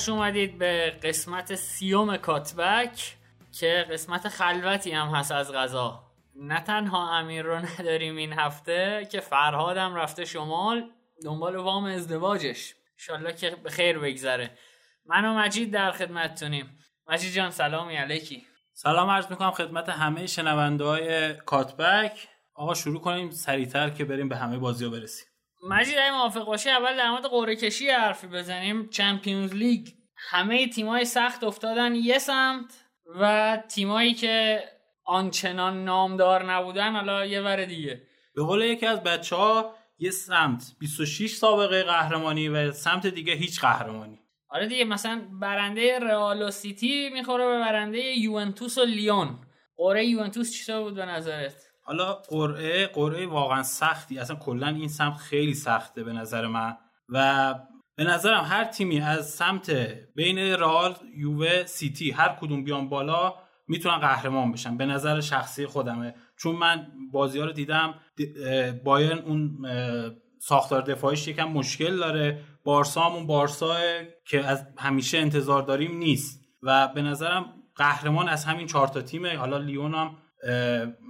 خوش اومدید به قسمت سیوم کاتبک که قسمت خلوتی هم هست از غذا. نه تنها امیر رو نداریم این هفته که فرهادم رفته شمال دنبال وام ازدواجش. انشالله که به خیر بگذره. من و مجید در خدمتتونیم. مجید جان سلامی علیکی. سلام عرض می‌کنم خدمت همه شنونده های کاتبک. آقا شروع کنیم سریعتر که بریم به همه بازی ها برسیم. مجید اگه موافق باشی اول در مورد قرعه کشی حرفی بزنیم. چمپیونز لیگ. همه تیمای سخت افتادن یه سمت و تیمایی که آنچنان نامدار نبودن حالا یه ور دیگه. به قول یکی از بچه ها یه سمت. 26 سابقه قهرمانی و سمت دیگه هیچ قهرمانی. آره دیگه مثلا برنده رئال و سیتی می‌خوره به برنده یوونتوس و لیون. قرعه یوونتوس چطور بود به نظرت؟ حالا قرعه قرعه واقعا سختی. اصلا کلا این سمت خیلی سخته به نظر من. و به نظرم هر تیمی از سمت بین رئال یووه سیتی هر کدوم بیان بالا می‌تونن قهرمان بشن. به نظر شخصی خودمه. چون من بازی ها رو دیدم بایرن اون ساختار دفاعیش یکم مشکل داره. بارسا هم اون بارسا که از همیشه انتظار داریم نیست. و به نظرم قهرمان از همین چهار تا تیمه. حالا لیون هم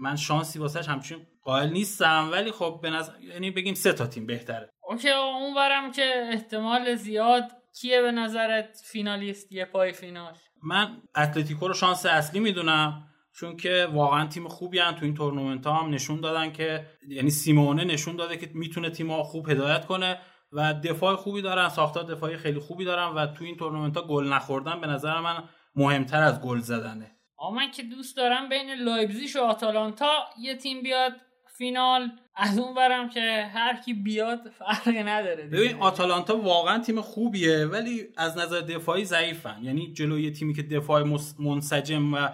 من شانسی واسش همچین قائل نیستم ولی خب به نظر یعنی بگیم سه تا تیم بهتره. okay اونورم که احتمال زیاد کیه به نظرت فینالیست یه پای فینال؟ من اتلتیکو رو شانس اصلی می‌دونم چون که واقعا تیم خوبی هن. تو این تورنمنت ها هم نشون دادن که یعنی سیمونه نشون داده که می‌تونه تیم ها خوب هدایت کنه و دفاع خوبی دارن ساختار دفاعی خیلی خوبی دارن و تو این تورنمنت ها گل نخوردن به نظر من مهمتر از گل زدنه. آ من که دوست دارم بین لایبزیش و آتالانتا یه تیم بیاد فینال. از اون برم که هر کی بیاد فرقی نداره ببین آتالانتا واقعا تیم خوبیه ولی از نظر دفاعی ضعیفن. یعنی جلوی تیمی که دفاع منسجم و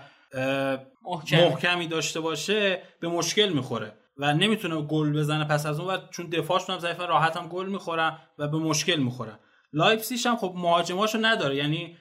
محکمی. داشته باشه به مشکل می‌خوره. و نمی‌تونه گل بزنه پس از اون و چون دفاعشون هم ضعیفه راحت هم گل می‌خورن و به مشکل می‌خورن لایپزیش هم خب مهاجماشو نداره یعنی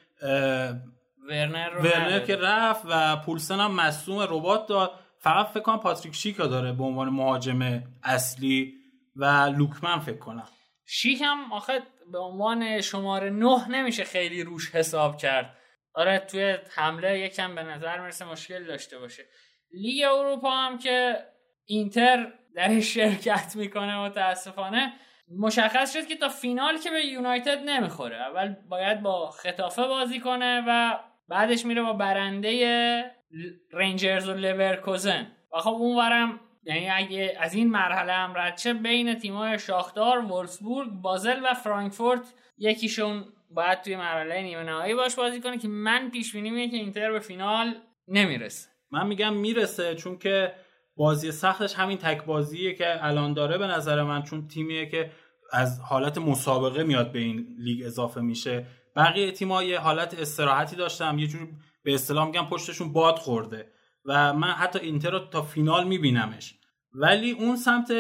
ورنر, رو ورنر که رفت و پولسن هم مصدوم رباط داد. فقط فکر کنم پاتریک شیک رو داره به عنوان مهاجم اصلی و لوکمن فکر کنم. شیک هم آخه به عنوان شماره نه نمیشه خیلی روش حساب کرد. آره توی حمله یکم به نظر می‌رسه مشکل داشته باشه. لیگ اروپا هم که اینتر در شرکت می‌کنه متاسفانه مشخص شد که تا فینال که به یونایتد نمی‌خوره. اول باید با خطافه بازی کنه و بعدش میره با برنده رنجرز و لورکوزن. و خب اونورم یعنی اگه از این مرحله هم رد شه بین تیمای شاخدار، وولسبورگ، بازل و فرانکفورت یکیشون باید توی مرحله نیمه نهایی باش بازی کنه که من پیش بینی که اینتر به فینال نمی‌رسه. من میگم می‌رسه چون که بازی سختش همین تک بازیه که الان داره به نظر من چون تیمیه که از حالت مسابقه میاد به این لیگ اضافه میشه. بقیه تیم‌ها یه حالت استراحتی داشتم یه جور به اصطلاح میگم پشتشون باد خورده و من حتی اینتر رو تا فینال میبینمش. ولی اون سمت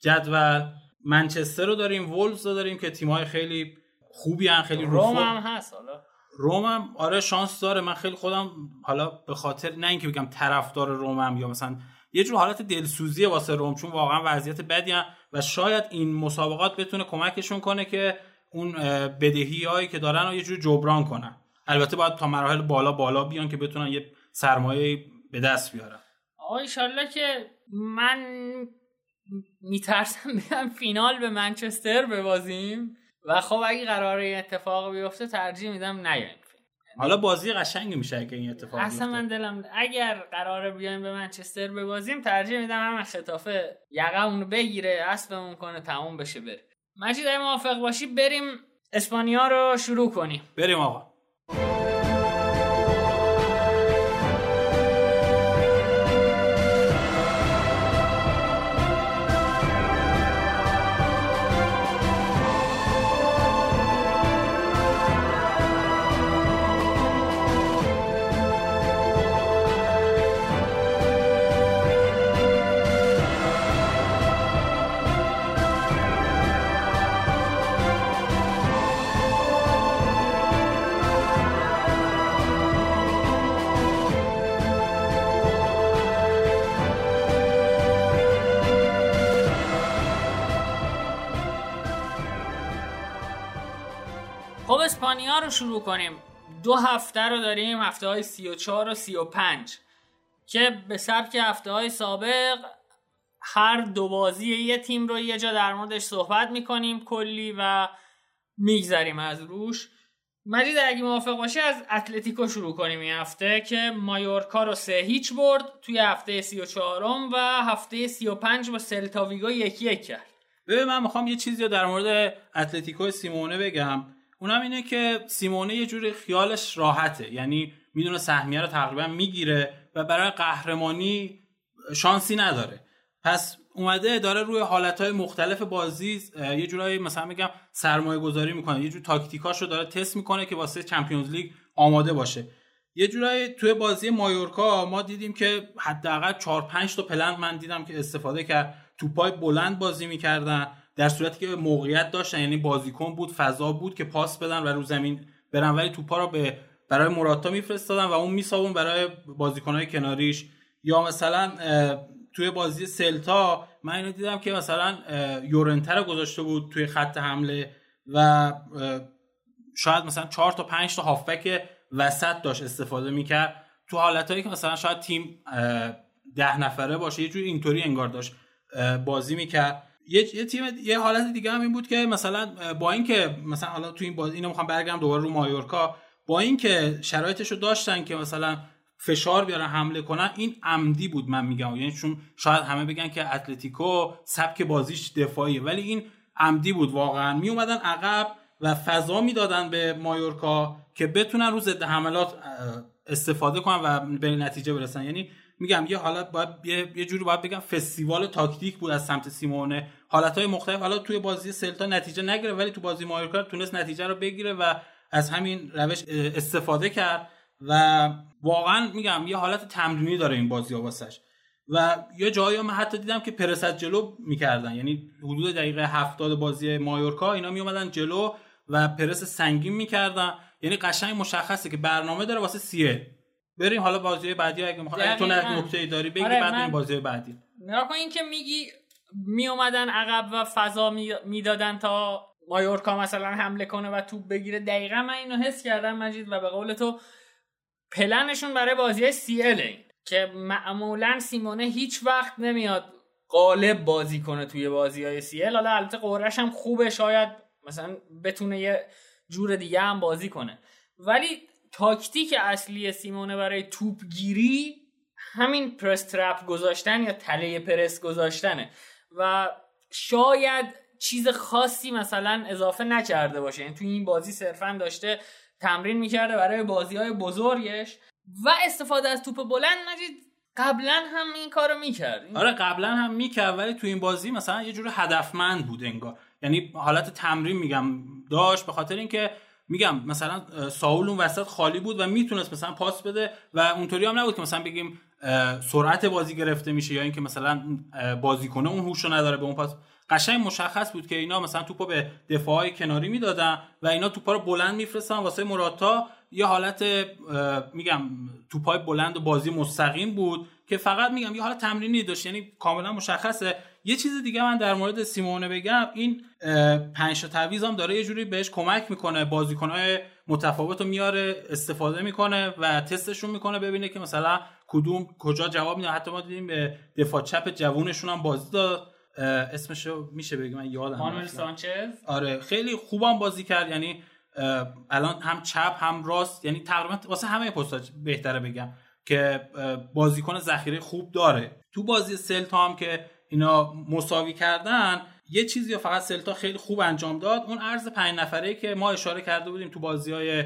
جدول منچستر رو داریم وولز رو داریم که تیم‌های خیلی خوبی هن خیلی روم هم هست حالا. روم هم آره شانس داره. من خیلی خودم حالا به خاطر نه اینکه بگم طرفدار رومم یا مثلا یه جور حالت دلسوزی واسه روم چون واقعا وضعیت بدی هم و شاید این مسابقات بتونه کمکشون کنه که اون بدهی هایی که دارن رو یه جور جبران کنن. البته باید تا مراحل بالا بالا بیان که بتونن یه سرمایه به دست بیارن. آقا ایشالله که من میترسم بیام فینال به منچستر ببازیم. و خب اگه قرار این اتفاق بیفته ترجیح میدم نیایم. حالا بازی قشنگی میشه اگه این اتفاق اصلا من دلم اگر قراره بیایم به منچستر ببازیم ترجیح میدم همه خطافه یقه بگیره اسبمون کنه تموم بشه بره. مجید موافق باشی بریم اسپانیا رو شروع کنیم. بریم آقا. رو شروع کنیم. دو هفته رو داریم هفته های 34 و 35 که به سبک هفته های سابق هر دو بازی یه تیم رو یه جا در موردش صحبت می‌کنیم کلی و میگذریم از روش. مجید اگه موافق باشی از اتلتیکو شروع کنیم این هفته که مایورکا رو سه هیچ برد توی هفته سی و چهارم و هفته سی و پنج با سلتاویگو یکی یک کرد. ببین من می‌خوام یه چیزی رو در مورد اتلتیکو سیمونه بگم. اونم اینه که سیمونه یه جوری خیالش راحته. یعنی می‌دونه سهمیه رو تقریبا می‌گیره و برای قهرمانی شانسی نداره. پس اومده داره روی حالتهای مختلف بازی یه جورایی مثلا میگم سرمایه گذاری می‌کنه. یه جور تاکتیکاش رو داره تست می‌کنه که واسه چمپیونز لیگ آماده باشه. یه جورایی توی بازی مایورکا ما دیدیم که حداقل 4 5 تا پلن من دیدم که استفاده کرد. توپای بلند بازی می‌کردن. در صورتی که موقعیت داشتن یعنی بازیکن بود فضا بود که پاس بدن و رو زمین برن ولی توپا رو به برای مراتا میفرستادن و اون میسابون برای بازیکنهای کناریش. یا مثلا توی بازی سلتا من اینو دیدم که مثلا یورنتر رو گذاشته بود توی خط حمله و شاید مثلا چهار تا پنج تا هافبک وسط داشت استفاده می‌کرد. تو حالتهایی که مثلا شاید تیم ده نفره باشه یه جوری اینطوری انگار داشت بازی می‌کرد. یه, یه تیم یه حالت دیگه هم این بود که مثلا با اینکه مثلا حالا تو این بازی اینو می‌خوام برگردم دوباره رو مایورکا با اینکه شرایطش رو داشتن که مثلا فشار بیارن حمله کنن این عمدی بود من میگم. یعنی چون شاید همه بگن که اتلتیکو سبک بازیش دفاعیه ولی این عمدی بود واقعا. می اومدن عقب و فضا می‌دادن به مایورکا که بتونن رو ضد حملات استفاده کنن و به نتیجه برسن. یعنی میگم یه حالت باید یه, جوری باید بگم فستیوال تاکتیک بود از سمت سیمونه. حالتهای مختلف حالا توی بازی سلتا نتیجه نگیره ولی تو بازی مایورکا تونست نتیجه رو بگیره و از همین روش استفاده کرد و واقعا میگم یه حالت تمرینی داره این بازی واسش. و یه جایی من حتی دیدم که پرس از جلو می‌کردن. یعنی حدود دقیقه هفتاد بازی مایورکا اینا میومدن جلو و پرس سنگین می‌کردن. یعنی قشنگ مشخصه که برنامه داره واسه سیه. بریم حالا بازی بعدی اگه می‌خوای. تو نکته داری بگی آره بعد این بازی بعدی. نگاه این که میگی می اومدن عقب و فضا می‌دادن تا مایورکا مثلا حمله کنه و توپ بگیره. دقیقا من اینو حس کردم مجید و به قول تو پلنشون برای بازی سی ال که معمولا سیمونه هیچ وقت نمیاد قالب بازی کنه توی بازی های سی ال حالا البته قررش هم خوبه شاید مثلا بتونه یه جور دیگه هم بازی کنه. ولی تاکتیک اصلی سیمونه برای توپ گیری همین پرس ترپ گذاشتن یا تله پرس گذاشتنه. و شاید چیز خاصی مثلا اضافه نکرده باشه. یعنی توی این بازی صرفا داشته تمرین می‌کرده برای بازی های بزرگش. و استفاده از توپ بلند نجید قبلا هم این کارو می‌کرد. آره قبلا هم می‌کرد ولی تو این بازی مثلا یه جور هدفمند بود انگار. یعنی حالت تمرین میگم داشت به خاطر اینکه میگم مثلا ساول اون وسط خالی بود و می‌تونست مثلا پاس بده و اونطوری هم نبود که مثلا بگیم سرعت بازی گرفته میشه یا اینکه مثلا بازیکن اون هوشو نداره به اون پاس. قشنگ مشخص بود که اینا مثلا توپو به دفاعهای کناری می‌دادن و اینا توپا رو بلند میفرستن واسه مراتا یه حالت میگم توپای بلند و بازی مستقیم بود که فقط میگم یه حالت تمرینی داشت. یعنی کاملا مشخصه. یه چیز دیگه من در مورد سیمونه بگم این پنج تا تعویض هم داره یه جوری بهش کمک می‌کنه بازیکنهای متفاوت رو میاره استفاده می‌کنه و تستشون می‌کنه ببینه که مثلا کدوم کجا جواب میده. حتی ما دیدیم به دفاع چپ جوونشون هم بازی داد. اسمشو میشه بگم من یادم مانوئل سانچز؟ آره خیلی خوبم بازی کرد. یعنی الان هم چپ هم راست. یعنی تقریبا واسه همه پست‌ها بهتره بگم که بازیکن ذخیره خوب داره. تو بازی سلتا هم که اینا مساوی کردن یه چیزی فقط سلتا خیلی خوب انجام داد. اون عرض پنج نفره که ما اشاره کرده بودیم تو بازی های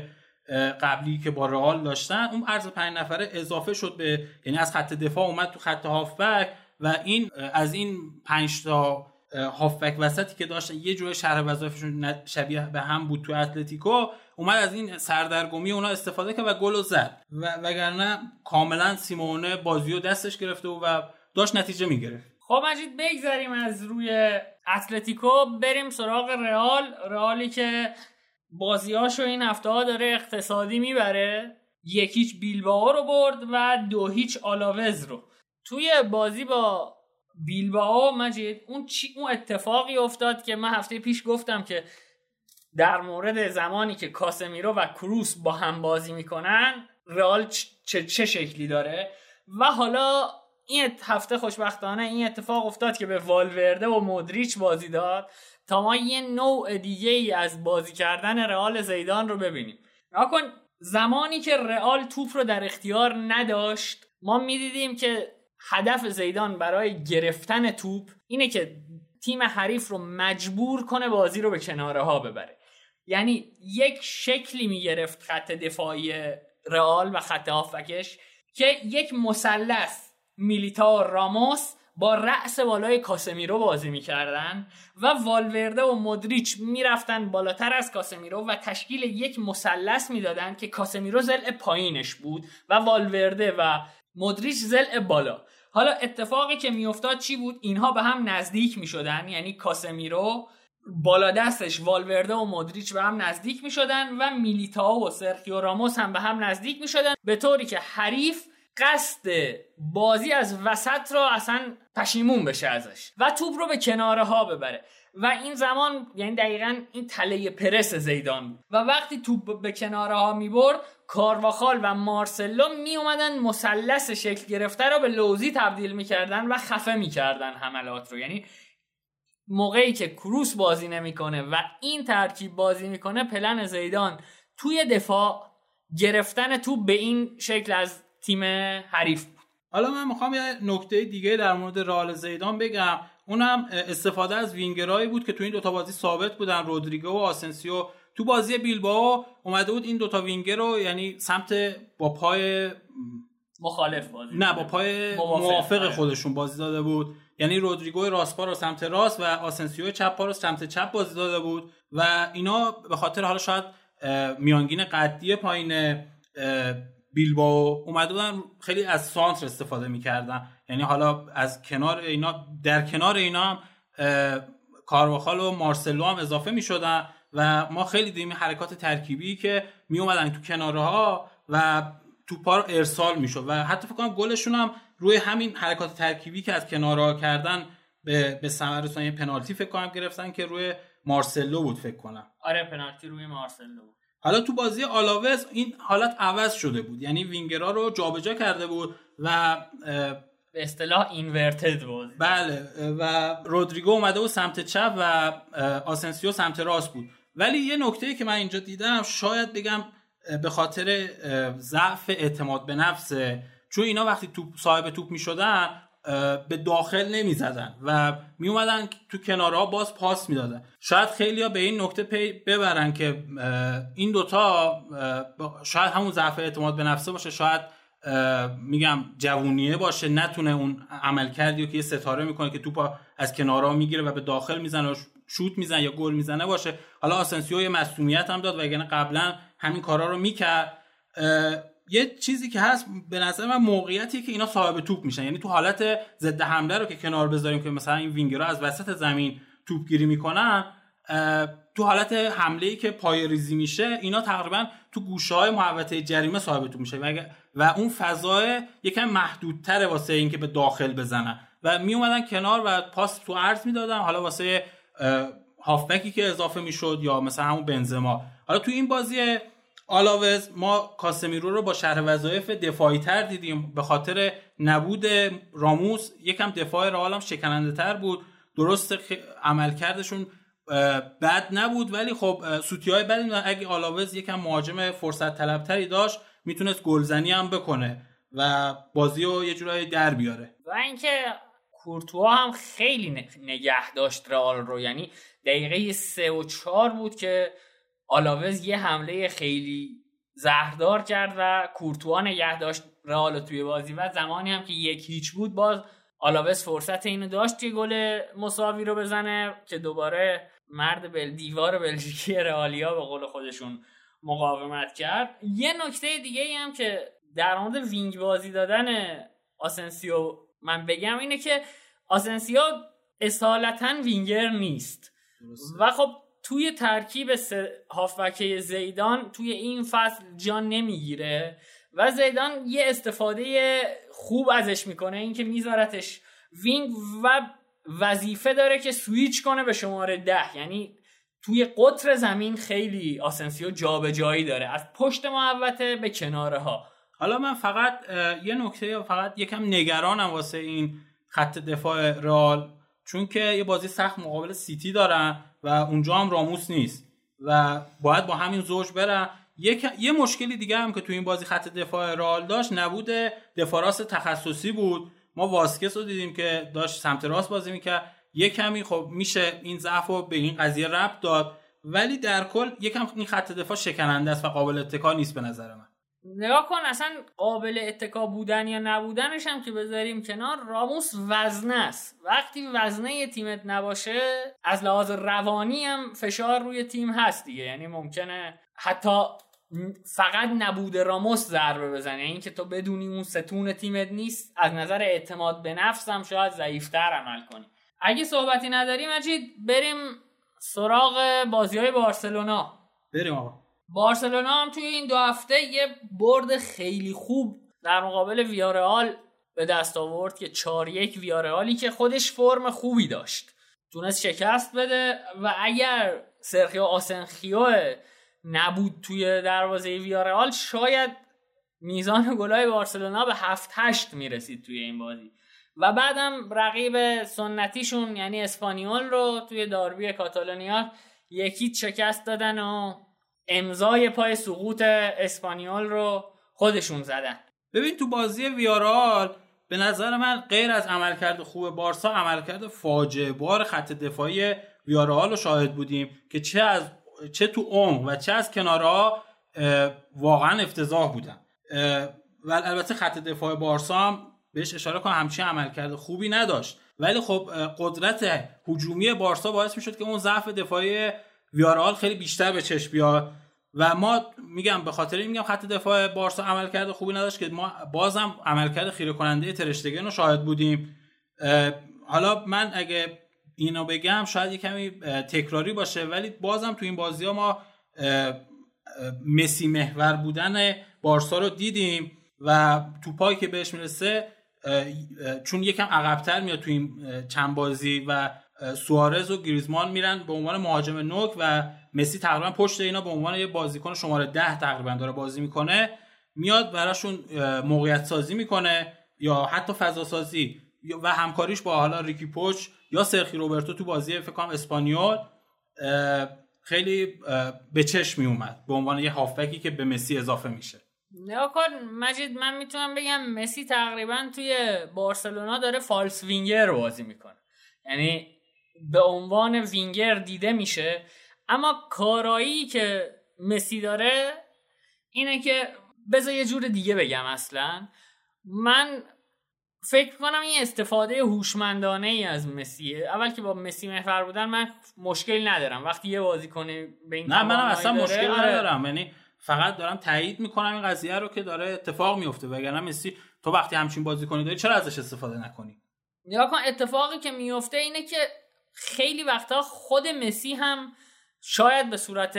قبلی که با رئال داشتن اون عرض پنج نفره اضافه شد به یعنی از خط دفاع اومد تو خط هافبک و این از این پنج تا هافبک وسطی که داشتن یه جور شرح وظایفشون شبیه به هم بود تو اتلتیکو اومد از این سردرگمی اونا استفاده کرد و گل زد. و وگرنه کاملا سیمونه بازی رو دستش گرفته و داشت نتیجه می‌گرفت. خب مجید بگذاریم از روی اتلتیکو بریم سراغ رئال. رئالی که بازیاشو این هفته ها داره اقتصادی می‌بره. یکیچ بیلباو رو برد و دو هیچ آلاوز رو. توی بازی با بیلباو مجید اون چی اون اتفاقی افتاد که من هفته پیش گفتم که در مورد زمانی که کاسمیرو و کروس با هم بازی می‌کنن رئال چه, چه شکلی داره؟ و حالا این هفته خوشبختانه این اتفاق افتاد که به والورده و مودریچ بازی داد تا ما یه نوع دیگه ای از بازی کردن رئال زیدان رو ببینیم. نکن زمانی که رئال توپ رو در اختیار نداشت ما می‌دیدیم که هدف زیدان برای گرفتن توپ اینه که تیم حریف رو مجبور کنه بازی رو به کناره ها ببره. یعنی یک شکلی می‌گرفت خط دفاعی رئال و خط هافکش که یک مثلث میلیتا راموس با رأس بالای کاسمیرو بازی می‌کردن و والورده و مدریچ می‌رفتن بالاتر از کاسمیرو و تشکیل یک مثلث می‌دادن که کاسمیرو زل پایینش بود و والورده و مدریچ زل بالا. حالا اتفاقی که میافتاد چی بود؟ اینها به هم نزدیک می‌شدن یعنی کاسمیرو بالا دستش والورده و مدریچ به هم نزدیک می‌شدن و میلیتا و سرخیو راموس هم به هم نزدیک می‌شدن به طوری که حریف قصد بازی از وسط را اصلا پشیمون بشه ازش و توپ رو به کناره ها ببره. و این زمان یعنی دقیقا این تله پرس زیدان بود. و وقتی توپ به کناره ها می برد کارواخال و مارسلو می اومدن مسلس شکل گرفته رو به لوزی تبدیل می‌کردن و خفه می‌کردن حملات رو. یعنی موقعی که کروس بازی نمی‌کنه و این ترکیب بازی می‌کنه پلن زیدان توی دفاع گرفتن توپ به این شکل از تیم حریف بود. حالا من می‌خوام یه نکته دیگه در مورد رال زیدان بگم. اونم استفاده از وینگرایی بود که تو این دوتا بازی ثابت بودن رودریگو و آسنسیو. تو بازی بیلباو اومده بود این دوتا وینگر رو یعنی سمت با پای مخالف بازی نه با پای موافق آره. خودشون بازی داده بود. یعنی رودریگو راست رو سمت راست و آسنسیو چپ پا رو سمت چپ بازی داده بود و اینا به خاطر حالا شاید میانگین قدی پایین بیلباو اومده بودن خیلی از سانتر استفاده می‌کردن. یعنی حالا از کنار اینا در کنار اینا هم کارواخال و مارسلو هم اضافه می‌شدن و ما خیلی دیدیم حرکات ترکیبی که می اومدن تو کناره ها و توپا رو ارسال می‌شد. و حتی فکر کنم گلشون هم روی همین حرکات ترکیبی که از کنارها کردن به به ثمر پنالتی فکر کنم گرفتن که روی مارسلو بود فکر کنم. آره پنالتی روی مارسلو بود. حالا تو بازی آلاوز این حالت عوض شده بود. یعنی وینگرا رو جابجا کرده بود و به اصطلاح inverted بود بله و رودریگو اومده بود سمت چپ و آسنسیو سمت راست بود. ولی یه نکته که من اینجا دیدم شاید بگم به خاطر ضعف اعتماد به نفسه چون اینا وقتی توپ صاحب توپ می‌شدن به داخل نمی زدن و می اومدن تو کنارها باز پاس می‌دادن. شاید خیلی ها به این نکته پی ببرن که این دوتا شاید همون ضعف اعتماد به نفسه باشه شاید میگم جوونیه باشه نتونه اون عمل کردی که یه ستاره می‌کنه که توپ از کنارها می‌گیره و به داخل می‌زنه و شوت می‌زنه یا گل می‌زنه باشه. حالا آسنسیو یه مصونیت هم داد و قبلا همین کارا رو می‌کرد یه چیزی که هست به نظر من موقعیتی که اینا صاحب توپ میشن. یعنی تو حالت ضد حمله رو که کنار بذاریم که مثلا این وینگرها از وسط زمین توپ گیری می‌کنن تو حالت حمله ای که پای ریزی میشه اینا تقریبا تو گوشه های محوطه جریمه صاحب توپ میشه. و, و اون فضای یکم محدودتره واسه اینکه به داخل بزنن. و می اومدن کنار و پاس تو عرض می‌دادن. حالا واسه هافبکی که اضافه می‌شد یا مثلا همون بنزما. حالا تو این بازی آلاوز ما کاسمیرو رو با شهر وظایف دفاعی تر دیدیم به خاطر نبود راموس. یکم دفاع رئال هم شکننده تر بود. درست عملکردشون بد نبود ولی خب سوتی های بدی اگه آلاوز یکم مهاجم فرصت طلبتری داشت می‌تونست گلزنی هم بکنه و بازی رو یه جورایی در بیاره. و اینکه کورتوا هم خیلی نگه داشت رئال رو. یعنی دقیقه سه و چهار بود که آلاوز یه حمله خیلی زهردار کرد و کورتوا نگه داشت رئال توی بازی و زمانی هم که یک هیچ بود باز آلاوز فرصت اینو داشت که گل مساوی رو بزنه که دوباره مرد بل دیوار بلژیکی رئالیا به قول خودشون مقاومت کرد. یه نکته دیگه ای هم که در مورد wing بازی دادن آسنسیو من بگم اینه که آسنسیو اصالتا وینگر نیست. و خب توی ترکیب هافبکه زیدان توی این فصل جا نمی‌گیره و زیدان یه استفاده خوب ازش می‌کنه اینکه میذارتش wing و وظیفه داره که سویچ کنه به شماره ده. یعنی توی قطر زمین خیلی آسنسیو جابجایی داره از پشت محوطه به کناره ها حالا من فقط یه نکته فقط یکم نگرانم واسه این خط دفاع رئال چون که یه بازی سخت مقابل سیتی دارن. و اونجا هم راموس نیست. و باید با همین زوج برن یه مشکلی دیگه هم که تو این بازی خط دفاع رال داشت نبود دفاع تخصصی بود. ما واسکس رو دیدیم که داشت سمت راست بازی می‌کرد. یه کمی خب میشه این ضعف رو به این قضیه ربط داد. ولی در کل یکم این خط دفاع شکننده است و قابل اتکا نیست به نظر من. نگاه کن اصلا قابل اتکا بودن یا نبودنش هم که بذاریم کنار راموس وزنه است. وقتی وزنه تیمت نباشه از لحاظ روانی هم فشار روی تیم هست دیگه. یعنی ممکنه حتی فقط نبود راموس ضربه بزنه. یعنی که تو بدونی اون ستون تیمت نیست از نظر اعتماد به نفس هم شاید ضعیفتر عمل کنی. اگه صحبتی نداریم مجید بریم سراغ بازی های بارسلونا. بریم آقا. بارسلونا هم توی این دو هفته یه برد خیلی خوب در مقابل ویارئال به دست آورد که 4 یک ویارئالی که خودش فرم خوبی داشت. تونست شکست بده و اگر سرخیو آسنخیو نبود توی دروازه ویارئال شاید میزان گلای بارسلونا به 7 8 می‌رسید توی این بازی. و بعدم رقیب سنتیشون یعنی اسپانیول رو توی داربی کاتالونیا یکی شکست دادن و امضای پای سقوط اسپانیول رو خودشون زدن. ببین تو بازی ویارال به نظر من غیر از عملکرد خوب بارسا عملکرد فاجعه بار خط دفاعی ویارال رو شاهد بودیم که چه از چه تو عمق و چه از کنارها واقعا افتضاح بودن. و البته خط دفاع بارسا هم بهش اشاره کنم همچین عملکرد خوبی نداشت. ولی خب قدرت هجومی بارسا باعث می‌شد که اون ضعف دفاعی ویارال خیلی بیشتر به چشم بیاد و ما میگم به خاطر میگم خط دفاع بارسا عملکرد خوبی نداشت که ما بازم عملکرد خیره کننده ترشتگن رو شاهد بودیم. حالا من اگه اینو بگم شاید یه کمی تکراری باشه ولی بازم تو این بازی ها ما مسی محور بودن بارسا رو دیدیم و توپایی که بهش می‌رسه چون یکم عقبتر میاد تو این چند بازی و سوارز و گریزمان میرن به عنوان مهاجم نوک و مسی تقریبا پشت اینا به عنوان یه بازیکن شماره ده تقریبا داره بازی می‌کنه. میاد براشون موقعیت سازی می‌کنه یا حتی فضا سازی و همکاریش با حالا ریکی پوچ یا سرخی روبرتو تو بازی فکر کنم اسپانیول. خیلی به چشم می اومد به عنوان یه هافبکی که به مسی اضافه میشه. نگاه مجید من می‌تونم بگم مسی تقریبا توی بارسلونا داره فالس وینگر بازی می‌کنه. یعنی به عنوان وینگر دیده میشه. اما کارایی که مسی داره اینه که بذار یه جور دیگه بگم اصلا. من فکر کنم این استفاده هوشمندانه ای از مسیه. اول که با مسی محور بودن من مشکلی ندارم. وقتی یه بازی کنه به این نه منم اصلا مشکل آره. ندارم. یعنی فقط دارم تایید می‌کنم این قضیه رو که داره اتفاق میفته وگرنه مسی تو وقتی همچین بازی کنی داری چرا ازش استفاده نکنی؟ یا کن اتفاقی که میفته اینه که خیلی وقتا خود مسی هم شاید به صورت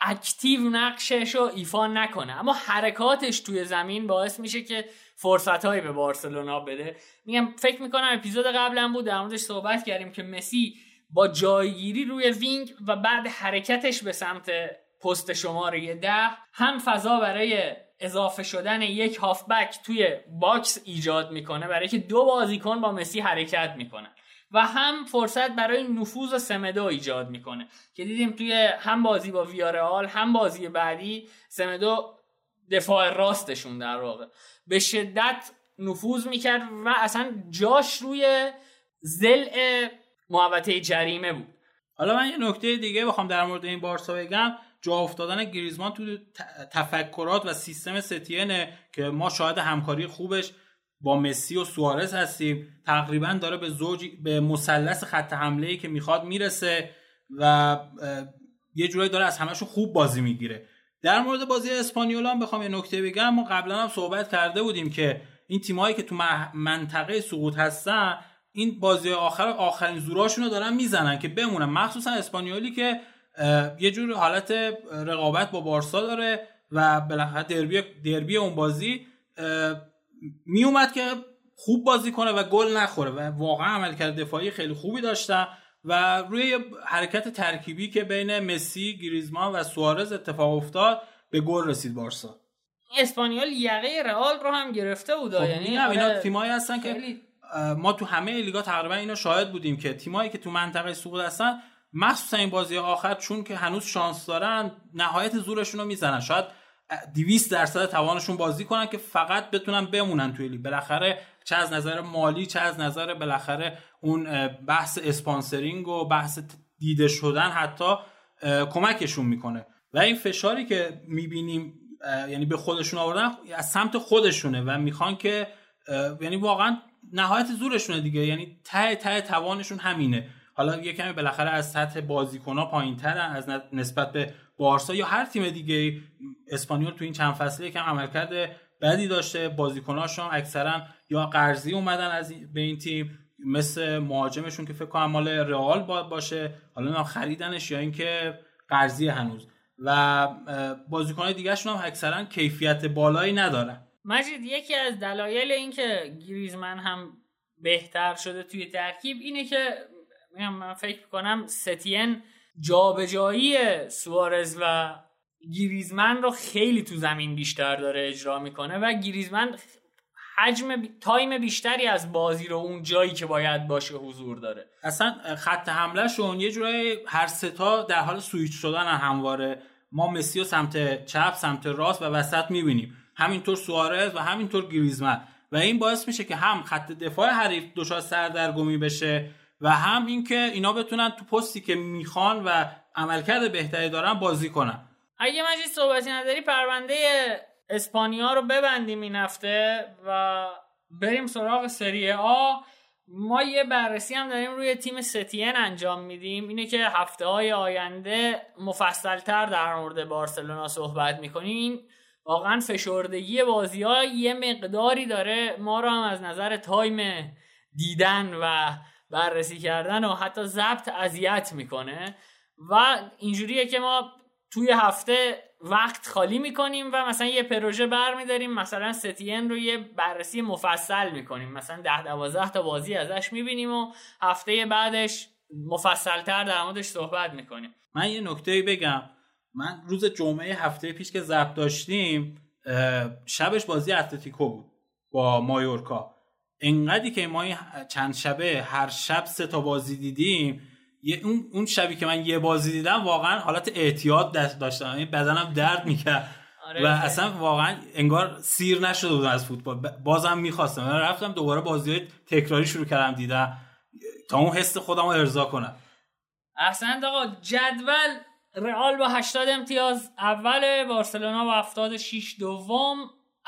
active نقشش رو ایفا نکنه. اما حرکاتش توی زمین باعث میشه که فرصت هایی به بارسلونا بده. میگم فکر می‌کنم اپیزود قبلا بود در موردش صحبت کردیم که مسی با جایگیری روی wing و بعد حرکتش به سمت پست شماره ده هم فضا برای اضافه شدن یک هافبک توی box ایجاد می‌کنه. برای که دو بازیکن با مسی حرکت می‌کنن. و هم فرصت برای نفوذ سمدو ایجاد می‌کنه. که دیدیم توی هم بازی با ویارال هم بازی بعدی سمدو دفاع راستشون در واقع. به شدت نفوذ می‌کرد و اصلا جاش روی زل محوطه جریمه بود. حالا من یه نکته دیگه بخوام در مورد این بارسا بگم. جا افتادن گریزمان تو تفکرات و سیستم ستینه که ما شاهد همکاری خوبش با مسی و سوارز هستیم. تقریبا داره به زوج به مثلث خط حمله ای که می‌خواد می‌رسه و یه جورایی داره از همشون خوب بازی می‌گیره. در مورد بازی اسپانیول هم بخوام یه نکته بگم. ما قبلا هم صحبت کرده بودیم که این تیمایی که تو منطقه سقوط هستن این بازی آخر آخرین زوراشون رو دارن می‌زنن که بمونن. مخصوصا اسپانیولی که یه جور حالت رقابت با بارسا داره و بالاخره دربی دربی اون بازی میومد که خوب بازی کنه و گل نخوره و واقعا عملکرد دفاعی خیلی خوبی داشتن و روی حرکت ترکیبی که بین مسی، گریزمان و سوارز اتفاق افتاد به گل رسید بارسا. اسپانیول یقه رئال رو هم گرفته بود خب یعنی اینا آره، تیمایی هستن که خیلی- ما تو همه لیگا تقریبا اینو شاهد بودیم که تیمایی که تو منطقه سقوط هستن مخصوصا این بازی آخر چون که هنوز شانس دارن نهایت زورشون رو می‌زنن. شاید 200 درصد توانشون بازی کنن که فقط بتونن بمونن توی لیگ. بالاخره چه از نظر مالی چه از نظر بالاخره اون بحث اسپانسرینگ و بحث دیده شدن حتی کمکشون می‌کنه. و این فشاری که می‌بینیم یعنی به خودشون آوردن از سمت خودشونه و می‌خوان که یعنی واقعا نهایت زورشونه دیگه. یعنی ته ته توانشون همینه. حالا یه کمی بالاخره از سطح بازیکن‌ها پایین‌ترن از نسبت به بارسا یا هر تیم دیگه اسپانیول تو این چند فصله یکم عملکرد بدی داشته بازیکناش هم اکثرا یا قرضی اومدن از این- به این تیم مثل مهاجمشون که فکر کنم مال رئال با- باشه حالا خریدنش یا اینکه قرضی هنوز. و بازیکنهای دیگهشون هم اکثرا کیفیت بالایی ندارن. مجید یکی از دلایل اینکه گریزمن هم بهتر شده توی ترکیب اینه که من فکر کنم ستین جابجایی سوارز و گریزمن رو خیلی تو زمین بیشتر داره اجرا می‌کنه و گریزمن حجم. تایم بیشتری از بازی رو اون جایی که باید باشه حضور داره. اصلا خط حملهشون یه جورایی هر ستا در حال سویچ شدن همواره. ما مسی و سمت چپ سمت راست و وسط می‌بینیم. همینطور سوارز و همینطور گریزمن. و این باعث میشه که هم خط دفاع حریف دچار سردرگمی بشه و هم اینکه اینا بتونن تو پستی که می‌خوان و عملکرد بهتری دارن بازی کنن. اگه مجید صحبتی نداری پرونده اسپانیا رو ببندیم این هفته و بریم سراغ سری آ. ما یه بررسی هم داریم روی تیم ستین انجام میدیم. اینه که هفته های آینده مفصلتر در مورد بارسلونا صحبت می‌کنیم. واقعا فشردگی بازی ها یه مقداری داره. ما رو هم از نظر تایم دیدن و بررسی کردن و حتی ضبط اذیت می‌کنه. و اینجوریه که ما توی هفته وقت خالی می‌کنیم و مثلا یه پروژه برمیداریم مثلا ستین رو یه بررسی مفصل می‌کنیم. مثلا ده دوازده تا بازی ازش می‌بینیم و هفته بعدش مفصلتر در موردش صحبت می‌کنیم. من یه نکته بگم. من روز جمعه هفته پیش که ضبط داشتیم شبش بازی اتلتیکو بود با مایورکا. انقدری که ما چند شبه هر شب سه تا بازی دیدیم یه اون اون شبی که من یه بازی دیدم واقعا حالت اعتیاد دست داشتم. یعنی بدنم درد می‌کرد. آره و اصلا واقعا انگار سیر نشده بودم از فوتبال. بازم می‌خواستم. من رفتم دوباره بازی های تکراری شروع کردم دیدم. تا اون حس خودم رو ارضا کنم. احسنت آقا. جدول رئال با 80 امتیاز اول بارسلونا با 76 دوم.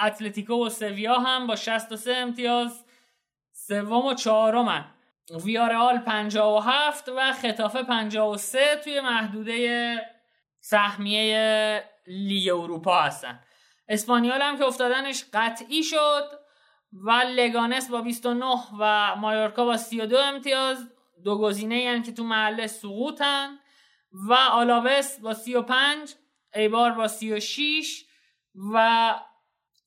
اتلتیکو و سویا هم با 63 امتیاز. سوم و چهارمن ویارئال 57 و خطافه 53 توی محدوده سهمیه لیگ اروپا هستن. اسپانیال هم که افتادنش قطعی شد و لگانس با 29 و مایورکا با 32 امتیاز. دو گزینه یعنی که تو محله سقوطن و آلاوس با 35 ایبار با 36 و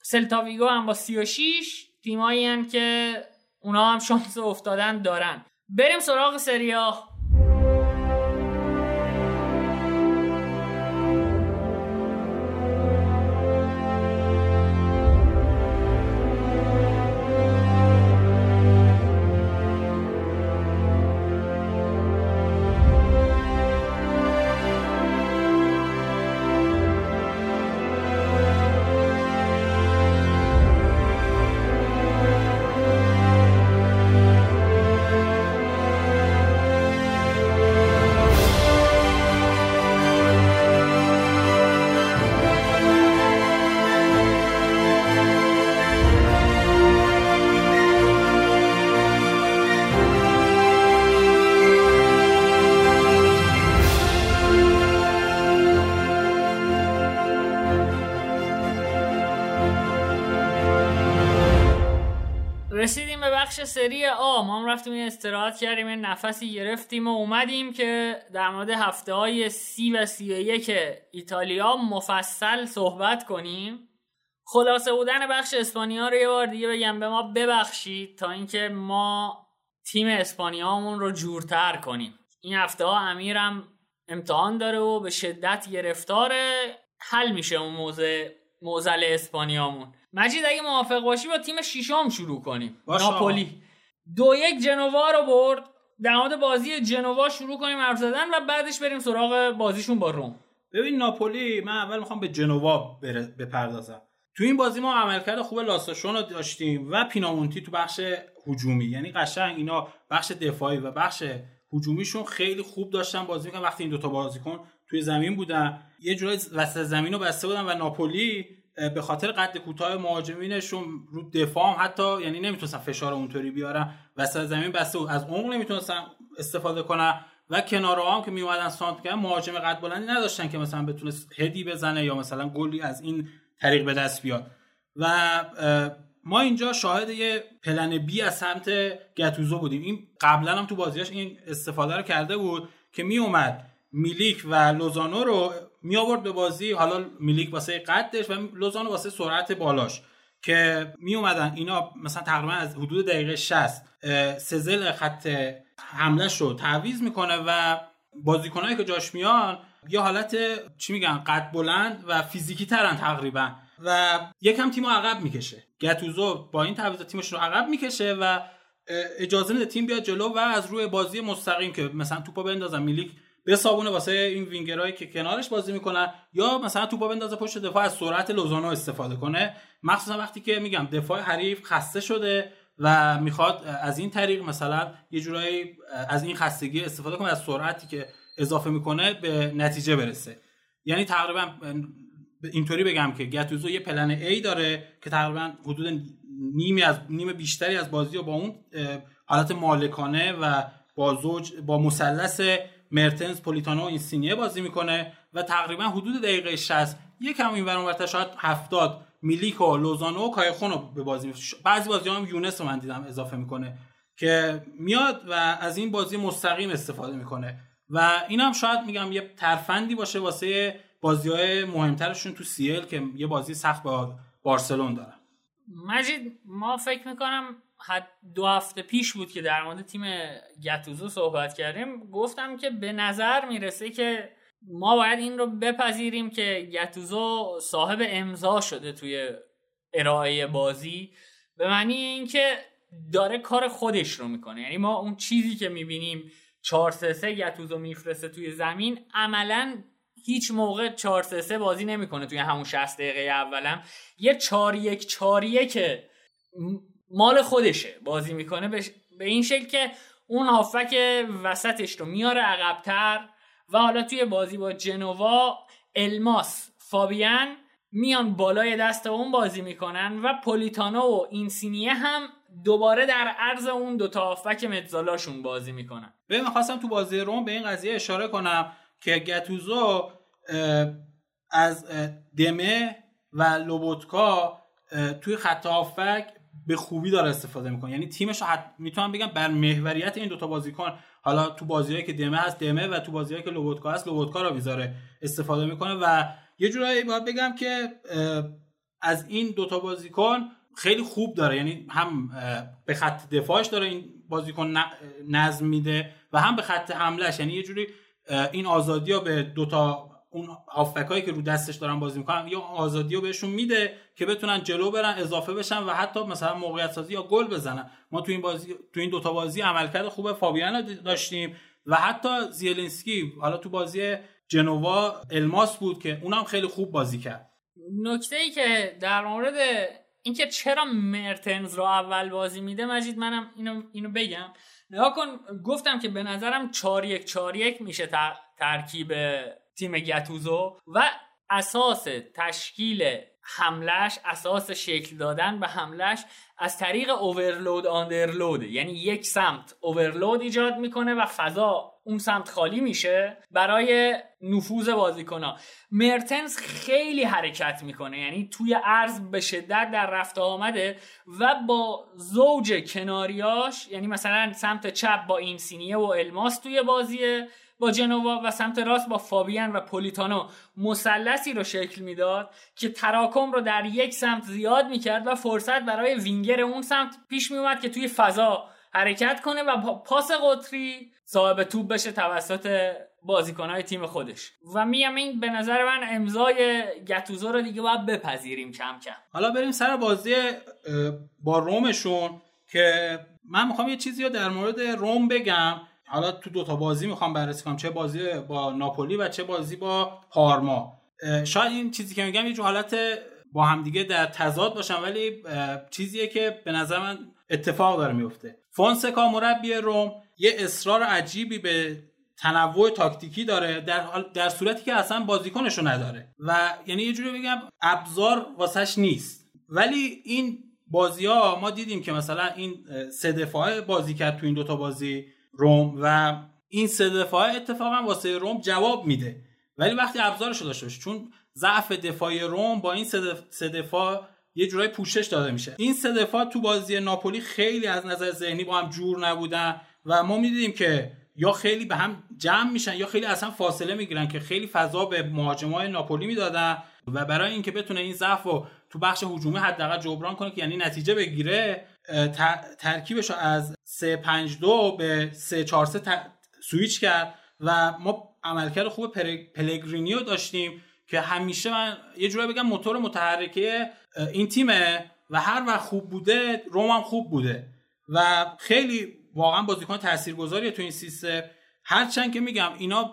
سلتاویگو هم با 36 تیمایی که اونا هم شانس افتادن دارن. بریم سراغ سریا. کردیم این نفسی گرفتیم و اومدیم که در مورد هفته های سی و سی و یک ایتالیا مفصل صحبت کنیم. خلاصه بودن بخش اسپانیا رو یه بار دیگه بگم به ما ببخشید تا اینکه ما تیم اسپانیامون رو جورتر کنیم. این هفته ها امیرم امتحان داره و به شدت گرفتاره. حل میشه اون موزه موزل اسپانیامون. مجید اگه موافق باشی با تیم شیشم شروع کنیم. ناپولی. دو یک جنوا رو برد. در مورد بازی جنوا شروع کنیم حرف زدن و بعدش بریم سراغ بازیشون با روم. ببین ناپولی من اول می‌خوام به جنوا بپردازم. تو این بازی ما عملکرد خوب لاساشون رو داشتیم و پینامونتی تو بخش هجومی. یعنی قشنگ اینا بخش دفاعی و بخش هجومیشون خیلی خوب داشتن بازی می‌کنن وقتی این دوتا بازیکن توی زمین بودن یه جورایی وسط زمین رو بسته بودن و ناپولی به خاطر قد کوتاه مهاجمینشون رو دفاع حتی یعنی نمی‌تونستن فشار اونطوری بیارن. وسط زمین بسته از عمق نمی‌تونستن استفاده کنن و کنارها هم که می اومدن سانت کردن مهاجم قد بلندی نداشتن که مثلا بتونه هدی بزنه یا مثلا گلی از این طریق به دست بیاد. و ما اینجا شاهد یه پلن بی از سمت گتوزو بودیم. این قبلا هم تو بازیاش این استفاده رو کرده بود که می اومد میلیک و لوزانو رو می آورد به بازی حالا میلیک واسه قدش و لوزانو واسه سرعت بالاش که می اومدن. اینا مثلا تقریبا از حدود دقیقه 60 سزل خط حملش رو تعویض می‌کنه و بازیکنایی که جاش میان یه حالت چی میگن قد بلند و فیزیکی ترن تقریبا و یکم تیم عقب می‌کشه. گتوزو با این تعویض تیمش رو عقب می‌کشه و اجازه میده تیم بیاد جلو و از روی بازی مستقیم که مثلا توپو بندازن. میلیک به صابونه واسه این وینگرایی که کنارش بازی می‌کنن یا مثلا توپا بندازه پشت دفاع از سرعت لوزانو استفاده کنه. مخصوصا وقتی که میگم دفاع حریف خسته شده و می‌خواد از این طریق مثلا یه جورایی از این خستگی استفاده کنه از سرعتی که اضافه می‌کنه به نتیجه برسه. یعنی تقریبا اینطوری بگم که گتوزو یه پلن A داره که تقریبا حدود نیمی از نیم بیشتری از بازی رو با اون حالت مالکانه و با زوج با مثلث مرتنز پولیتانو و اینسینیه بازی می‌کنه و تقریبا حدود دقیقه 60 یکم این ورون شاید 70 میلیک و لوزانو و کایخون رو به بازی می‌کنه بعضی بازی هم یونس رو من دیدم اضافه می‌کنه که میاد و از این بازی مستقیم استفاده می‌کنه. و این هم شاید میگم یه ترفندی باشه واسه بازی های مهمترشون تو سیل که یه بازی سخت با بارسلون دارن. مجید ما فکر می‌کنم حد دو هفته پیش بود که در مورد تیم گتوزو صحبت کردیم گفتم که به نظر می‌رسه که ما باید این رو بپذیریم که گتوزو صاحب امضا شده توی ارائه بازی به معنی اینکه داره کار خودش رو می‌کنه. یعنی ما اون چیزی که می‌بینیم 4 3 3 گتوزو میفرسته توی زمین عملا هیچ موقع 4 3 3 بازی نمی‌کنه توی همون 60 دقیقه اولم. یه 4 1 4 1 مال خودشه. بازی می‌کنه به این شکل که اون هافک وسطش رو میاره عقبتر و حالا توی بازی با جنوا الماس فابیان میان بالای دست اون بازی می‌کنن و پولیتانو و اینسینیه هم دوباره در عرض اون دوتا هافک متزالاشون بازی می‌کنن. به خواستم تو بازی روم به این قضیه اشاره کنم که گتوزو از دمه و لوبوتکا توی خط هافک به خوبی داره استفاده می‌کنه. یعنی تیمش حت... می‌تونم بگم بر محوریت این دوتا بازیکن حالا تو بازیهایی که دمه هست دمه و تو بازیهایی که لوبوتکا هست لوبوتکا رو می‌ذاره استفاده می‌کنه و یه جورایی باید بگم که از این دوتا بازیکن خیلی خوب داره. یعنی هم به خط دفاعش داره این بازیکن نظم میده و هم به خط حملهش یعنی یه جوری این آزادی ها به دوتا اون هافکایی که رو دستش دارن بازی می‌کنن یا آزادی رو بهشون میده که بتونن جلو برن اضافه بشن و حتی مثلا موقعیت سازی یا گل بزنن. ما تو این بازی تو این دوتا بازی عملکرد خوب فابیان داشتیم و حتی زیلنسکی حالا تو بازی جنوا الماس بود که اونم خیلی خوب بازی کرد. نکته ای که در مورد اینکه چرا مرتنز رو اول بازی میده مجید منم اینو اینو بگم. نگاه کن گفتم که به نظرم 4 1 4 1 میشه ترکیب تیم گتوزو و اساس تشکیل حملش اساس شکل دادن به حملش از طریق اوورلود آندرلود یعنی یک سمت اوورلود ایجاد می‌کنه و فضا اون سمت خالی میشه برای نفوذ بازیکنها. مرتنز خیلی حرکت می‌کنه یعنی توی عرض به شدت در رفت آمده و با زوج کناریاش یعنی مثلا سمت چپ با اینسینیه و الماس توی بازیه با جنوا و سمت راست با فابیان و پولیتانو مثلثی رو شکل می‌داد که تراکم رو در یک سمت زیاد می‌کرد و فرصت برای وینگر اون سمت پیش میومد که توی فضا حرکت کنه و پاس قطری صاحب توپ بشه توسط بازیکنهای تیم خودش. و میگم این به نظر من امضای گتوزو رو دیگه باید بپذیریم کم کم. حالا بریم سر بازی با رومشون که من می‌خوام یه چیزی رو در مورد روم بگم. حالا تو دوتا بازی می‌خوام بررسی کنم. چه بازی با ناپولی و چه بازی با پارما. شاید این چیزی که میگم یه حالت با همدیگه در تضاد باشم ولی چیزیه که به نظر من اتفاق داره میفته فونسکا مربی روم یه اصرار عجیبی به تنوع تاکتیکی داره در, در صورتی که اصلا بازیکنشو نداره. و یعنی یه جوری بگم ابزار واسش نیست. ولی این بازی ها ما دیدیم که مثلا این سه دفاعه بازی کرد تو این دوتا بازی. روم و این سه دفاعه اتفاقا واسه روم جواب میده. ولی وقتی ابزارشو داشته باشه چون ضعف دفاعی روم با این سه دفاع یه جورای پوشش داده میشه. این سه دفاع تو بازی ناپولی خیلی از نظر ذهنی با هم جور نبودن و ما می‌دیدیم که یا خیلی به هم جمع میشن یا خیلی اصلا فاصله می‌گیرن که خیلی فضا به مهاجمای ناپولی می‌دادن و برای اینکه بتونه این ضعف رو تو بخش هجومی حداقل جبران کنه که یعنی نتیجه بگیره ترکیبش رو از 3 5 2 به 3 4 3 سویچ کرد و ما عملکرد خوب پلگرینیو داشتیم که همیشه من یه جورایی بگم موتور متحرکه این تیمه و هر وقت خوب بوده روم هم خوب بوده و خیلی واقعا بازیکن تاثیرگذاریه تو این سیستم. هرچند که میگم اینا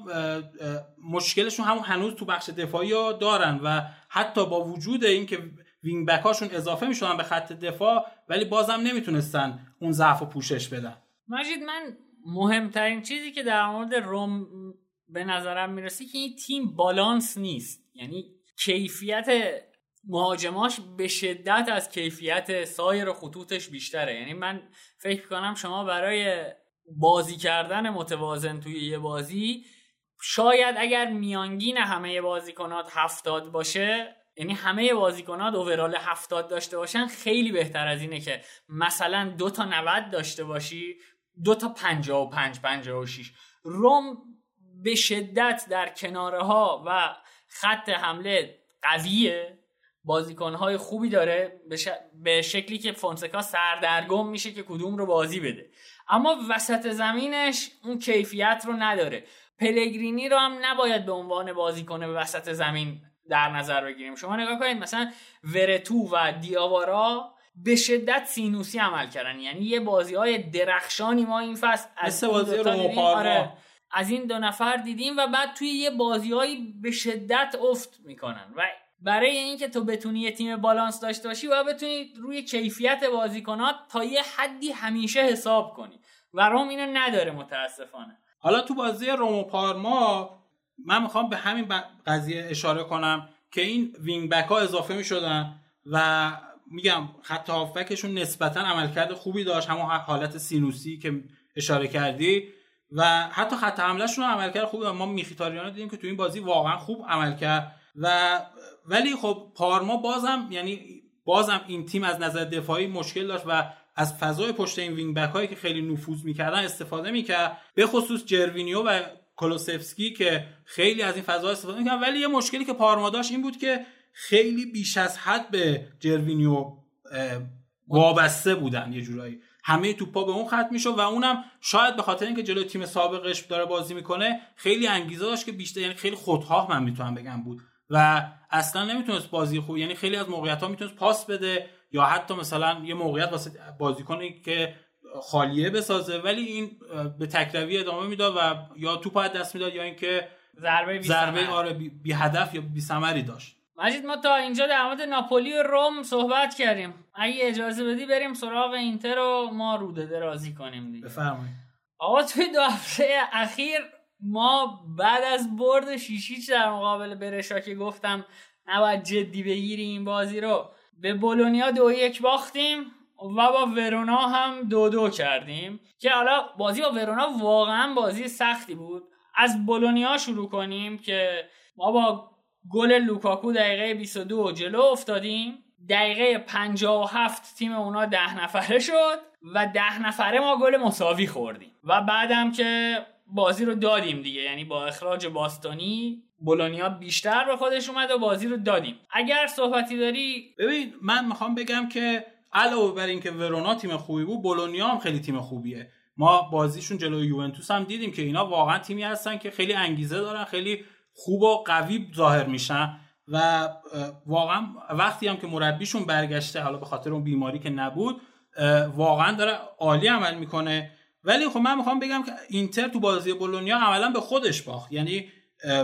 مشکلشون همون هنوز تو بخش دفاعی دارن و حتی با وجود اینکه وینگ بک هاشون اضافه می‌شدن به خط دفاع ولی بازم نمی‌تونستن اون ضعف و پوشش بدن. مجید من مهمترین چیزی که در مورد روم به نظرم می‌رسه که این تیم بالانس نیست. یعنی کیفیت مهاجماش به شدت از کیفیت سایر خطوطش بیشتره. یعنی من فکر کنم شما برای بازی کردن متوازن توی یه بازی شاید اگر میانگین همه بازیکنات هفتاد باشه یعنی همه بازیکنات اوورال هفتاد داشته باشن خیلی بهتر از اینه که مثلا دو تا 90 داشته باشی دو تا 55 56 روم به شدت در کناره ها و خط حمله قویه بازیکنهای خوبی داره به شکلی که فونسکا سردرگم میشه که کدوم رو بازی بده. اما وسط زمینش اون کیفیت رو نداره. پلگرینی رو هم نباید به عنوان بازیکن وسط زمین در نظر بگیریم. شما نگاه کنید مثلا ورتو و دیاوارا به شدت سینوسی عمل کردن. یعنی یه بازی های درخشانی ما این فصل از بازی آره از این دو نفر دیدیم و بعد توی یه بازیهایی به شدت افت می‌کنن. و برای اینکه تو بتونی یه تیم بالانس داشته باشی و بتونی روی کیفیت بازیکنات تا یه حدی همیشه حساب کنی. و روم اینو نداره متاسفانه. حالا تو بازی روم و پارما من می‌خوام به همین قضیه اشاره کنم که این wing back ها اضافه می‌شدن و میگم خط هافبکشون نسبتا عملکرد خوبی داشت همون حالت سینوسی که اشاره کردی و حتی خط حملهشون هم عملکرد خوبی ما مخیتاریان دیدیم که تو این بازی واقعا خوب عمل کرد و ولی خب پارما بازم یعنی بازم این تیم از نظر دفاعی مشکل داشت و از فضای پشت این wing back هایی که خیلی نفوذ می‌کردن استفاده می‌کرد. به خصوص جروینیو و کولوسفسکی که خیلی از این فضا استفاده می‌کردن ولی یه مشکلی که پارما داشت این بود که خیلی بیش از حد به جروینیو وابسته بودن یه جورایی. همه توپا به اون خط می‌شد و اونم شاید به خاطر اینکه جلوی تیم سابقش داره بازی می‌کنه خیلی انگیزه داشت که بیشتر یعنی خیلی خودخواه من می‌تونم بگم بود. و اصلا نمی‌تونست بازی خوب یعنی خیلی از موقعیت ها می‌تونست پاس بده یا حتی مثلا یه موقعیت واسه بازیکنی که خالیه بسازه ولی این به تکروی ادامه می‌داد و یا توپ از دست می‌داد یا اینکه ضربه بی ضربه آره بی, هدف یا بی ثمری داشت. مجید ما تا اینجا در مورد ناپولی و روم صحبت کردیم. اگه اجازه بدی بریم سراغ اینتر و ما روده درازی کنیم دیگه. بفرمایید. آقا توی دو هفته اخیر ما بعد از برد شیشیچ در مقابل برشا که گفتم نباید جدی بگیریم این بازی رو به بولونیا دو یک باختیم. و با ورونا هم دو دو کردیم که حالا بازی با ورونا واقعا بازی سختی بود. از بولونیا شروع کنیم که ما با گل لوکاکو دقیقه 22 جلو افتادیم. دقیقه 57 تیم اونا ده نفره شد و ده نفره ما گل مساوی خوردیم. و بعدم که بازی رو دادیم دیگه یعنی با اخراج باستانی بولونیا بیشتر به خودش اومد و بازی رو دادیم. اگر صحبتی داری ببین من می‌خوام بگم که علاوه بر اینکه ورونا تیم خوبی بود بولونیا هم خیلی تیم خوبیه. ما بازیشون جلوی یوونتوس هم دیدیم که اینا واقعا تیمی هستن که خیلی انگیزه دارن خیلی خوب و قوی ظاهر میشن و واقعا وقتی هم که مربیشون برگشته حالا به خاطر اون بیماری که نبود واقعا داره عالی عمل می‌کنه. ولی خب من می‌خوام بگم که اینتر تو بازی بولونیا عملا به خودش باخت. یعنی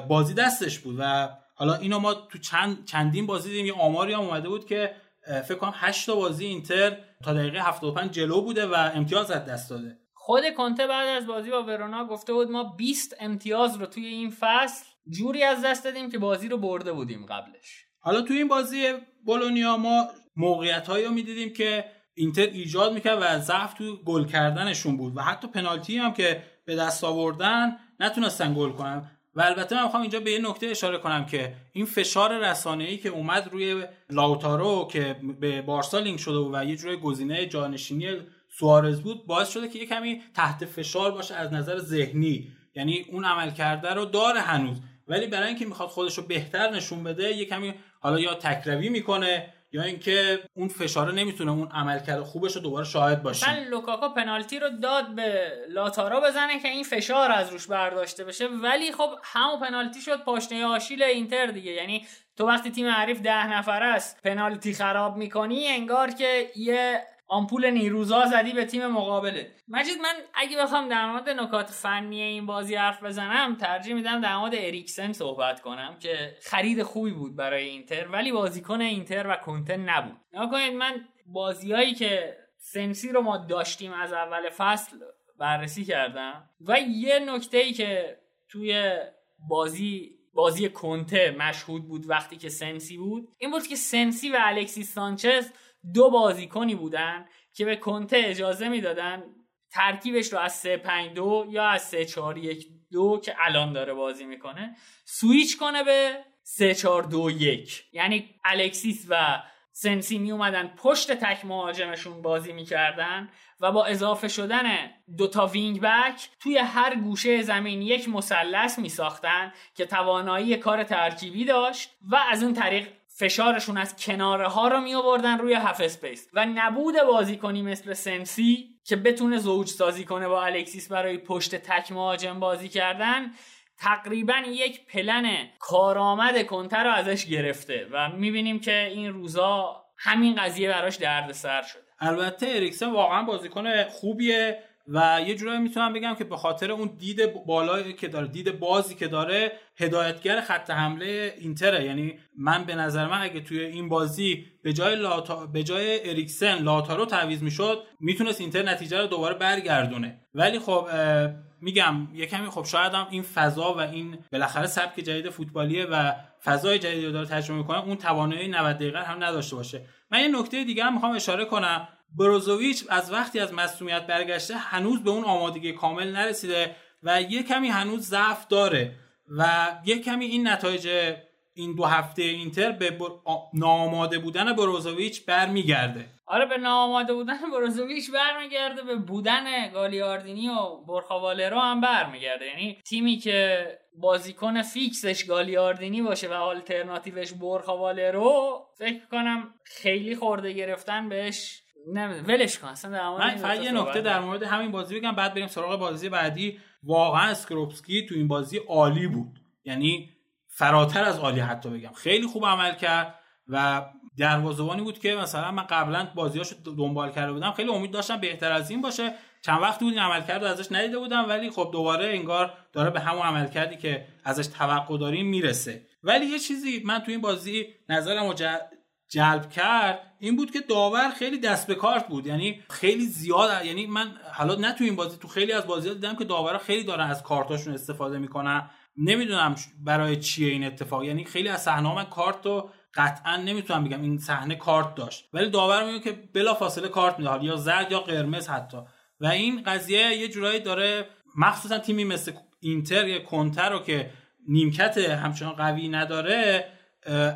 بازی دستش بود و حالا اینو ما تو چند چندین بازی دیدیم یه آماری هم اومده بود که فکر کنم 8 تا بازی اینتر تا دقیقه 75 جلو بوده و امتیاز از دست داده. خود کنته بعد از بازی با ورونا گفته بود ما 20 امتیاز رو توی این فصل جوری از دست دادیم که بازی رو برده بودیم قبلش. حالا توی این بازی بولونیا ما موقعیت هایی رو می‌دیدیم که اینتر ایجاد می‌کرد و ضعف تو گل کردنشون بود و حتی پنالتی هم که به دست آوردن نتونستن گل کنن. و البته من می‌خوام اینجا به یه نکته اشاره کنم که این فشار ای که اومد روی لاوتارو که به بارسا لینک شده و یه جوری گزینه جانشینی سوارز بود باعث شده که یه کمی تحت فشار باشه از نظر ذهنی. یعنی اون عمل کرده رو داره هنوز. ولی برای اینکه می‌خواد خودش رو بهتر نشون بده یه کمی حالا یا تکروی می‌کنه یا اینکه اون فشاره نمی‌تونه اون عملکرد خوبش رو دوباره شاهد باشه مثلا لوکاکو پنالتی رو داد به لائوتارو بزنه که این فشار از روش برداشته بشه ولی خب همون پنالتی شد پاشنه آشیل اینتر دیگه. یعنی تو وقتی تیم حریف ده نفر است پنالتی خراب می‌کنی انگار که یه آمپول نیروزا زدی به تیم مقابل مجید من اگه بخوام در مورد نکات فنی این بازی حرف بزنم ترجیح میدم در مورد اریکسن صحبت کنم که خرید خوبی بود برای اینتر ولی بازیکن اینتر و کنته نبود. ببینید من بازیایی که سنسی رو ما داشتیم از اول فصل بررسی کردم و یه نکته ای که توی بازی بازی کنته مشهود بود وقتی که سنسی بود این بود که سنسی و الکسیس سانچز دو بازیکنی بودن که به کنته اجازه می‌دادن ترکیبش رو از 3 5 2 یا از 3 4 1 2 که الان داره بازی می‌کنه سویچ کنه به 3 4 2 1 یعنی الکسیس و سنسی می اومدن پشت تک مهاجمشون بازی می‌کردن و با اضافه شدن دوتا wing back توی هر گوشه زمین یک مثلث می ساختن که توانایی کار ترکیبی داشت و از اون طریق فشارشون از کناره ها رو می آوردن روی half space. و نبود بازیکنی مثل سنسی که بتونه زوج سازی کنه با الکسیس برای پشت تک مهاجم بازی کردن تقریبا یک پلن کارآمد کنته رو ازش گرفته. و می‌بینیم که این روزا همین قضیه براش دردسر شده. البته اریکسن واقعا بازیکن خوبیه. و یه جورایی می‌تونم بگم که به خاطر اون دید بالایی که داره دید بازی که داره هدایتگر خط حمله اینتره. یعنی من به نظر من اگه توی این بازی به جای لاتا... به جای اریکسن لاتارو تعویض می‌شد می‌تونست اینتر نتیجه رو دوباره برگردونه. ولی خب میگم یه کمی خب شاید هم این فضا و این بالاخره سبک جدید فوتبالیه و فضای جدیدی رو داره تجربه می‌کنه اون توانایی 90 دقیقه هم نداشته باشه. من یه نکته دیگه هم می‌خوام اشاره کنم. بروزوویچ از وقتی از مصونیت برگشته هنوز به اون آمادگی کامل نرسیده و یه کمی هنوز ضعف داره و یه کمی این نتایج این دو هفته اینتر به بر... ناآماده بودن بروزوویچ برمیگرده. آره به ناآماده بودن بروزوویچ برمیگرده به بودن گالیاردینی و برخاوالرو هم برمیگرده. یعنی تیمی که بازیکن fix ش گالیاردینی باشه و آلترناتیوش برخاوالرو فکر کنم خیلی خرده گرفتن بهش نه ولش کن اصلا در مورد من یه نکته در مورد همین بازی بگم بعد بریم سراغ بازی بعدی. واقعا اسکوروپسکی تو این بازی عالی بود. یعنی فراتر از عالی حتی بگم. خیلی خوب عمل کرد و دروازه‌بانی بود که مثلا من قبلا بازیاشو دنبال کرده بودم. خیلی امید داشتم بهتر از این باشه. چند وقتی بود این عملکرد ازش ندیده بودم ولی خب دوباره انگار داره به همون عملکردی که ازش توقع داریم می‌رسه. ولی یه چیزی من تو این بازی نظرم جلب کرد این بود که داور خیلی دست به کارت بود. یعنی خیلی زیاد یعنی من حالا نه تو این بازی تو خیلی از بازی دیدم که داورا خیلی دارن از کارتاشون استفاده می‌کنن. نمی‌دونم برای چیه این اتفاق. یعنی خیلی از صحنه من کارت رو قطعا نمی‌تونم بگم. این صحنه کارت داشت. ولی داور میگه که بلا فاصله کارت میده یا زرد یا قرمز حتی. و این قضیه یه جورایی داره مخصوصا تیمی مثل اینتر یا کنتر رو که نیمکت همچنان قوی نداره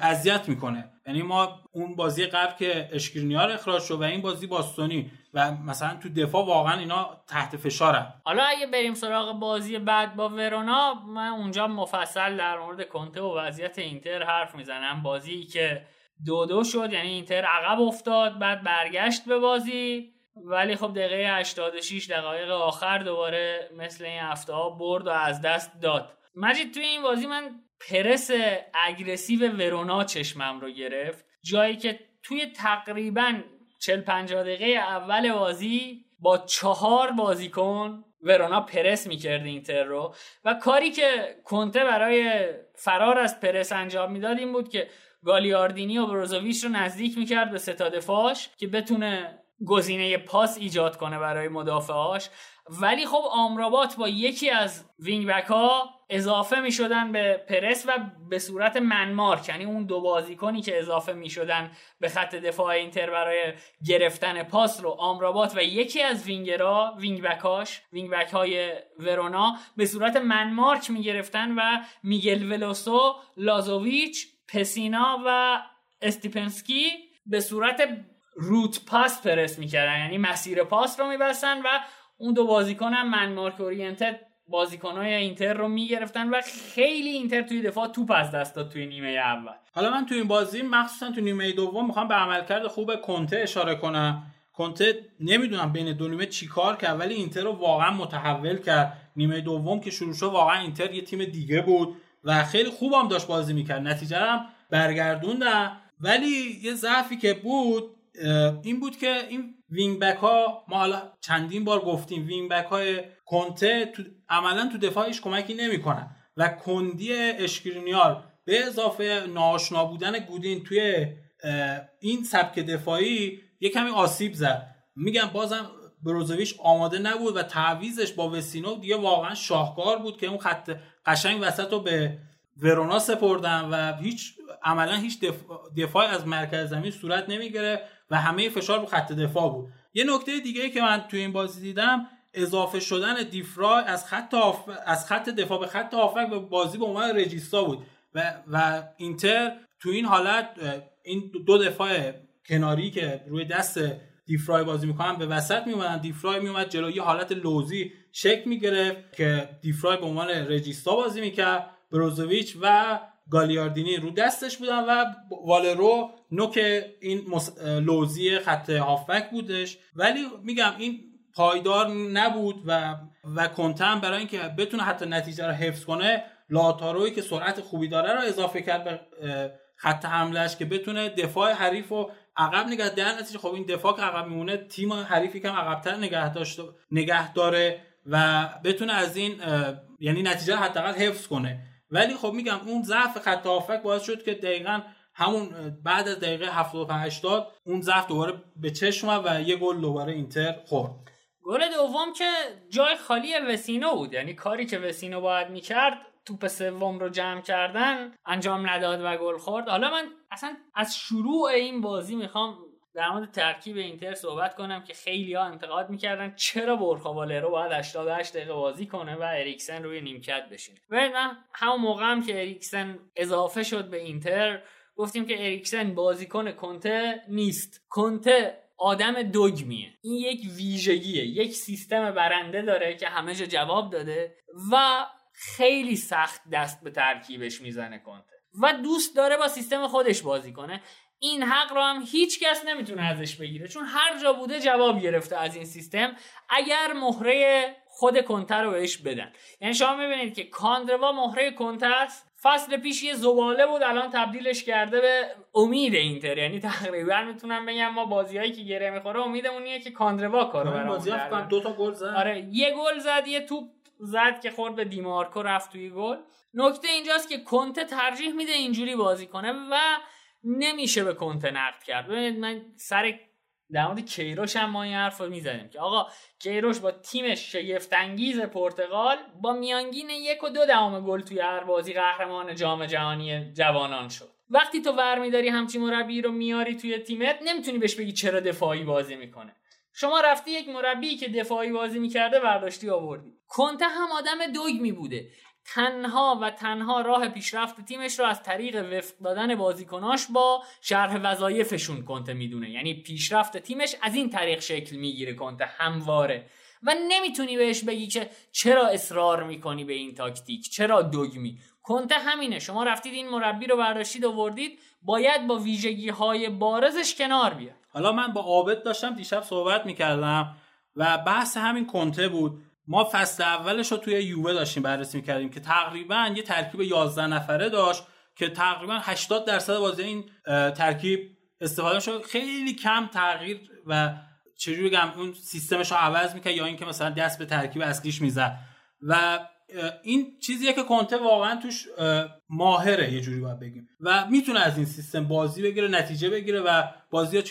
اذیت می‌کنه. یعنی ما اون بازی قبل که اشکرینیار اخراج شد و این بازی باستونی و مثلا تو دفاع واقعا اینا تحت فشارن. حالا اگه بریم سراغ بازی بعد با ورونا من اونجا مفصل در مورد کنته و وضعیت اینتر حرف می‌زنم. بازی که دو دو شد یعنی اینتر عقب افتاد بعد برگشت به بازی. ولی خب دقیقه 86 دقایق آخر دوباره مثل این هفته ها برد و از دست داد. مجید توی این بازی من پرس اگرسیو ورونا چشمم رو گرفت. جایی که توی تقریبا 40 50 دقیقه اول بازی با چهار بازیکن ورونا پرس می‌کرد اینتر رو و کاری که کنته برای فرار از پرس انجام می‌داد این بود که گالیاردینی و بروزوویچ رو نزدیک می‌کرد به ستاد فاش که بتونه گزینه پاس ایجاد کنه برای مدافعاش. ولی خب آمرابات با یکی از wing back ها اضافه می شدن به پرس و به صورت man mark یعنی اون دو بازیکنی که اضافه می شدن به خط دفاع اینتر برای گرفتن پاس رو آمرابات و یکی از winger ا wing back اش wing back های ورونا به صورت man mark می گرفتن و میگل ولوسو لازوویچ پسینا و استیپنسکی به صورت route پاس پرس می‌کردن یعنی مسیر پاس رو میبستن و اون دو بازیکن هم man mark oriented بازیکنهای اینتر رو می‌گرفتن و خیلی اینتر توی دفاع توپ از دست داد توی نیمه اول. حالا من توی این بازی مخصوصا توی نیمه دوم می‌خوام به عملکرد خوب کنته اشاره کنم. کنته نمی‌دونم بین دو نیمه چیکار کرد ولی اینتر رو واقعا متحول کرد. نیمه دوم که شروع شد واقعا اینتر یه تیم دیگه بود و خیلی خوب هم داشت بازی می‌کرد. نتیجه هم برگردوندن. ولی یه ضعفی که بود این بود که این wing back ها ما حالا چندین بار گفتیم wing back های کنته تو عملا تو دفاعش کمکی نمی‌کنن و کندی اشکرینیار به اضافه ناآشنا بودن گودین توی این سبک دفاعی یه کمی آسیب زد. میگم بازم بروزوویچ آماده نبود و تعویضش با وسینو دیگه واقعا شاهکار بود که اون خط قشنگ وسط رو به ورونا سپردن و هیچ عملا هیچ دفاعی از مرکز زمین صورت نمی‌گیره و همه فشار رو خط دفاع بود. یه نکته دیگه ای که من توی این بازی دیدم اضافه شدن دیفرای از خط هاف... از خط دفاع به خط هافبک به بازی به عنوان regista بود. و و اینتر تو این حالت این دو دفاع کناری که روی دست دیفرای بازی می‌کنن به وسط میومدن دیفرای میومد جلوی یه حالت لوزی شکل می‌گرفت که دیفرای به عنوان regista بازی می‌کرد. بروزوویچ و گالیاردینی رو دستش بودن و والرو نوک این لوزی خط هافبک بودش. ولی میگم این پایدار نبود و و کنتم برای اینکه بتونه حتی نتیجه رو حفظ کنه لاتاروی که سرعت خوبی داره رو اضافه کرد به خط حملهش که بتونه دفاع حریف رو عقب نگه در نتیجه. خب این دفاع که عقب میمونه تیم حریفی که عقبتر نگه داشته نگه داره و بتونه از این یعنی نتیجه حداقل حفظ کنه. ولی خب میگم اون ضعف خط هافک باعث شد که دقیقا همون بعد از دقیقه 75 80 اون ضعف دوباره به چشم و یه گل دوباره اینتر خورد. گل دوم که جای خالی وسینو بود. یعنی کاری که وسینو باید می‌کرد توپ سوم رو جمع کردن انجام نداد و گل خورد. حالا من اصلا از شروع این بازی می‌خوام در مورد ترکیب اینتر صحبت کنم که خیلی ها انتقاد می‌کردن چرا برخا رو باید 88 دقیقه بازی کنه و اریکسن روی نیمکت بشینه. و من همون موقع هم که اریکسن اضافه شد به اینتر گفتیم که اریکسن بازیکن کنته نیست. کنته آدم دوگمیه. این یک ویژگیه یک سیستم برنده داره که همه جا جواب داده و خیلی سخت دست به ترکیبش می‌زنه کنته. و دوست داره با سیستم خودش بازی کنه. این حق رو هم هیچ کس نمی‌تونه ازش بگیره. چون هر جا بوده جواب گرفته از این سیستم. اگر مهره خود کنته رو بهش بدن. یعنی شما می‌بینید که کاندروا مهره کنته است. فصل پیش یه زباله بود الان تبدیلش کرده به امید اینتر. یعنی تقریبا می‌تونم بگم ما بازیایی که گره می‌خوره امیدمون که کاندروا کارو برام بازی دو تا گل زد. آره یه گل زد یه توپ زد که خورد به دیمارکو رفت توی گل. نکته اینجاست که کنته ترجیح میده اینجوری بازی کنه و نمیشه به کنته نقد کرد. ببینید من سر در مورد کیروش هم ما این حرف رو می‌زنیم که آقا کیروش با تیمش شگفت انگیز پرتغال با میانگین یک و دو دهم گل توی هر بازی قهرمان جام جهانی جوانان شد. وقتی تو ور میداری همچین مربی رو میاری توی تیمت نمی‌تونی بهش بگی چرا دفاعی بازی می‌کنه. شما رفتی یک مربی که دفاعی بازی می‌کرده برداشتی آوردی. کنته هم آدم دوگمی بوده تنها و تنها راه پیشرفت تیمش رو از طریق وفق دادن بازیکناش با شرح وظایفشون کنته می‌دونه. یعنی پیشرفت تیمش از این طریق شکل می‌گیره کنته همواره. و نمی‌تونی بهش بگی که چرا اصرار می‌کنی به این تاکتیک؟ چرا دوگمی؟ کنته همینه. شما رفتید این مربی رو برداشتید و وردید باید با ویژگی های بارزش کنار بیاد. حالا من با عابد داشتم دیشب صحبت می‌کردم و بحث همین کنته بود. ما فصل اولش رو توی یووه داشتیم بررسی می‌کردیم که تقریبا یه ترکیب 11 نفره داشت که تقریبا 80 درصد بازی این ترکیب استفاده شد. خیلی کم تغییر و چجوری بگم اون سیستمش رو عوض می‌کرد یا اینکه مثلا دست به ترکیب اصلیش می‌زد. و این چیزیه که کنته واقعا توش ماهره یه جوری باید بگیم. و می‌تونه از این سیستم بازی بگیره نتیجه بگیره و بازی ها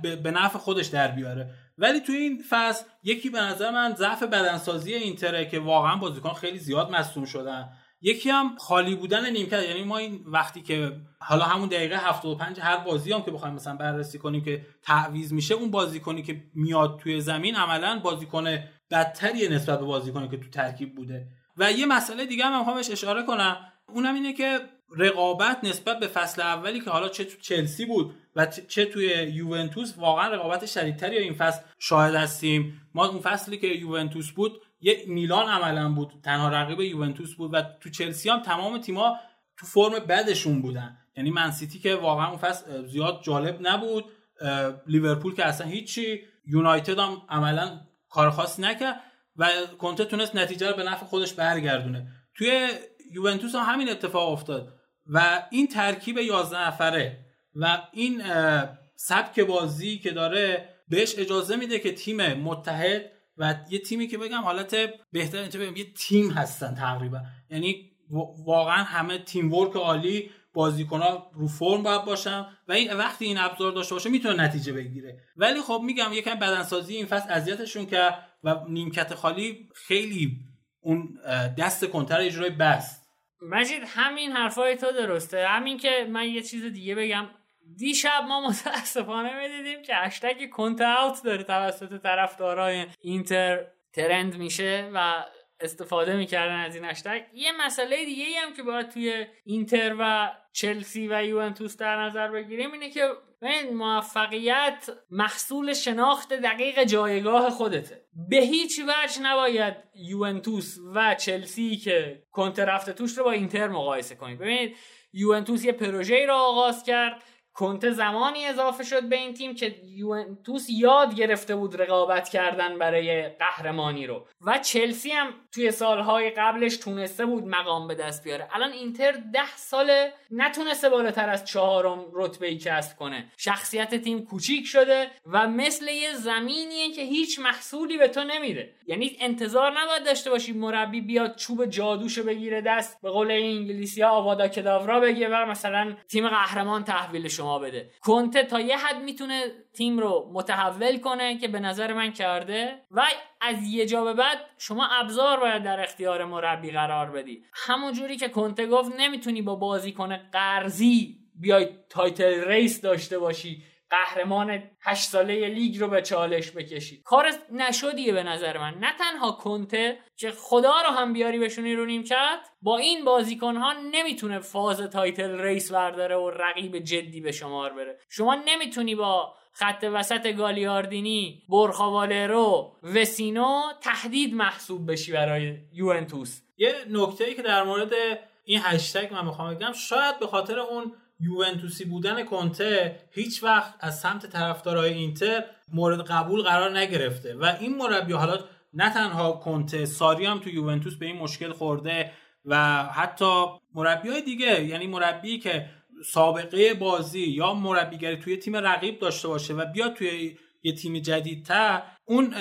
به نفع خودش در بیاره. ولی توی این فصل یکی به نظر من ضعف بدنسازی اینتره که واقعا بازیکن خیلی زیاد مصدوم شدن. یکی هم خالی بودن نیمکت. یعنی ما این وقتی که حالا همون دقیقه 75 هر بازی هم که بخوایم مثلا بررسی کنیم که تعویض میشه اون بازیکنی که میاد توی زمین عملا بازیکن بدتریه نسبت به بازیکنی که تو ترکیب بوده. و یه مسئله دیگه هم می‌خوام اشاره کنم. اونم اینه که رقابت نسبت به فصل اولی که حالا چه تو چلسی بود و چه توی یوونتوس واقعا رقابت شدیدتری این فصل شاهد هستیم. ما اون فصلی که یوونتوس بود یه میلان عملا بود تنها رقیب یوونتوس بود و تو چلسی هم تمام تیما تو فرم بدشون بودن. یعنی منسیتی که واقعا اون فصل زیاد جالب نبود لیورپول که اصلا هیچی یونایتد هم عملا کار خاصی نکرد و کنته تونست نتیجه رو به نفع خودش برگردونه. توی یوونتوس هم همین اتفاق افتاد و این ترکیب 11 نفره و این سبک بازی که داره بهش اجازه میده که تیم متحد و یه تیمی که بگم حالت بهتر اینجا بگم یه تیم هستن تقریبا. یعنی واقعا همه تیم ورک عالی ها رو فرم باید باشن و این وقتی این ابزار داشته باشه می‌تونه نتیجه بگیره. ولی خب میگم یکم بدنسازی این فصل اذیتشون که و نیمکت خالی خیلی اون دست کنتر اجرای بست مجید همین حرفای تو درسته. همین که من یه چیز دیگه بگم. دیشب ما متاسفانه می‌دیدیم که هشتگ کنت اوت داره توسط طرفدارای اینتر ترند میشه و استفاده می‌کردن از این هشتگ. یه مسئله دیگه ای هم که باید توی اینتر و چلسی و یوونتوس در نظر بگیریم اینه که این موفقیت محصول شناخت دقیق جایگاه خودته. به هیچ وجه نباید یوونتوس و چلسی که کنتر رفته توش رو با اینتر مقایسه کنید ببینید یوونتوس یه پروژه را آغاز کرد. کنته زمانی اضافه شد به این تیم که یوونتوس یاد گرفته بود رقابت کردن برای قهرمانی رو. و چلسی هم توی سالهای قبلش تونسته بود مقام به دست بیاره. الان اینتر ده ساله نتونسته بالاتر از چهارم رتبه ای کسب کنه. شخصیت تیم کوچیک شده و مثل یه زمینیه که هیچ محصولی به تو نمیده. یعنی انتظار نباید داشته باشی مربی بیاد چوب جادوشو بگیره دست به قول انگلیسی ها آوادا کداورا بگه و مثلا تیم قهرمان تحویل شما بده. کنته تا یه حد می‌تونه تیم رو متحول کنه که به نظر من کرده و از یه جا به بعد شما ابزار باید در اختیار مربی قرار بدی. همون جوری که کنته گفت نمی‌تونی با بازیکن قرضی بیای title race داشته باشی. قهرمان هشت ساله لیگ رو به چالش بکشی. کار نشدنیه به نظر من. نه تنها کنته که خدا رو هم بیاری بشونی رو نیمکت با این بازیکن ها نمی‌تونه فاز title race برداره و رقیب جدی به شمار بره. شما نمی‌تونی با خط وسط گالیاردینی بورخا والرو وسینو تهدید محسوب بشی برای یوونتوس. یه نکته ای که در مورد این هشتگ من می‌خوام بگم شاید به خاطر اون یوونتوسی بودن کنته هیچ وقت از سمت طرفدارای اینتر مورد قبول قرار نگرفته. و این مربی حالا نه تنها کنته ساری هم تو یوونتوس به این مشکل خورده و حتی مربی های دیگه یعنی مربی که سابقه بازی یا مربیگری توی تیم رقیب داشته باشه و بیاد توی یه تیم جدیدتر اون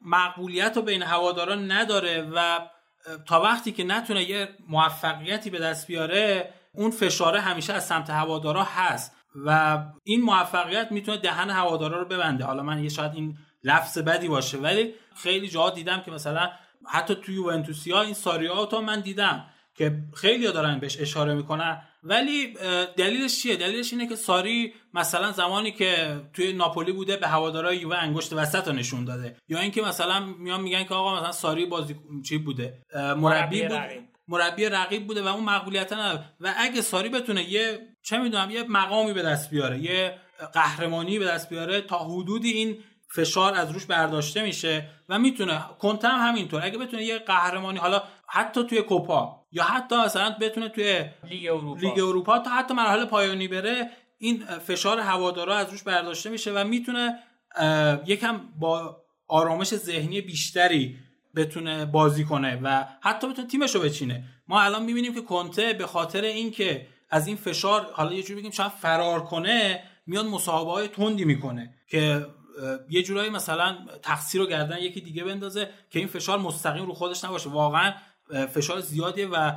مقبولیت رو بین هواداران نداره و تا وقتی که نتونه یه موفقیتی به دست بیاره اون فشاره همیشه از سمت هوادارا هست و این موفقیت می‌تونه دهن هوادارا رو ببنده. حالا من یه شاید این لفظ بدی باشه ولی خیلی جا دیدم که مثلا حتی توی یوونتوسیا این ساریا تا من دیدم که خیلی دارن بهش اشاره می‌کنن. ولی دلیلش چیه؟ دلیلش اینه که ساری مثلا زمانی که توی ناپولی بوده به هوادارهای یووه انگشت وسط رو نشون داده. یا اینکه مثلا میان میگن که آقا مثلا ساری بازی چی بوده؟ مربی بود. مربی رقیب بوده و اون مقبولیت نداره. و اگه ساری بتونه یه چه می‌دونم یه مقامی به دست بیاره یه قهرمانی به دست بیاره تا حدودی این فشار از روش برداشته میشه و می‌تونه. کنته هم همینطور. اگه بتونه یه قهرمانی حالا حتی توی کوپا یا حتی مثلا بتونه توی لیگ اروپا. لیگ اروپا تا حتی مرحله پایانی بره این فشار هوادارا از روش برداشته میشه و می‌تونه یکم با آرامش ذهنی بیشتری بتونه بازی کنه و حتی بتونه تیمش رو بچینه. ما الان می‌بینیم که کنته به خاطر اینکه از این فشار حالا یه جوری بگیم شاید فرار کنه میاد مصاحبه های تندی می‌کنه که یه جورایی مثلا تقصیر رو گردن یکی دیگه بندازه که این فشار مستقیم رو خودش نباشه. واقعا فشار زیادیه و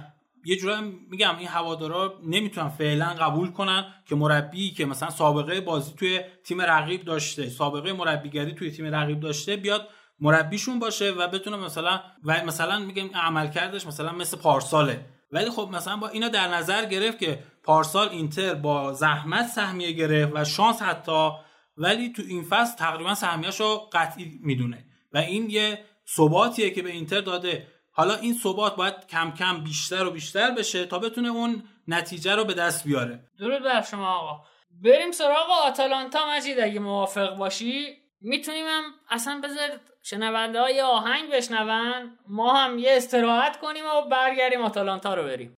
یه جورایی میگم این هوادارا نمی‌تونن فعلا قبول کنن که مربی که مثلا سابقه بازی توی تیم رقیب داشته سابقه مربیگری توی تیم رقیب داشته بیاد مربیشون باشه و بتونه مثلا و مثلا میگم عمل کردش مثلا مثل پارساله. ولی خب مثلا با اینا در نظر گرفت که پارسال اینتر با زحمت سهمیه گرفت و شانس حتی ولی تو این فصل تقریبا سهمیهش رو قطعی می‌دونه. و این یه ثباتیه که به اینتر داده. حالا این ثبات باید کم کم بیشتر و بیشتر بشه تا بتونه اون نتیجه رو به دست بیاره. درود بر شما آقا. بریم سراغ آتالانتا مجید اگه موافق باشی. می‌تونیم هم اصلا بذارید شنونده های آهنگ بشنون. ما هم یه استراحت کنیم و برگردیم آتالانتا رو بریم.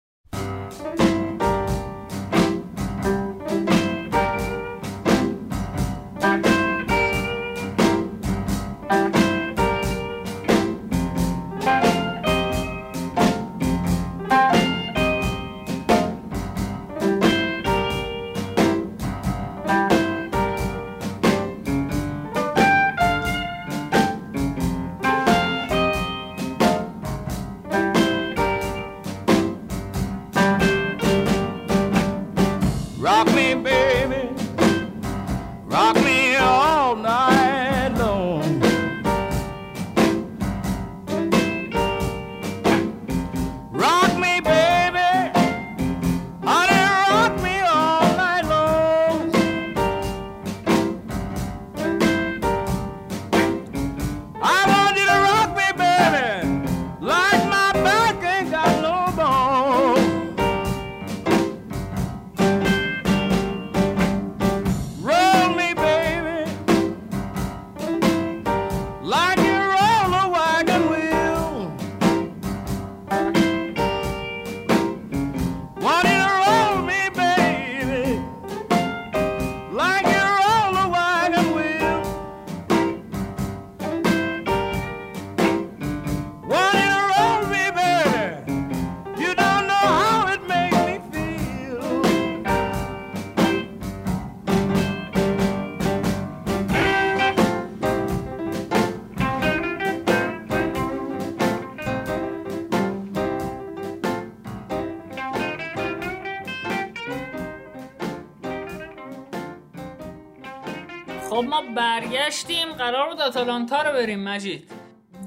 برگشتیم قرار بود آتالانتا رو بریم مجید.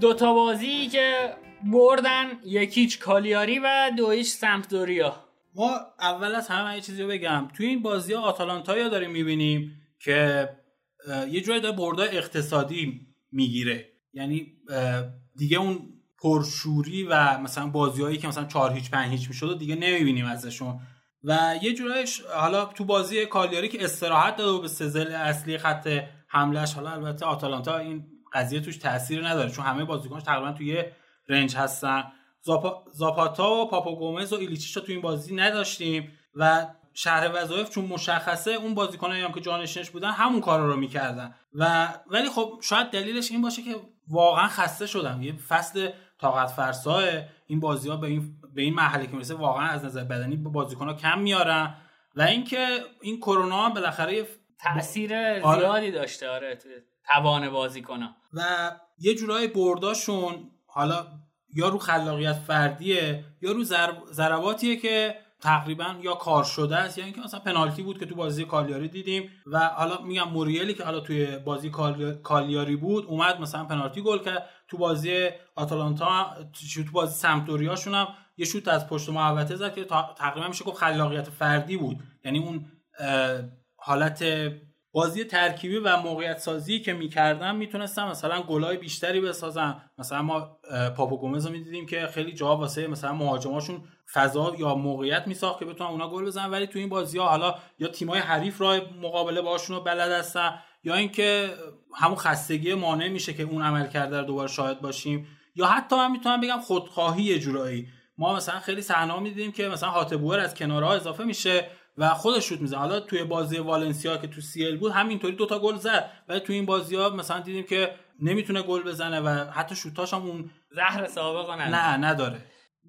دوتا بازی که بردن یکیچ کالیاری و دویچ سمپدوریا. ما اول از همه یه چیزی بگم. توی این بازی آتالانتا یا داریم می‌بینیم که یه جای داره برده اقتصادی می‌گیره. یعنی دیگه اون پرشوری و مثلا بازیهایی که مثلا 4 هیچ 5 هیچ می‌شد دیگه نمی‌بینیم ازشون. و یه جورایش حالا تو بازی کالیاری که استراحت داده و به سزل اصلی خط حملهش حالا البته آتالانتا این قضیه توش تاثیر نداره چون همه بازیکنش تقریبا توی رنج هستن. زاپا... زاپاتا و پاپا گومز و ایلیچیش رو تو این بازی نداشتیم و شهر وظایف چون مشخصه اون بازیکنایی هم که جانشینش بودن همون کارا رو می‌کردن. و ولی خب شاید دلیلش این باشه که واقعا خسته شدم. یه فصل طاقت فرساه این بازی ها به این به این مرحله که می‌رسه واقعا از نظر بدنی بازیکن ها کم میارن و اینکه این کرونا هم بالاخره تاثیر آره. زیادی داشته آره تو توان بازی کنم و یه جورای برداشون حالا یا رو خلاقیت فردیه یا رو ضرباتیه که تقریبا یا کار شده است یا اینکه مثلا پنالتی بود که تو بازی کالیاری دیدیم و حالا میگم موریلی که حالا توی بازی کالیاری بود اومد مثلا پنالتی گل کرد تو بازی آتالانتا تو بازی سمپدوریاشون هم یه شوت از پشت محوطه زد که تقریبا میشه گفت خلاقیت فردی بود. یعنی اون حالت بازی ترکیبی و موقعیت سازی که می‌کردن می‌تونستم مثلا گلای بیشتری بسازن. مثلا ما پاپو گومز رو می‌دیدیم که خیلی جا واسه مثلا مهاجماشون فضا یا موقعیت میساخت که بتونن اونا گل بزنن. ولی تو این بازی ها حالا یا تیمای حریف راه مقابله باشون رو بلد هستن یا اینکه همون خستگی مانع میشه که اون عمل کرده رو دوباره شاهد باشیم. یا حتی من می‌تونم بگم خودخواهی یه جورایی. ما مثلا خیلی صحنه می‌دیدیم که مثلا هاتبور از کنارها اضافه میشه و خودش شوت می‌زنه. حالا توی بازی والنسیا که تو سیل بود همینطوری دوتا گل زد. ولی توی این بازی ها مثلا دیدیم که نمی‌تونه گل بزنه و حتی شوتاش هم اون زهر سابق نداره. نه نداره.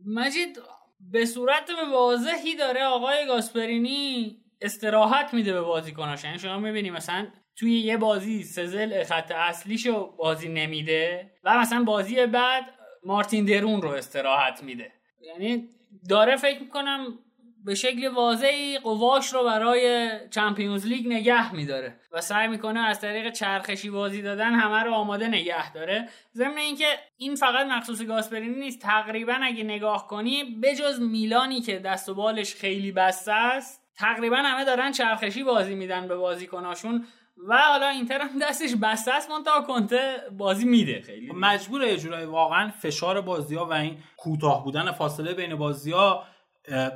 مجید به صورت واضحی داره آقای گاسپرینی استراحت میده به بازیکناش. یعنی شما می‌بینی مثلا توی یه بازی سزل خط اصلیشو بازی نمیده و مثلا بازی بعد مارتین درون رو استراحت میده. یعنی داره فکر می‌کنم به شکل واضحی قواش رو برای چمپیونز لیگ نگه میداره و سعی می‌کنه از طریق چرخشی بازی دادن همه رو آماده نگه داره. ضمن اینکه این فقط مخصوص گاسپرینی نیست تقریبا اگه نگاه کنی بجز میلانی که دست و بالش خیلی بسته است تقریبا همه دارن چرخشی بازی میدن به بازیکناشون. و حالا اینتر هم دستش بسته است مونتا کنته بازی میده. خیلی مجبوره یه جورایی واقعا فشار بازی ها و این کوتاه بودن فاصله بین بازی ها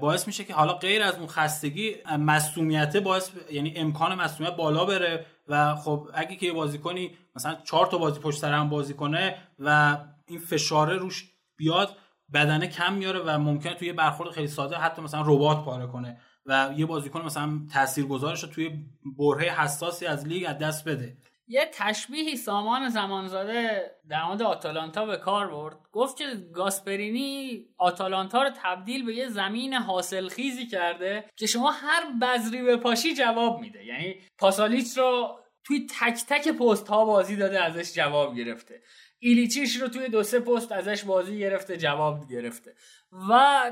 باعث میشه که حالا غیر از اون خستگی مصومیت باعث یعنی امکان مصومیت بالا بره و خب اگه که یه بازیکنی مثلا چهار تا بازی پشت سر هم بازی کنه و این فشاره روش بیاد بدنه کم میاره و ممکنه توی برخورد خیلی ساده حتی مثلا ربات پاره کنه. و یه بازیکن مثلا تاثیرگذارش رو توی برهه حساسی از لیگ از دست بده. یه تشبیهی سامان زمانزاده در مورد آتالانتا به کار برد. گفت که گاسپرینی آتالانتا رو تبدیل به یه زمین حاصل خیزی کرده که شما هر بذری به پاشی جواب میده. یعنی پاسالیچ رو توی تک تک پست ها بازی داده ازش جواب گرفته. ایلیچیش رو توی دو سه پست ازش بازی گرفته جواب گرفته. و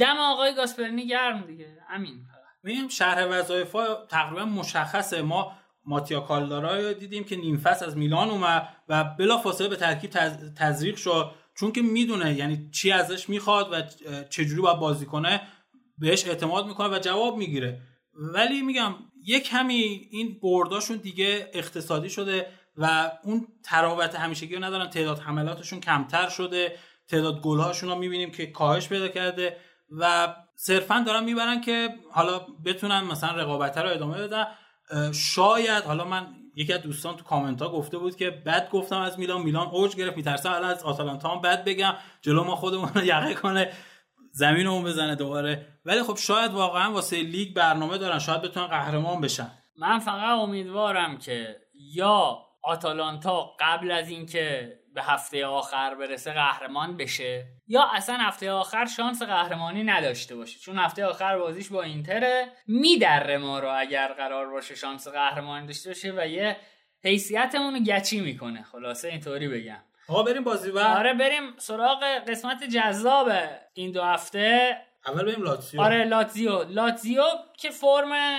دم آقای گاسپرینی گرم دیگه. همین میگم شرح وظایف تقریبا مشخصه. ما ماتیا کالدارا دیدیم که نیم از میلان اومد و بلا فاصله به ترکیب تزریق شد. چون که می‌دونه یعنی چی ازش می‌خواد و چجوری باید بازی کنه بهش اعتماد می‌کنه و جواب می‌گیره. ولی میگم یک کمی این برداشون دیگه اقتصادی شده و اون تراوت همیشگی رو ندارن. تعداد حملاتشون کمتر شده. تعداد گلهاشون رو می‌بینیم که کاهش پیدا کرده. و صرفا دارن می‌برن که حالا بتونن مثلا رقابت رو ادامه بدن. شاید حالا من یکی از دوستان تو کامنت ها گفته بود که بد گفتم از میلان. میلان اوج گرفت میترسم الان از آتالانتا هم بد بگم. جلو ما خودمون یقه کنه زمین اون بزنه دوباره. ولی خب شاید واقعا واسه لیگ برنامه دارن. شاید بتونن قهرمان بشن. من فقط امیدوارم که یا آتالانتا قبل از اینکه به هفته آخر برسه قهرمان بشه. یا اصلا هفته آخر شانس قهرمانی نداشته باشه. چون هفته آخر بازیش با اینتره میدره ما رو اگر قرار باشه شانس قهرمانی داشته باشه و یه حیثیتمون رو گچی می‌کنه. خلاصه اینطوری بگم. آقا بریم بازی بعد. آره بریم سراغ قسمت جذاب این دو هفته. اول بریم لاتزیو. آره لاتزیو. لاتزیو که فرم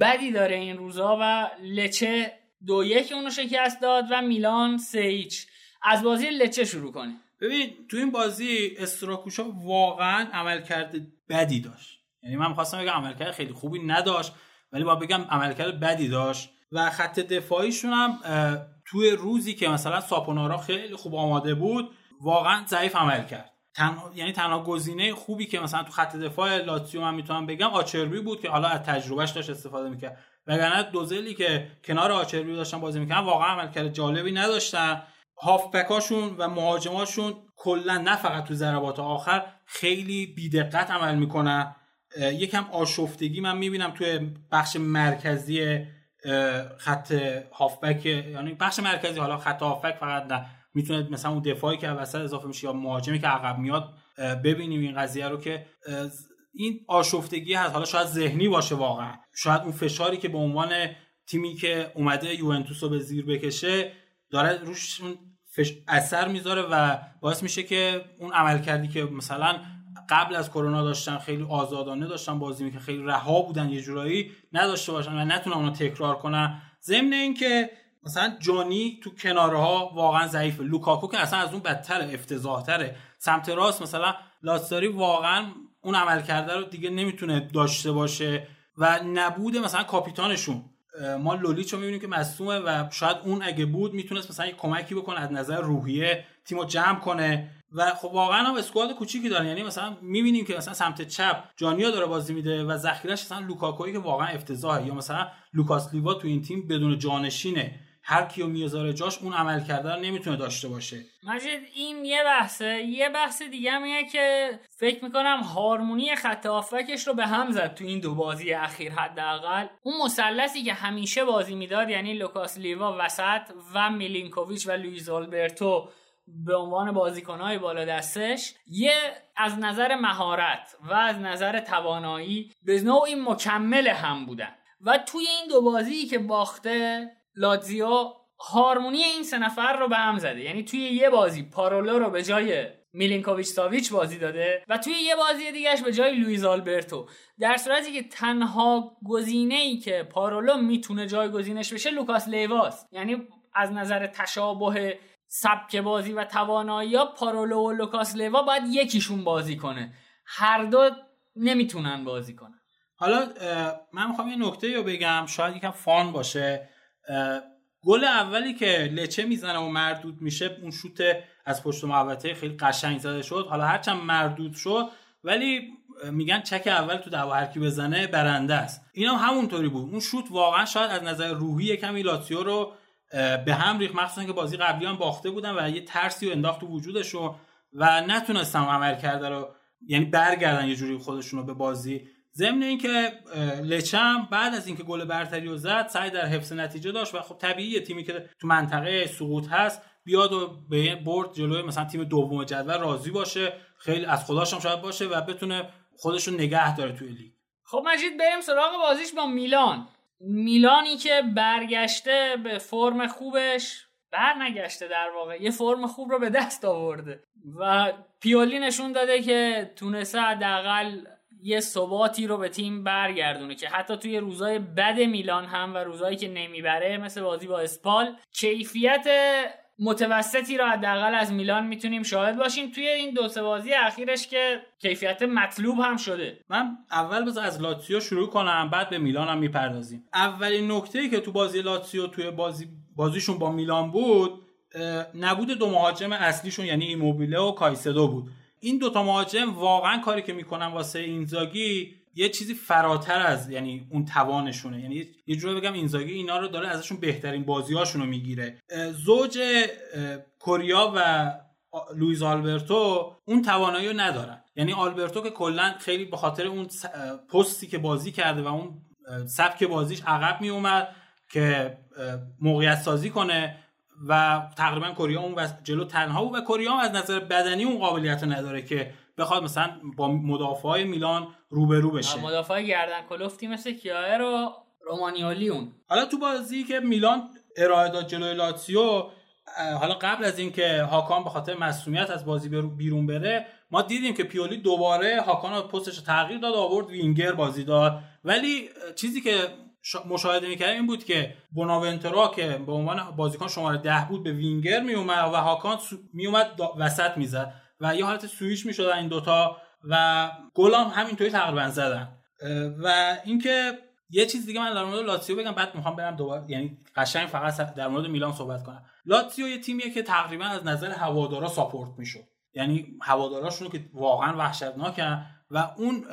بدی داره این روزا و لچه دو یک اونو شکست داد و میلان سه ایچ از بازی لچه شروع کنیم. ببین تو این بازی استراکوشا واقعا عملکرد بدی داشت. یعنی من می‌خواستم بگم عملکرد خیلی خوبی نداشت ولی با بگم عملکرد بدی داشت. و خط دفاعیشون هم توی روزی که مثلا ساپونارا خیلی خوب آماده بود واقعا ضعیف عمل کرد. تنها یعنی تنها گزینه خوبی که مثلا تو خط دفاع لاتزیو من می‌تونم بگم آچربی بود که حالا از تجربهش داشت استفاده می‌کرد. وگرنه دوزلی که کنار آچربی داشتن بازی می‌کردن واقعا عملکرد جالبی نداشتن. هافبکاشون و مهاجماشون کلا نه فقط تو ضربات آخر خیلی بیدقت عمل می‌کنن. یکم آشفتگی من می‌بینم توی بخش مرکزی خط هافبک. یعنی بخش مرکزی حالا خط هافبک فقط نه. می‌تونه مثلا اون دفاعی که وسط اضافه میشه یا مهاجمی که عقب میاد ببینیم این قضیه رو که این آشفتگی هست. حالا شاید ذهنی باشه واقعا. شاید اون فشاری که به عنوان تیمی که اومده یوونتوس رو به زیر بکشه داره روش فش... اثر می‌ذاره و باعث میشه که اون عمل کردی که مثلا قبل از کرونا داشتن خیلی آزادانه داشتن بازی می‌کنن خیلی رها بودن یه جورایی نداشته باشن و نتونن اونو تکرار کنن. ضمن اینکه مثلا جانی تو کنارها واقعا ضعیفه. لوکاکو که اصلا از اون بدتر افتضاحتره. سمت راست مثلا لاتساری واقعا اون عمل کرده رو دیگه نمی‌تونه داشته باشه و نبود مثلا کاپیتانشون. ما لولیچو می‌بینیم که مصدومه و شاید اون اگه بود می‌تونست مثلا یک کمکی بکنه از نظر روحیه تیمو جمع کنه. و خب واقعا هم squad کوچیکی دارن. یعنی مثلا می‌بینیم که مثلا سمت چپ جانیا داره بازی میده و ذخیرش مثلا لوکاکوی که واقعا افتضاحه. یا مثلا لوکاس لیوا تو این تیم بدون جانشینه. هر کیو می‌ذاره جاش اون عمل کرده نمی‌تونه داشته باشه. مجید این یه بحثه. یه بحث دیگه هم که فکر می‌کنم هارمونی خط هافبکش رو به هم زد تو این دو بازی اخیر حداقل. اون مثلثی که همیشه بازی می‌داد یعنی لوکاس لیوا وسط و میلینکوویچ و لویز آلبرتو به عنوان بازیکنهای بالا دستش یه از نظر مهارت و از نظر توانایی به نوعی مکمل هم بودن. و توی این دو بازی که باخته لاتزیو هارمونی این سه نفر رو به هم زده. یعنی توی یه بازی پارولو رو به جای میلینکوویچ ساویچ بازی داده و توی یه بازی دیگهش به جای لویز آلبرتو. در صورتی که تنها گزینه ای که پارولو می‌تونه جایگزینش بشه لوکاس لیواست یعنی از نظر تشابه سبک بازی و توانایی ها پارولو و لوکاس لیوا باید یکیشون بازی کنه. هر دو نمی‌تونن بازی کنن. حالا من می‌خوام یه نکته رو بگم. شاید یکم فان باشه. گل اولی که لچه می‌زنه و مردود میشه اون شوت از پشت محوطه خیلی قشنگ زده شد. حالا هرچند مردود شد ولی میگن چک اول تو دعوا هرکی بزنه برنده است. اینا هم همونطوری بود. اون شوت واقعا شاید از نظر روحی کمی لاتیو رو به هم ریخت. مخصوصا که بازی قبلی هم باخته بودن و یه ترسی رو انداخت تو وجودشون و نتونستم عمل کرده رو یعنی برگردن یه جوری خودشون به بازی. ضمن اینکه لچم بعد از اینکه گل برتری رو زد سعی در حفظ نتیجه داشت و خب طبیعیه تیمی که تو منطقه سقوط هست بیاد و به برد جلوی مثلا تیم دوم جدول راضی باشه خیلی از خداش هم شاید باشه و بتونه خودش رو نگه داره توی لیگ. خب مجید بریم سراغ بازیش با میلان. میلانی که برگشته به فرم خوبش بر نگشته در واقع. یه فرم خوب رو به دست آورده. و پیولی نشون داده که تونسته حداقل یه ثباتی رو به تیم برگردونه که حتی توی روزای بد میلان هم و روزایی که نمی‌بره مثل بازی با اسپال کیفیت متوسطی رو حداقل از میلان می‌تونیم شاهد باشیم. توی این دو سه بازی اخیرش که کیفیت مطلوب هم شده. من اول بذار از لاتسیو شروع کنم بعد به میلان هم می‌پردازیم. اولین نکته که تو بازی لاتسیو توی بازی بازیشون با میلان بود نبود دو مهاجم اصلیشون یعنی ایموبیله و کایسدو بود. این دوتا مهاجم واقعا کاری که می‌کنن واسه اینزاگی یه چیزی فراتر از یعنی اون توانشونه. یعنی یه جوری بگم اینزاگی اینا رو داره ازشون بهترین بازیهاشون رو می‌گیره زوج کوریا و لویز آلبرتو اون توانایی رو ندارن. یعنی آلبرتو که کلا خیلی به خاطر اون پستی که بازی کرده و اون سبک بازیش عقب می اومد که موقعیت سازی کنه. و تقریبا کوریا اون جلو تنها بود و کوریا از نظر بدنی اون قابلیت رو نداره که بخواد مثلا با مدافعای میلان روبرو بشه. مدافع گردن کلفتی مثل کیایر و رومانیالیون حالا تو بازی که میلان ارائه داد جلوی لاتسیو حالا قبل از اینکه هاکان به خاطر مسئولیت از بازی بیرون بره ما دیدیم که پیولی دوباره هاکان پستش رو تغییر داد آورد وینگر بازی داد. ولی چیزی که مشاهده می‌کردیم این بود که بوناونترا که به عنوان بازیکن شماره ده بود به وینگر میومد و هاکان میومد وسط می‌زد و یه حالت سویش می‌شد این دوتا و گل هم همینطوری تقریبا زدن. و اینکه یه چیز دیگه من در مورد لاتسیو بگم بعد می‌خوام برم دوباره یعنی قشنگ فقط در مورد میلان صحبت کنم. لاتسیو یه تیمیه که تقریبا از نظر هوادارا ساپورت می‌شد. یعنی هواداراشون که واقعا وحشتناکن و اون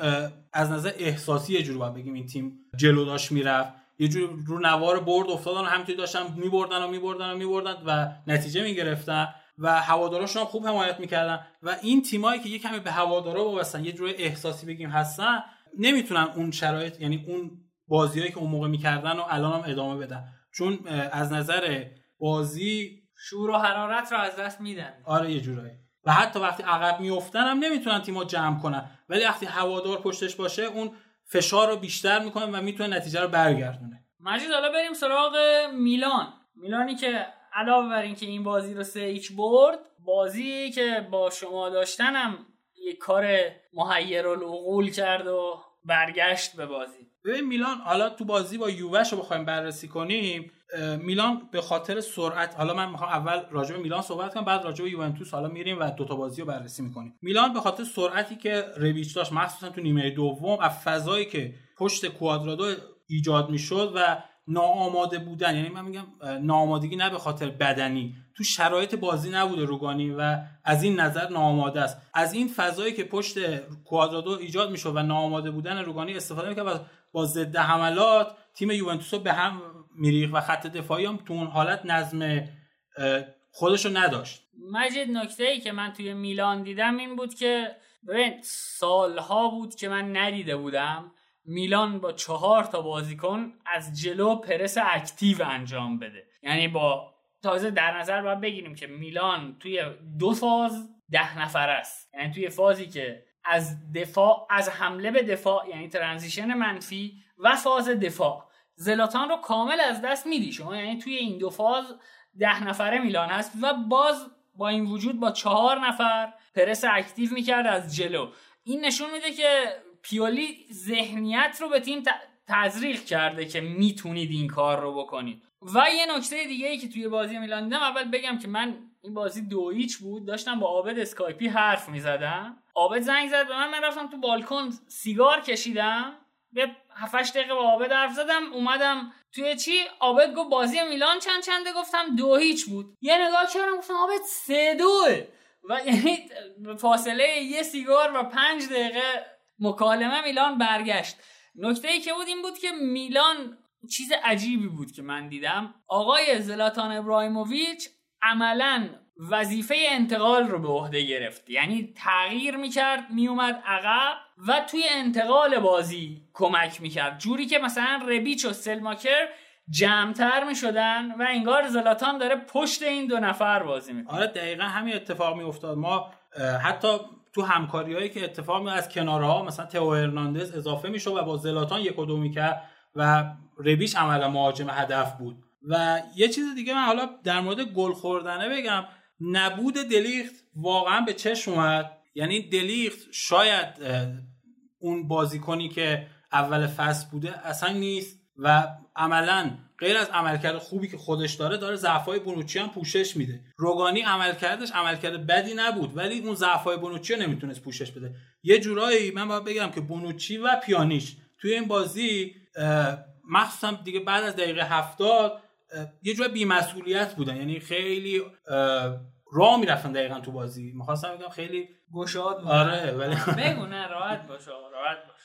از نظر احساسی یه جوری باید بگیم این تیم جلو داشت می‌رفت. یه جوری رو نوار برد افتادن و همینطوری داشتن میبردن و میبردن و میبردن و نتیجه می‌گرفتن و هواداراشون هم خوب حمایت می‌کردن و این تیمایی که یه کمی به هوادارا وابستن یه جوری احساسی بگیم هستن نمی‌تونن اون شرایط یعنی اون بازیایی که اون موقع می‌کردن و الان هم ادامه بدن. چون از نظر بازی شور و حرارت رو از دست میدن. آره یه جورایی. و حتی وقتی عقب میفتن هم نمی‌تونن تیم‌ها جمع کنن. ولی وقتی هوادار پشتش باشه اون فشار رو بیشتر می‌کنه و می‌تونه نتیجه رو برگردونه. مجید حالا بریم سراغ میلان. میلانی که علاوه بر اینکه این بازی رو سه ایچ برد بازی که با شما داشتنم یه کار محیر العقول کرد و برگشت به بازی. ببین میلان حالا تو بازی با یووش رو بخوایم بررسی کنیم میلان به خاطر سرعت حالا من می‌خوام اول راجع به میلان صحبت کنم بعد راجع به یوونتوس حالا میریم و دوتا بازی رو بررسی می‌کنیم. میلان به خاطر سرعتی که رویچ داشت مخصوصا تو نیمه دوم از فضایی که پشت کوادرادو ایجاد می‌شد و ناآماده بودن یعنی من میگم ناآمادگی نه به خاطر بدنی تو شرایط بازی نبوده روگانی و از این نظر ناآماده است. از این فضایی که پشت کوادرادو ایجاد میشه و ناآماده بودن روگانی استفاده می‌کنه و با ضد حملات تیم یوونتوس رو به هم میریخ و خط دفاعی هم تو اون حالت نظم خودش رو نداشت. مجید نکته ای که من توی میلان دیدم این بود که ببین سالها بود که من ندیده بودم میلان با چهار تا بازیکن از جلو پرس active انجام بده. یعنی با تازه در نظر باید بگیریم که میلان توی دو فاز ده نفر است. یعنی توی فازی که از دفاع از حمله به دفاع یعنی transition منفی و فاز دفاع. زلاتان رو کامل از دست میدی. شما یعنی توی این دو فاز ده نفره میلان هست و باز با این وجود با چهار نفر پرس active می‌کرد از جلو. این نشون میده که پیولی ذهنیت رو به تیم تزریق کرده که می‌تونید این کار رو بکنید. و یه نکته دیگه ای که توی بازی میلان دیدم اول بگم که من این بازی دو هیچ بود. داشتم با عابد اسکایپی حرف می‌زدم. عابد زنگ زد به من من رفتم تو بالکن سیگار کشیدم. یه 7 دقیقه با عابد حرف زدم اومدم. توی چی؟ عابد گفت بازی میلان چند چنده؟ گفتم دو هیچ بود. یه نگاه کردم گفتم عابد سه دوه و یعنی فاصله یه سیگار و پنج دقیقه مکالمه میلان برگشت. نکته ای که بود این بود که میلان چیز عجیبی بود که من دیدم. آقای زلاتان ابراهیموویچ عملا وظیفه انتقال رو به عهده گرفت. یعنی تغییر می‌کرد میومد عقب و توی انتقال بازی کمک می‌کرد. جوری که مثلا ربیچ و سلماکر جمعتر می‌شدن و انگار زلاتان داره پشت این دو نفر بازی می‌کنه. آره دقیقا همین اتفاق میافتاد. ما حتی تو همکاری هایی که اتفاق می از کنارها مثلا تئو هرناندز اضافه می‌شد و با زلاتان یک و دو می‌کرد و ربیش عملا مهاجم هدف بود. و یه چیز دیگه من حالا در مورد گل خوردنه بگم. نبود دلیخت واقعا به چشم اومد. یعنی دلیخت شاید اون بازیکنی که اول فصل بوده اصلا نیست و عملا غیر از عملکرد خوبی که خودش داره داره ضعفای بونوچی هم پوشش میده. روگانی عملکردش عملکرد بدی نبود ولی اون ضعفای بونوچی رو نمی‌تونست پوشش بده. یه جورایی من باید بگم که بونوچی و پیانیش توی این بازی مخصوصا دیگه بعد از دقیقه هفتاد یه جور بیمسئولیت بودن. یعنی خیلی راه می‌رفتن دقیقا تو بازی. می‌خواستم بگم خیلی گشاد آره ولی بگو نه راحت باش راحت باش.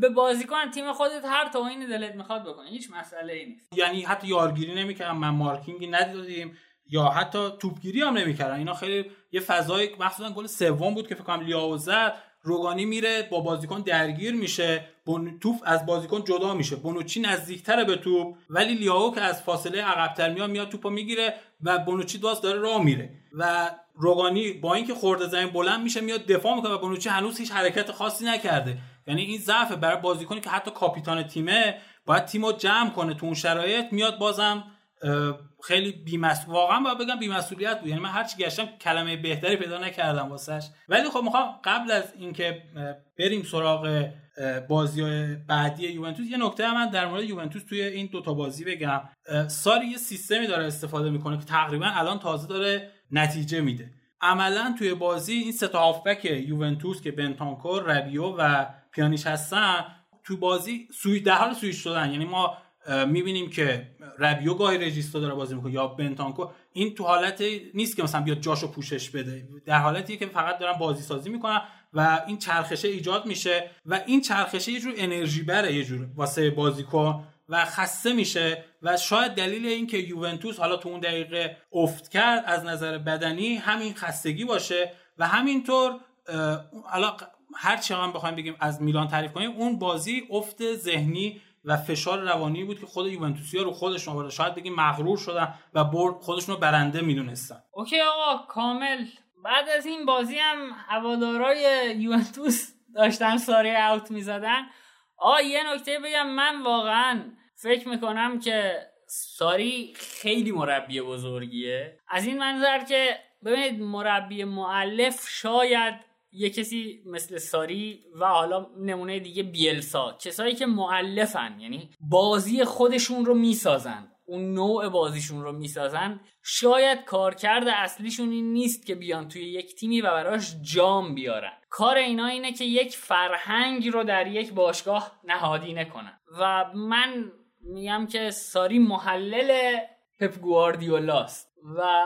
به بازیکن تیم خودت هر تا این دلت می‌خواد بکنی هیچ مسئله ای نیست. یعنی حتی یارگیری نمی‌کردن من مارکینگی ندیدیم یا حتی توپگیری هم نمی‌کردن. اینا خیلی یه فضای مخصوصا گل سوم بود که فکر کنم لیاو زد. روگانی میره با بازیکن درگیر میشه بون... توپ از بازیکن جدا میشه. بونوچی نزدیکتره به توپ ولی لیاو که از فاصله عقبتر میاد میاد توپو می‌گیره و بونوچی دواست داره راه میره. و روگانی با اینکه خورده زمین بلند میشه میاد دفاع می‌کنه و بونوچی هنوز هیچ حرکت خاصی نکرده. یعنی این ضعف برای بازیکنی که حتی کاپیتان تیمه باید تیمو جمع کنه تو اون شرایط. میاد بازم خیلی بیمس واقعا باید بگم بیمسئولیت بود. یعنی من هرچی گشتم کلمه بهتری پیدا نکردم واسش. ولی خب می‌خوام قبل از اینکه بریم سراغ بازی بعدی یوونتوس یه نکته من در مورد یوونتوس توی این دوتا بازی بگم. ساری یه سیستمی داره استفاده می‌کنه که تقریبا الان تازه داره نتیجه میده. عملا توی بازی این سه تا هافبک یوونتوس که بنتانکور ربیو و پیانیش هستن توی بازی سوی در حال سویچ شدن. یعنی ما می‌بینیم که ربیو گاهی رجیستو داره بازی می‌کنه یا بنتانکو. این تو حالت نیست که مثلا بیاد جاشو پوشش بده. در حالتیه که فقط دارن بازی سازی می‌کنن و این چرخشه ایجاد میشه و این چرخشه یه جور انرژی بره یه جور واسه بازیکن و خسته میشه و شاید دلیل این که یوونتوس حالا تو اون دقیقه افت کرد از نظر بدنی همین خستگی باشه و همینطور حالا هر چی هم بخوایم بگیم از میلان تعریف کنیم اون بازی افت ذهنی و فشار روانی بود که خود یوونتوسیا رو خودشون آورده شاید بگیم مغرور شدن و برد خودشون رو برنده می‌دونستن. اوکی آقا کامل. بعد از این بازی هم هوادارای یوونتوس داشتن ساری اوت می‌زدن. آ یه نکته بگم. من واقعا فکر می‌کنم که ساری خیلی مربی بزرگیه. از این منظر که ببینید مربی معلف شاید یه کسی مثل ساری و حالا نمونه دیگه بیلسا کسایی که معلفن یعنی بازی خودشون رو می‌سازن اون نوع بازیشون رو می‌سازن. شاید کارکرد اصلیشون این نیست که بیان توی یک تیمی و براش جام بیارن. کار اینا اینه که یک فرهنگ رو در یک باشگاه نهادینه کنن و من میگم که ساری محلل پپ گواردیولاست و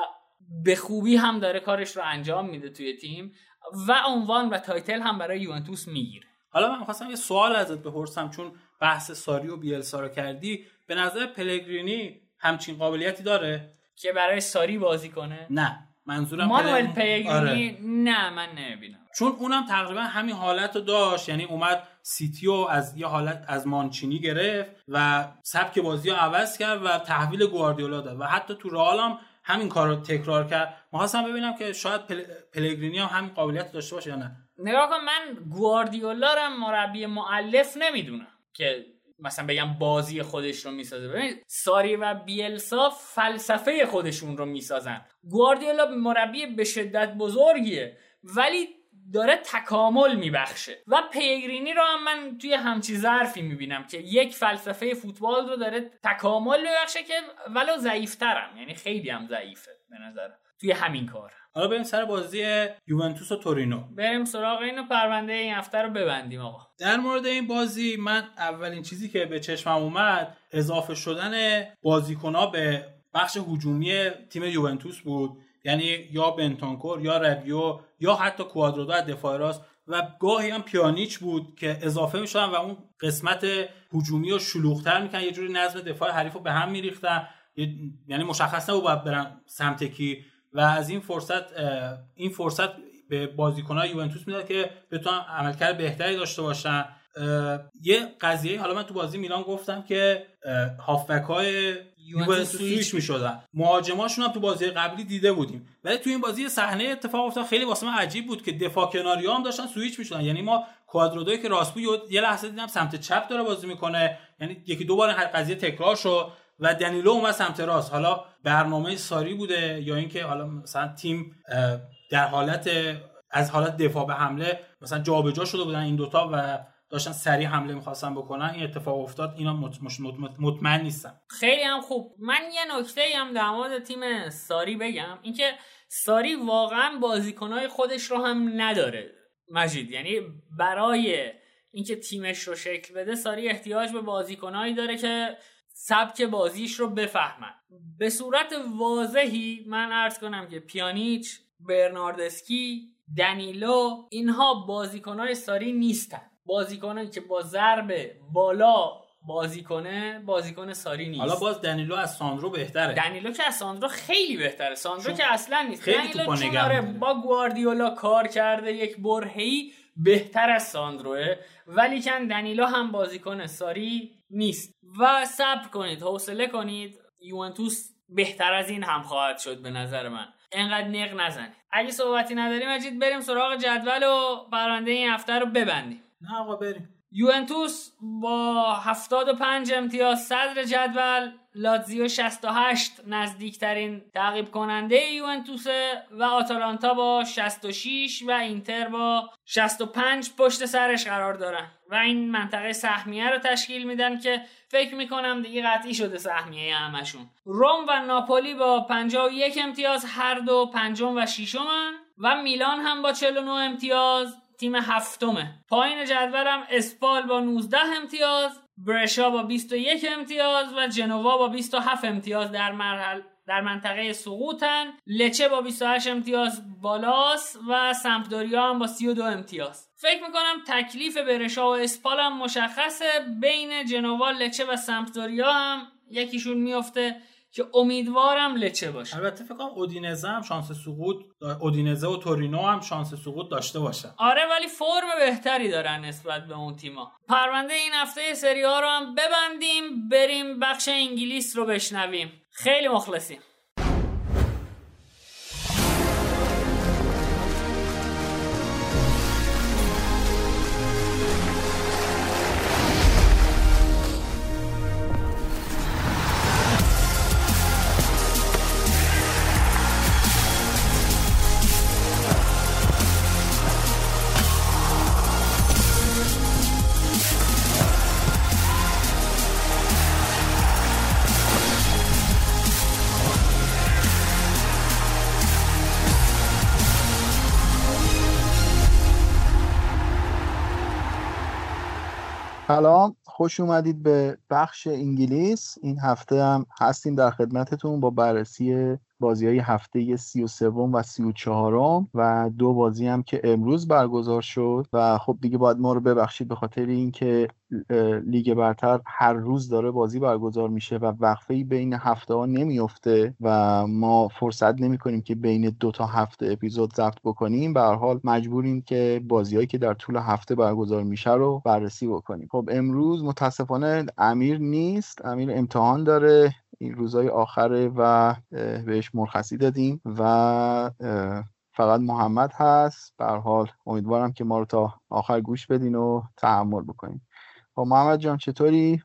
به خوبی هم داره کارش رو انجام میده توی تیم. و عنوان و title هم برای یوونتوس می‌گیره. حالا من خواستم یه سوال ازت بپرسم چون بحث ساری و بیلسا رو کردی به نظر پلگرینی همچین قابلیتی داره؟ که برای ساری بازی کنه؟ نه منظورم مانوئل پلگرینی. آره. نه من نمی‌بینم. چون اونم تقریبا همین حالت رو داشت یعنی اومد سیتیو از یه حالت از مانچینی گرفت و سبک بازی رو عوض کرد و تحویل گواردیولا داد. و حتی تو رئال هم همین کار رو تکرار کرد. می‌خواستم ببینم که شاید پل... پلگرینی هم همین قابلیت داشته باشه یا نه. نگاه کن من گواردیولا رو مربی معلف نمی‌دونم که مثلا بگم بازی خودش رو می‌سازه. ببینید ساری و بیلسا فلسفه خودشون رو می‌سازن. گواردیولا مربی به شدت بزرگیه. ولی داره تکامل میبخشه. و پیگرینی رو هم من توی همچی ظرفی می‌بینم که یک فلسفه فوتبال رو داره تکامل میبخشه که ولو ضعیفترم. یعنی خیلی هم ضعیفه به نظرم توی همین کار. حالا بریم سر بازی یوونتوس و تورینو. بریم سراغ اینو پرونده این هفته رو ببندیم آقا. در مورد این بازی من اولین چیزی که به چشمم اومد اضافه شدن بازیکنها به بخش هجومی تیم یوونتوس بود. یعنی یا بنتانکور یا ربیو یا حتی کوادرادو از دفاع راست و گاهی هم پیانیچ بود که اضافه می‌شدن و اون قسمت هجومی رو شلوغتر می‌کنن یه جوری نظم دفاع حریف رو به هم میریختن. یعنی مشخص نبود باید برن سمت کی. و از این فرصت این فرصت به بازیکنهای یوونتوس می‌داد که بتونن عملکرد بهتری داشته باشن. یه قضیه حالا من تو بازی میلان گفتم که هافبک یوونتوس سویچ می‌شدن. مهاجماشون هم تو بازی قبلی دیده بودیم. ولی تو این بازی صحنه اتفاق افتاد خیلی واسه من عجیب بود که دفاع کناری هم داشتن سویچ می‌شدن. یعنی ما کوادرادوی که راست بود یه لحظه دیدم سمت چپ داره بازی می‌کنه. یعنی یکی دو بار قضیه تکرار شد و دنیلو اومد سمت راست. حالا برنامه ساری بوده یا اینکه حالا مثلا تیم در حالت از حالت دفاع به حمله مثلا جابجا شده بودن این دوتا و داشتن سریع حمله می‌خواستن بکنن این اتفاق افتاد اینا مطمئن نیستم خیلی هم خوب. من یه نکته هم در مورد تیم ساری بگم اینکه ساری واقعا بازیکنهای خودش رو هم نداره مجید. یعنی برای اینکه تیمش رو شکل بده ساری احتیاج به بازیکنهایی داره که سبک بازیش رو بفهمن. به صورت واضحی من عرض کنم که پیانیچ برناردسکی دنیلو اینها بازیکنهای ساری نیستن. بازیکنایی که با ضرب بالا بازی کنه بازیکن ساری نیست. حالا باز دنیلو از ساندرو بهتره. دنیلو که از ساندرو خیلی بهتره. ساندرو که اصلا نیست. خیلی دنیلو چون آره با گواردیولا کار کرده یک برهی بهتر از ساندروه ولی کن دنیلو هم بازیکن ساری نیست. و صبر کنید حوصله کنید. یوونتوس بهتر از این هم خواهد شد به نظر من. انقدر نق نزنید. اگه صحبتی نداریم مجید بریم سراغ جدول و پرونده این هفته رو ببندیم. نه آقا بریم. یوونتوس با 75 امتیاز صدر جدول لاتزیو 68 نزدیکترین تعقیب کننده یوونتوس و آتالانتا با 66 و اینتر با 65 پشت سرش قرار دارن. و این منطقه سهمیه رو تشکیل میدن که فکر می‌کنم دیگه قطعی شده سهمیه همشون. روم و ناپولی با 51 امتیاز هر دو پنجم و ششمن. و میلان هم با 49 امتیاز. تیم هفتمه. پایین جدولم اسپال با 19 امتیاز برشا با 21 امتیاز و جنوا با 27 امتیاز در مرحله در منطقه سقوطن. لچه با 28 امتیاز بالاس و سمپدوریا هم با 32 امتیاز. فکر می‌کنم تکلیف برشا و اسپال هم مشخصه. بین جنوا لچه و سمپدوریا هم یکیشون میفته که امیدوارم لچه باشه. البته فکر کنم اودینزه هم شانس سقوط اودینزه و تورینو هم شانس سقوط داشته باشه آره ولی فرم بهتری دارن نسبت به اون تیما پرونده این هفته سری ها رو هم ببندیم بریم بخش انگلیس رو بشنویم. خیلی مخلصیم. خوش اومدید به بخش انگلیس. این هفته هم هستیم در خدمتتون با بررسی بازی های هفته سی و سوم و سی و چهارم و دو بازی هم که امروز برگزار شد. و خب دیگه باید ما رو ببخشید به خاطر اینکه لیگ برتر هر روز داره بازی برگزار میشه و وقفه بین هفته ها نمیفته و ما فرصت نمی کنیم که بین دو تا هفته اپیزود ضبط بکنیم. به هر حال مجبوریم که بازیهایی که در طول هفته برگزار میشه رو بررسی بکنیم. خب امروز متاسفانه امیر نیست. امیر امتحان داره. این روزهای آخره و بهش مرخصی دادیم و فقط محمد هست. به حال امیدوارم که ما رو تا آخر گوش بدین و تحمل بکنین. خب محمد جان چطوری؟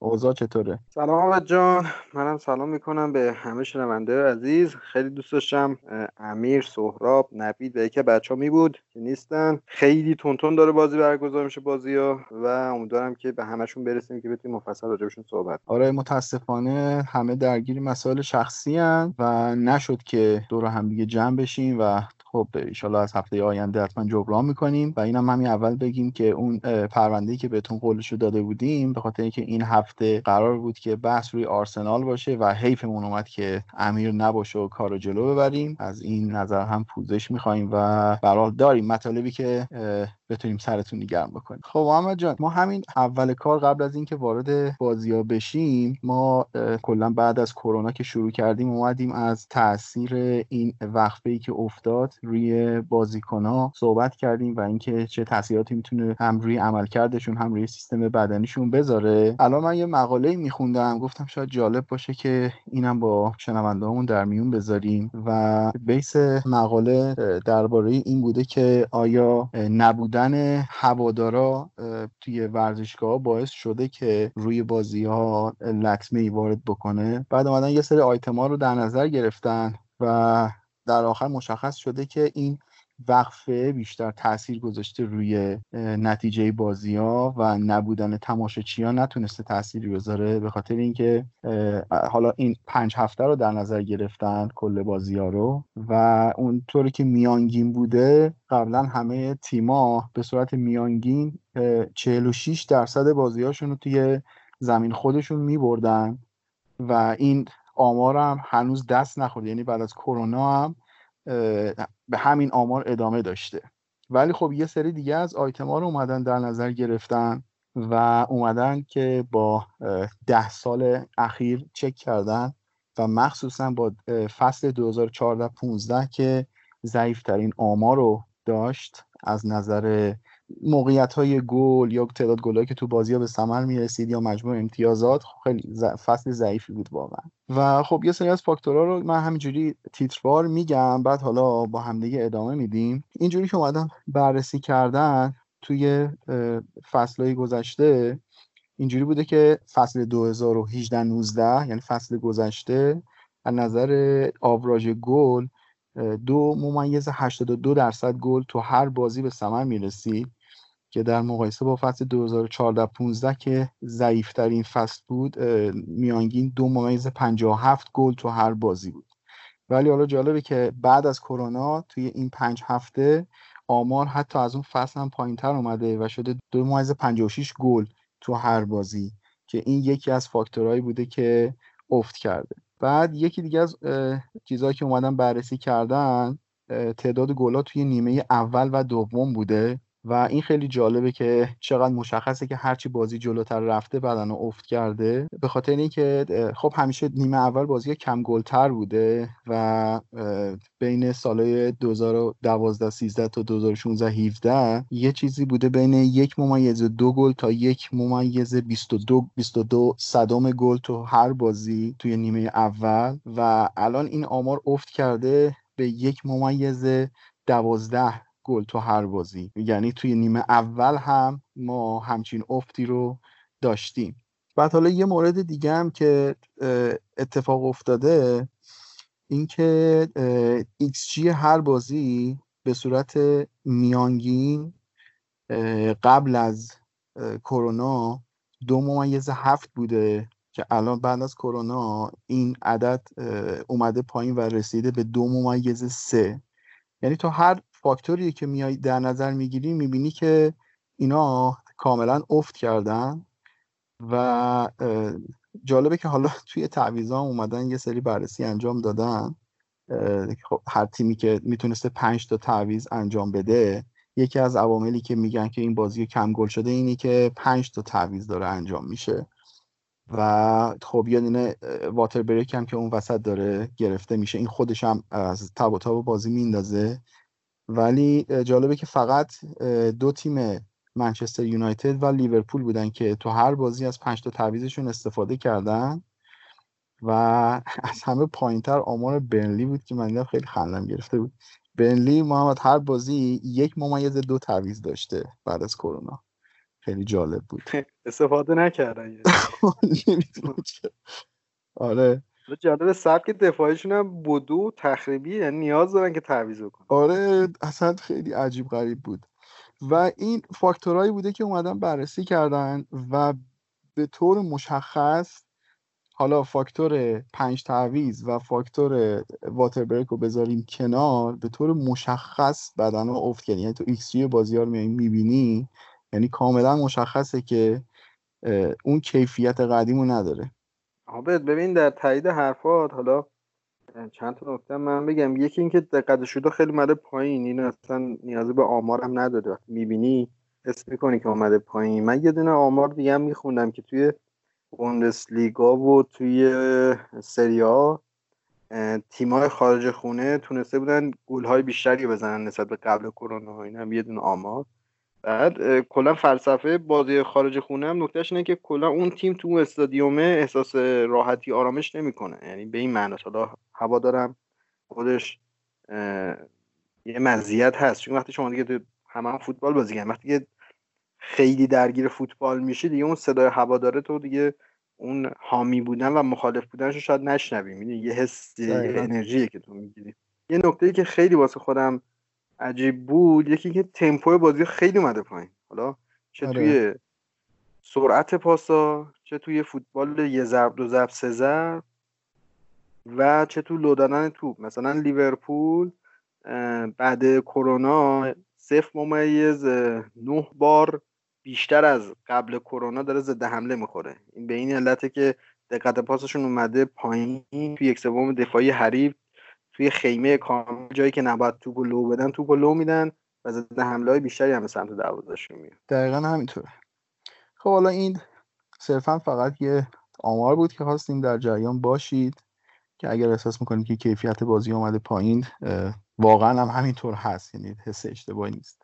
اوضاع چطوره؟ سلام احمد جان. منم سلام می‌کنم به همه شنونده عزیز. خیلی دوست داشتم امیر سهراب نبید و یکی بچه ها می بود که نیستن. خیلی تونتون داره بازی برگزار میشه بازی ها و امیدوارم که به همشون برسیم که بتونیم مفصل راجبشون صحبت آره متاسفانه همه درگیر مسائل شخصی هن و نشد که دور هم دیگه جمع بشیم و خب ایشالا از هفته آینده حتما جبران می‌کنیم و اینم همین اول بگیم که اون پرونده که بهتون قولش داده بودیم به خاطر اینکه این هفته قرار بود که بحث روی آرسنال باشه و حیفمون اومد که امیر نباشه و کارو جلو ببریم از این نظر هم پوزش می‌خوایم و برحال داریم مطالبی که بتونیم سرتون نگرم بکنیم. خب محمد جان ما همین اول کار قبل از اینکه وارد بازی ها بشیم ما کلا بعد از کرونا که شروع کردیم اومدیم از تاثیر این وقفه ای که افتاد روی بازیکن ها صحبت کردیم و اینکه چه تاثیراتی می‌تونه هم روی عملکردشون هم روی سیستم بدنیشون بذاره. الان من یه مقاله میخوندم گفتم شاید جالب باشه که اینم با شنوندهامون در میون بذاریم و بیس مقاله درباره این بوده که آیا نبودن هوادارا توی ورزشگاه باعث شده که روی بازی ها لطمه ای وارد بکنه. بعد اومدن یه سری آیتم ها رو در نظر گرفتن و در آخر مشخص شده که این وقفه بیشتر تاثیر گذاشته روی نتیجه بازی ها و نبودن تماشاچی ها نتونسته تأثیری بذاره به خاطر اینکه حالا این پنج هفته رو در نظر گرفتن کل بازی ها رو و اونطوری که میانگین بوده قبلا همه تیما به صورت میانگین 46 درصد بازی هاشون رو توی زمین خودشون می بردن و این آمار هم هنوز دست نخورده یعنی بعد از کرونا هم به همین آمار ادامه داشته. ولی خب یه سری دیگه از آیتما رو اومدن در نظر گرفتن و اومدن که با ده سال اخیر چک کردن و مخصوصا با فصل 2014-15 که ضعیفترین آمار رو داشت از نظر موقعیت های گل یا تعداد گلایی که تو بازی ها به ثمر می‌رسید یا مجموع امتیازات خب خیلی فصل ضعیفی بود واقعا. و خب یه سری از فاکتورها رو من همینجوری تیتروار میگم بعد حالا با همدیگه ادامه میدیم. اینجوری که اومدم بررسی کردن توی فصلهای گذشته اینجوری بوده که فصل 2018 19 یعنی فصل گذشته از نظر آوراژ گل دو ممیز 82 درصد گل تو هر بازی به ثمر می‌رسید. که در مقایسه با فصل 2014 15 که ضعیفترین فصل بود میانگین دو ممیز 57 گل تو هر بازی بود. ولی حالا جالبه که بعد از کرونا توی این پنج هفته آمار حتی از اون فصل هم پایین تر اومده و شده دو ممیز 56 گل تو هر بازی که این یکی از فاکتورهایی بوده که افت کرده. بعد یکی دیگه از چیزهایی که اومدن بررسی کردن تعداد گلا توی نیمه اول و دوم بوده. و این خیلی جالبه که چقدر مشخصه که هرچی بازی جلوتر رفته بدن افت کرده. به خاطر اینکه خب همیشه نیمه اول بازی کم گلتر بوده و بین سالهای 2012 13 تا 2016 17 یه چیزی بوده بین یک ممیز دو گل تا یک ممیز 22 22 صدام گل تو هر بازی توی نیمه اول و الان این آمار افت کرده به یک ممیز دوازده. گل تو هر بازی. یعنی توی نیمه اول هم ما همچین افتی رو داشتیم. بعد حالا یه مورد دیگه هم که اتفاق افتاده اینکه ایکس جی هر بازی به صورت میانگین قبل از کرونا دو ممیز هفت بوده که الان بعد از کرونا این عدد اومده پایین و رسیده به دو ممیز سه. یعنی تو هر فاکتوری که میای در نظر می‌گیری می‌بینی که اینا کاملا افت کردن و جالبه که حالا توی تعویضا اومدن یه سری بررسی انجام دادن. خب هر تیمی که می‌تونسته پنج تا تعویض انجام بده یکی از عواملی که میگن که این بازی کم گل شده اینی که پنج تا تعویض داره انجام میشه. و خب یه دونه واتر بریک هم که اون وسط داره گرفته میشه. این خودش هم از تب و تب بازی میندازه. ولی جالبه که فقط دو تیم منچستر یونایتد و لیورپول بودن که تو هر بازی از پنج تا تعویضشون استفاده کردن و از همه پایینتر آمار برنلی بود که من خیلی خندم گرفته بود. برنلی محمد هر بازی یک ممیز دو تعویض داشته بعد از کرونا. خیلی جالب بود. استفاده نکردن آره. جالب سبک دفاعیشون هم بودو تخریبی یعنی نیاز دارن که تعویض کنن آره اصلا خیلی عجیب غریب بود. و این فاکتورهایی بوده که اومدن بررسی کردن و به طور مشخص حالا فاکتور پنج تعویض و فاکتور water break رو بذاریم کنار به طور مشخص بدن ها افت یعنی تو ایکس جی بازی ها رو می‌بینی یعنی کاملا مشخصه که اون کیفیت قدیم رو نداره. عابد ببین در تایید حرفات حالا چند تا نکته من بگم. یکی اینکه دقت شده خیلی اومده پایین. این اصلا نیازی به آمارم نداره. وقتی می‌بینی حس می‌کنی که اومده پایین. من یه دونه آمار دیگه هم میخوندم که توی لیگا و توی سریا تیمای خارج خونه تونسته بودن گل بیشتری بزنن نسبت به قبل کرونا این هم یه دونه آمار. بعد کلا فلسفه بازی خارج خونه هم نکتهش اینه که کلا اون تیم تو استادیومه احساس راحتی آرامش نمی‌کنه. یعنی به این معنی حالا هوا دارم خودش یه مزیت هست. چون وقتی شما دیگه همه هم فوتبال بازی کردن وقتی که خیلی درگیر فوتبال میشی دیگه اون صدای هواداره تو دیگه اون حامی بودن و مخالف بودنش رو شاید نشنوی. می‌دونی؟ یه حس انرژیه که تو می‌گیری. یه نکته که خیلی واسه خودم عجیب بود. یکی که تمپو بازی خیلی اومده پایین. حالا چه آره. توی سرعت پاسا چه توی فوتبال یه ضرب دو ضرب سه ضرب و چه تو لودانن توپ. مثلا لیورپول بعد کرونا صفر ممیز نه بار بیشتر از قبل کرونا داره ضد حمله می‌خوره. این به این علته که دقت پاسشون اومده پایین. توی یک سوم دفاعی حریف توی خیمه کامل جایی که نباید توپ لو بدن توپ لو میدن و ضد حمله های بیشتری هم سمت دروازهشون میاد دقیقا همینطوره. خب حالا این صرفا فقط یه آمار بود که خواستیم در جریان باشید که اگر احساس می‌کنید که کیفیت بازی آمده پایین واقعا هم همینطور هست یعنی حس اشتباهی نیست.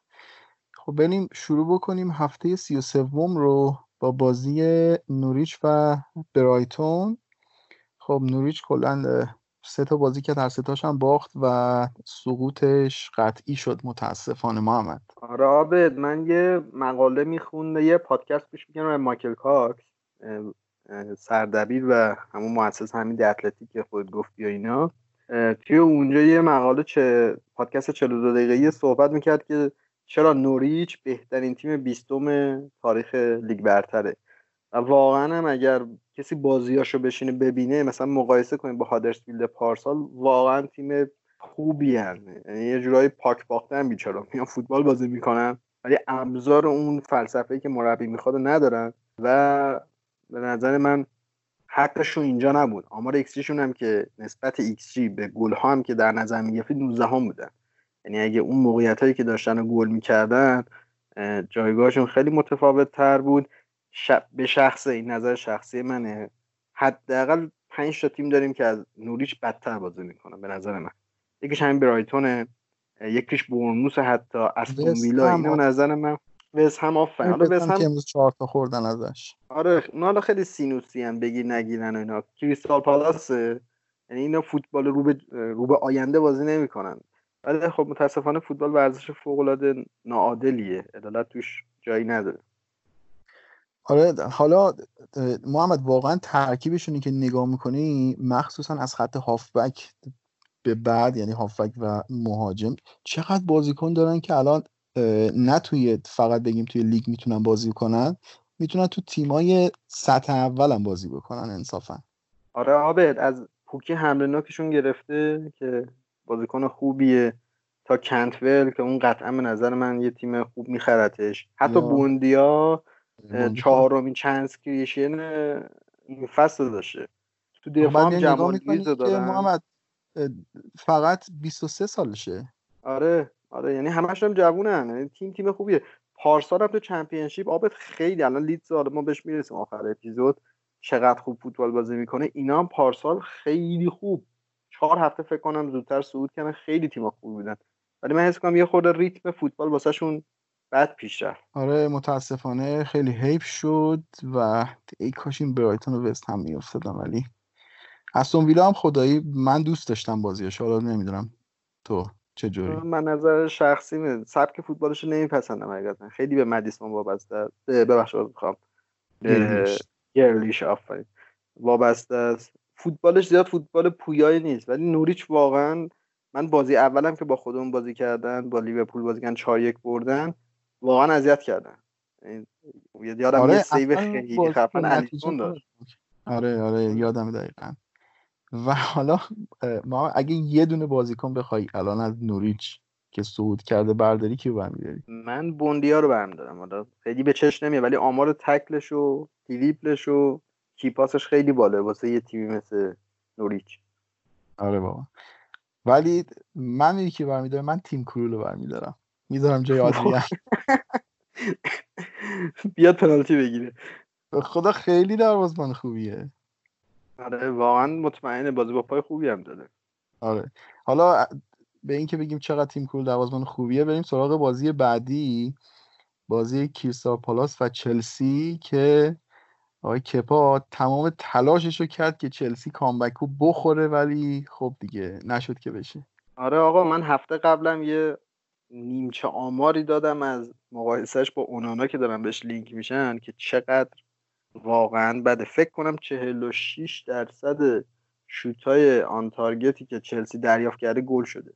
خب بریم شروع بکنیم. هفته سی و سوم رو با بازی نوریچ و برایتون. خب نوریچ کلا سه تا بازی که در ستاش هم باخت و سقوطش قطعی شد متاسفانه محمد. آره آبد من یه مقاله میخونده یه پادکست پیشنهاد می‌کنم مایکل کاکس سردبیر و همون مؤسس همین اتلتیک که خود گفتی و اینا. توی اونجا یه مقاله چه پادکست 42 دقیقه‌ای صحبت می‌کرد که چرا نوریچ بهترین تیم بیستم تاریخ لیگ برتره. و واقعا هم اگر کسی بازیاشو بشینه ببینه مثلا مقایسه کنیم با هادرسفیلد پارسال واقعا تیم خوبی هن. یعنی یه جورایی پاک باختن بیچارا میان فوتبال بازی می‌کنن ولی ابزار اون فلسفه که مربی می‌خواد ندارن و به نظر من حقشون اینجا نبود. آمار X هم که نسبت X به گل ها هم که در نظر می‌گرفتی 19 هم بودن. یعنی اگه اون موقعیت هایی که داشتن گل می‌کردن جایگاهشون خیلی متفاوت تر بود. به شخص این نظر شخصی منه. حداقل پنج تا تیم داریم که از نوریچ بدتر بازی می‌کنن به نظر من. یکیش همین برایتونه یکیش بورنوس حتی استون ویلا اینو به نظر من وز هم آفرین. حالا وز هم امروز چهار تا خوردن ازش. آره حالا خیلی سینوسی هم بگیر نگیرن و اینا. کریستال پالاس یعنی اینا فوتبال رو به رو به آینده بازی نمی‌کنن. ولی خب متاسفانه فوتبال ورزش فوق العاده ناعادلیه. عدالت توش جایی نداره. آره حالا محمد واقعا ترکیبشونی که نگاه می‌کنی مخصوصا از خط هافبک به بعد یعنی هافبک و مهاجم چقدر بازیکن دارن که الان نه توی فقط بگیم توی لیگ می‌تونن بازی کنن می‌تونن تو تیمای سطح اول هم بازی بکنن انصافا. آره عابد از پوکی حمله ناکشون گرفته که بازیکن خوبیه تا کنتول که اون قطعا به نظر من یه تیم خوب میخرتش. حتی بوندیا چهارمین چانس کریشن این فصل داشته. تو دفاع هم جمال که محمد فقط 23 سالشه. آره آره یعنی همش هم جوونن. یعنی تیم تیم خوبیه. پارسال هم تو چمپیونشیپ آبت خیلی الان لیدز حالا ما بهش می‌رسیم. آخر اپیزود چقدر خوب فوتبال بازی می‌کنه. اینا هم پارسال خیلی خوب. چهار هفته فکر کنم زودتر صعود کردن. خیلی تیم خوب بودن. ولی من حس کنم یه خورده ریتم فوتبال واسهشون بد پیش رفت. آره متاسفانه خیلی حیف شد و ای کاش این برایتون و وست هم میافتادم ولی استون ویلا هم خدایی من دوست داشتم بازیش حالا نمی‌دونم تو چجوری من نظر شخصی می سبک فوتبالش رو نمیپسندم حقیقتا. خیلی به مدیسون وابسته ببخشید می‌خوام. گرلیش آفرین. وابسته است. فوتبالش زیاد فوتبال پویایی نیست ولی نوریچ واقعا من بازی اولم که با خودمون بازی کردن با لیورپول بازی کردن 4 1 بردن واقعا اذیت کردن. یادم آره یه save خیلی خفن الیسون داشت. آره آره یادم دقیقا. و حالا ما اگه یه دونه بازیکن بخوای الان از نوریچ که صعود کرده برداری کیو برمیداری؟ من بوندیا رو برمیدارم. حالا خیلی به چشم نمیاد ولی آمار تکلش و دریبلش و کیپاسش خیلی باله. واسه یه تیمی مثل نوریچ. آره بابا. ولی من یکی برمیدارم من تیم کرول رو برمیدارم. می‌ذارم جای آدریان. بیاد پنالتی بگیره. خدا خیلی دروازه‌بان خوبیه. آره واقعا مطمئنه. بازی با پای خوبی هم داره. آره. حالا به اینکه بگیم چقدر تیم کرول دروازه‌بان خوبیه بریم سراغ بازی بعدی. بازی کیرسا پالاس و چلسی که آقای کپا تمام تلاشش رو کرد که چلسی کامبک رو بخوره ولی خب دیگه نشد که بشه. آره آقا من هفته قبلم یه نیمچه آماری دادم از مقایسهش با اونانا که دارن بهش لینک میشن که چقدر واقعا بده. فکر کنم 46 درصد شوتای آن تارگتی که چلسی دریافت کرده گل شده.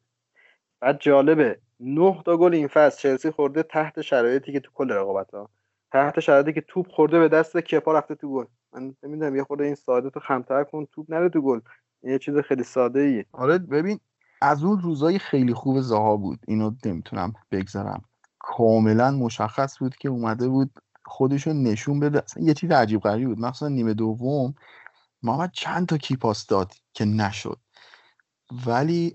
بعد جالبه 9 تا گل این فصل چلسی خورده تحت شرایطی که تو کل رقابت ها تحت شرایطی که توپ خورده به دست کپا رفته تو گل. من نمی‌دونم یه خورده این ساده تو خمتر کن توپ نره تو گل. یه چیز خیلی ساده ایه آره ببین از اون روزای خیلی خوب زها بود. اینو نمی‌تونم بگذارم. کاملا مشخص بود که اومده بود خودشو نشون بده. اصلا یه چیز عجیب غریب بود. مثلا نیمه دوم. محمد چند تا کیپاس داد که نشد. ولی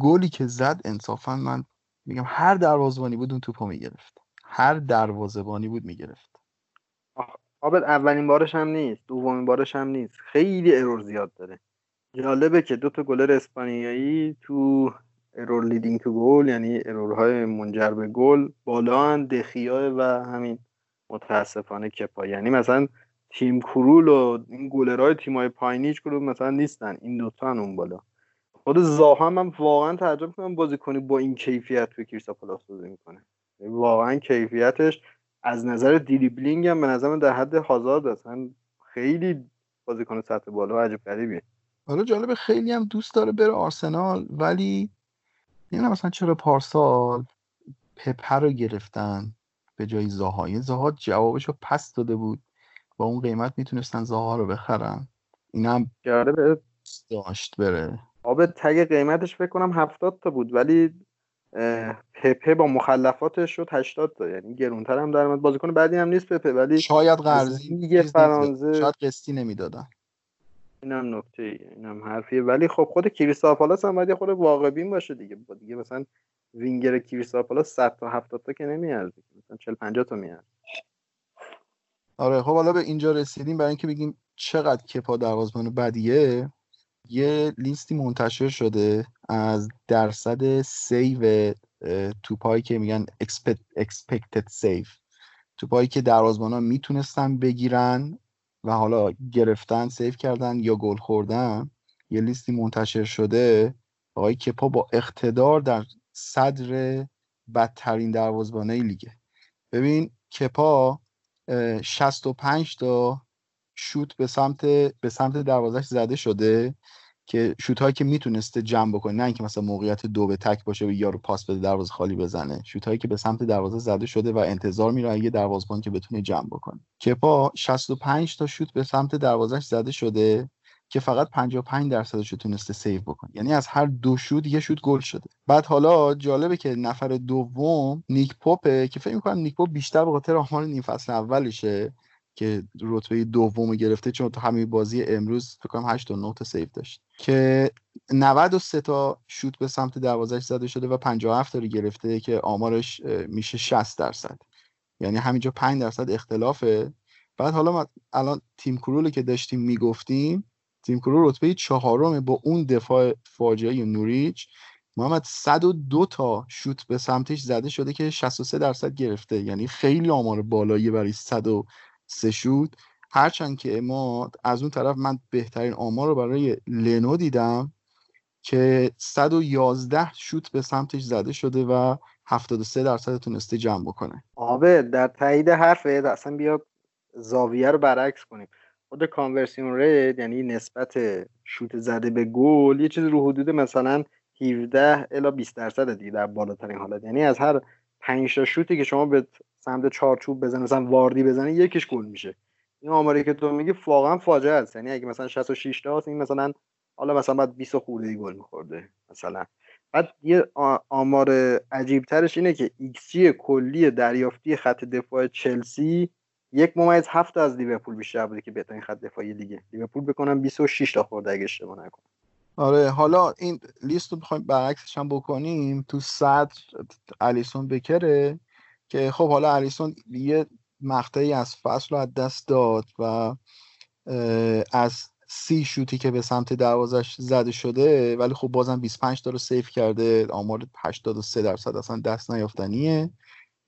گلی که زد انصافا من میگم هر دروازبانی بود اون توپو می‌گرفت. هر دروازبانی بود می‌گرفت. آبد اولین بارش هم نیست. دومین بارش هم نیست. خیلی error زیاد داره. جالبه که دو تا گلر اسپانیایی تو error leading to goal یعنی error های منجر به گل بالا دخیا و همین متاسفانه کپا. یعنی مثلا تیم کرول و این گلرهای تیمای پایینی هیچ مثلا نیستن. این دوتا اون بالا. خود زاها هم واقعا تعجب کنم بازی کنی با این کیفیت تو کریستا پلاس بازی می‌کنه. واقعا کیفیتش از نظر دریبلینگ هم به نظر در حد هازارد اصلا خیلی بازیکن سطح بالا و عجب غریبیه. حالا جالب خیلی هم دوست داره بره آرسنال ولی نمی‌دونم مثلا چرا پارسال پپر رو گرفتن به جای زاها. این زاها جوابش رو پس داده بود. با اون قیمت می‌تونستن زاها رو بخرن. این هم داشت بره. آب تگ قیمتش فکر کنم هفتاد تا بود ولی پپه با مخلفاتش شد 80 تا. یعنی گرونتر هم در بازیکن بعدی هم نیست پپه ولی شاید قرضی دیگه فرانسه شاید قسطی نمی‌دادن. اینم نکته ای اینم حرفیه. ولی خب خود کریستاپالاس هم باید خود واقع بین باشه دیگه. با دیگه مثلا وینگر کریستاپالاس 100 تا 70 تا که نمیارزه مثلا 40 50 تا میارزه. آره خب حالا به اینجا رسیدیم برای اینکه بگیم چقدر کپا دروازه‌بان بدیه. یه لیستی منتشر شده از درصد save توپایی که میگن expected save توپایی که دروازه‌بانا می‌تونستن بگیرن. و حالا گرفتن save کردن یا گل خوردن یه لیستی منتشر شده. آقای کپا با اقتدار در صدر بدترین دروازبانه لیگه. ببین کپا 65 تا شوت به سمت به سمت دروازش زده شده. که شوت هایی که می‌تونسته جمع بکنه نه اینکه مثلا موقعیت دو به تک باشه و یارو پاس بده دروازه خالی بزنه. شوت هایی که به سمت دروازه زده شده و انتظار میره یه دروازه‌بان که بتونه جمع بکنه. کپا 65 تا شوت به سمت دروازش زده شده که فقط 55 درصدش رو تونسته save بکنه. یعنی از هر دو شوت یه شوت گل شده. بعد حالا جالبه که نفر دوم نیک پاپه که فکر می‌کنم نیک پاپ بیشتر به خاطر آمار نیم فصل اولشه. که رتبه دوم گرفته چون تو همین بازی امروز فکر کنم 8 تا 9 تا سیو داشت. که 93 تا شوت به سمت دروازش زده شده و 57 تا گرفته که آمارش میشه 60 درصد. یعنی همینجا 5 درصد اختلافه. بعد حالا الان تیم کرول که داشتیم می‌گفتیم تیم کرول رتبه چهارم با اون دفاع فاجعه نوریچ. محمد 102 تا شوت به سمتش زده شده که 63 درصد گرفته. یعنی خیلی آمار بالایی برای 103 شوت. هرچند که ما از اون طرف من بهترین آمار رو برای لنو دیدم که 111 شوت به سمتش زده شده و 73 درصد تونسته جمع بکنه. آبه در تایید حرف اصلا بیا زاویه رو برعکس کنیم. خود کانورسیون ریت یعنی نسبت شوت زده به گل یه چیز رو حدود مثلا 17 الا 20 درصد دیگه در بالاترین حالت. یعنی از هر 5 تا شوتی که شما به سمت چارچوب بزنی مثلا واردی بزنی یکیش گل میشه. این آماری که تو میگی واقعا فاجعه است. یعنی اگه مثلا 66 تا این مثلا حالا مثلا بعد 20 خورده گل میخورده مثلا. بعد یه آمار عجیب ترش اینه که xG دریافتی خط دفاع چلسی یک ممیز هفت از لیورپول بیشتر بوده که بهترین خط دفاعی لیگه لیورپول بکنم 26 تا خورده اگه اشتباه نکنم. آره حالا این لیست رو بخوایم برعکسش هم بکنیم. تو صدر الیسون بکره که خب حالا الیسون یه مقطعی از فصل رو از دست داد و از سی شوتی که به سمت دروازش زده شده ولی خب بازم 25 تا رو سیف کرده. آمار 83 درصد اصلا دست نیافتنیه.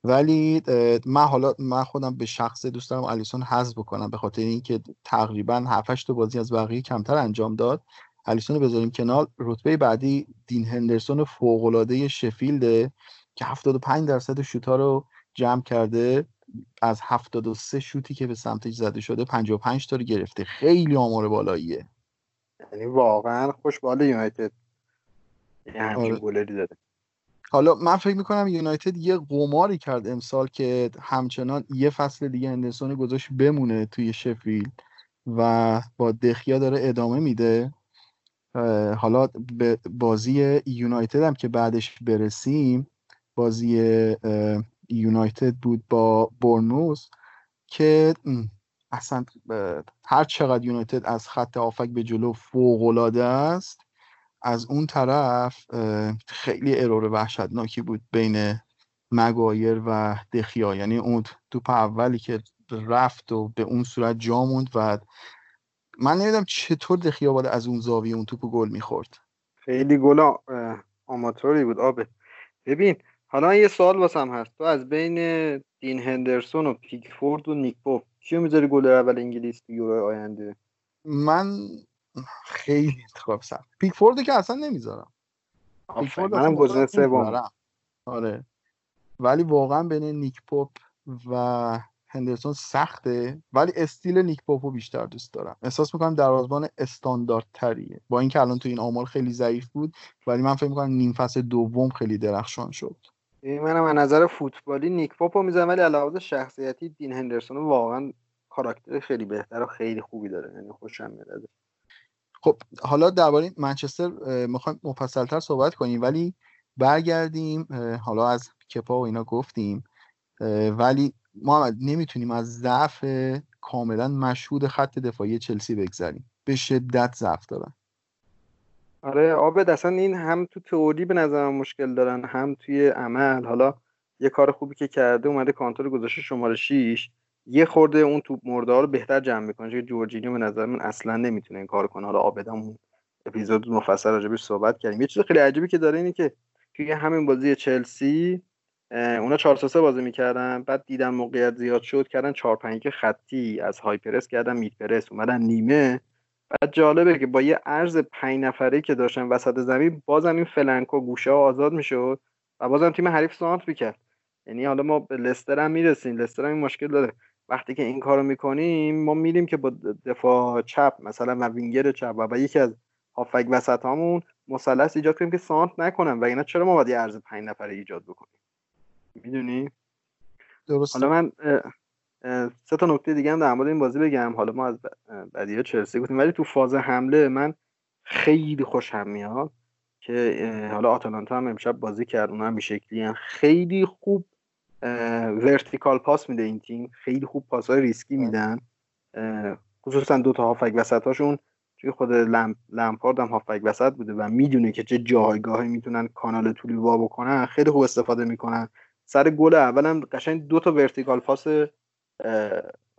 ولی من حالا من خودم به شخص دوست دارم الیسون حذف بکنم به خاطر اینکه تقریبا 7 تا بازی از بقیه کمتر انجام داد. الیسون رو بذاریم کنار. رتبه بعدی دین هندرسون فوق العاده شفیلده که 75 درصد شوتا رو جمع کرده. از 73 شوتی که به سمتش زده شده 55 تا رو گرفته. خیلی آمار بالاییه. یعنی واقعا خوش بالا یونایتد. همچین آره. گلری داره. حالا من فکر می‌کنم یونایتد یه قماری کرد امسال که همچنان یه فصل دیگه اندرسون گذاشت بمونه توی شفیل و با دخیا داره ادامه میده. حالا به بازی یونایتد هم که بعدش برسیم بازی یونایتد بود با بورنوس که اصلا هر چقدر یونایتد از خط آفک به جلو فوق است از اون طرف خیلی ارور وحشتناکی بود بین مگایر و دخیا. یعنی اون توپ اولی که رفت و به اون صورت جا موند و من نمی‌دونم چطور دخیا باید از اون زاویه اون توپ گل می‌خورد. خیلی گل آماتوری بود آبه. ببین حالا یه سوال واسم هست. تو از بین دین هندرسون و پیکفورد و نیک پاپ کیو می‌ذاری گلر اول انگلیس تو یورو آینده؟ من خیلی انتخاب سخت. پیکفورد که اصلا نمی‌ذارم. پیکفورد منم گزینه سوم آره. ولی واقعا بین نیک پاپ و هندرسون سخته ولی استیل نیک پاپو بیشتر دوست دارم. احساس می‌کنم دروازه‌بان استاندارد تریه با اینکه الان تو این آمار خیلی ضعیف بود ولی من فکر می‌کنم نیم فصل دوم خیلی درخشان شد. منم از نظر فوتبالی نیک پاپو می‌زنم ولی علاوه شخصیتی دین هندرسون واقعا کاراکتر خیلی بهتر و خیلی خوبی داره. یعنی خوشم میاد خب حالا درباره منچستر می‌خوایم مفصلتر صحبت کنیم ولی برگردیم حالا از کپا و اینا گفتیم ولی ما نمی‌تونیم از ضعف کاملا مشهود خط دفاعی چلسی بگذریم. به شدت ضعف دارن. آره آبد اصلا این هم تو تئوری به نظر مشکل دارن هم توی عمل. حالا یه کار خوبی که کرده اومده کانتور گذاشته شماره 6 یه خورده اون توپ مرده رو بهتر جمع می‌کنه. چون جورجینیو به نظر من اصلا نمی‌تونه این کار کنه. حالا آبدم اپیزود مفصل راجبش صحبت کردیم. یه چیز خیلی عجیبی که داره اینه که توی همین بازی چلسی اونا 4 3 بازی می‌کردن بعد دیدن موقعیت زیاد شد کردن 4 5 خطی از های پرس کردن مید پرس اومدن نیمه. بعد جالبه که با یه عرض 5 نفره که داشتن وسط زمین بازم این فلنکو گوشه ها آزاد می‌شد و بازم تیم حریف سانت می‌کرد. یعنی حالا ما به لستر هم می‌رسیم لستر هم این مشکل داره. وقتی که این کارو می‌کنیم ما میریم که با دفاع چپ مثلا و وینگر چپ و با یکی از هافک وسط هامون مثلث ایجاد کنیم که سانت نکنن. و اینا چرا ما باید یه عرض 5 نفره ایجاد بکنیم؟ می‌دونی؟ درست حالا من سه تا نکته دیگه هم در مورد این بازی بگم. حالا ما از بدیه چلسی گفتیم ولی تو فاز حمله من خیلی خوشم میاد که حالا آتالانتا هم امشب بازی کرد اونا هم شکلی خیلی خوب vertical pass میده این تیم. خیلی خوب پاس های ریسکی میدن. خصوصا دو تا هافبک وسط هاشون توی خود لمپ لمپارد هم هافبک وسط بوده و می‌دونه که چه جایگاهی می‌تونن کانال طولی وا بکنن خیلی خوب استفاده می‌کنن. سر گل اولم قشنگ دو تا vertical pass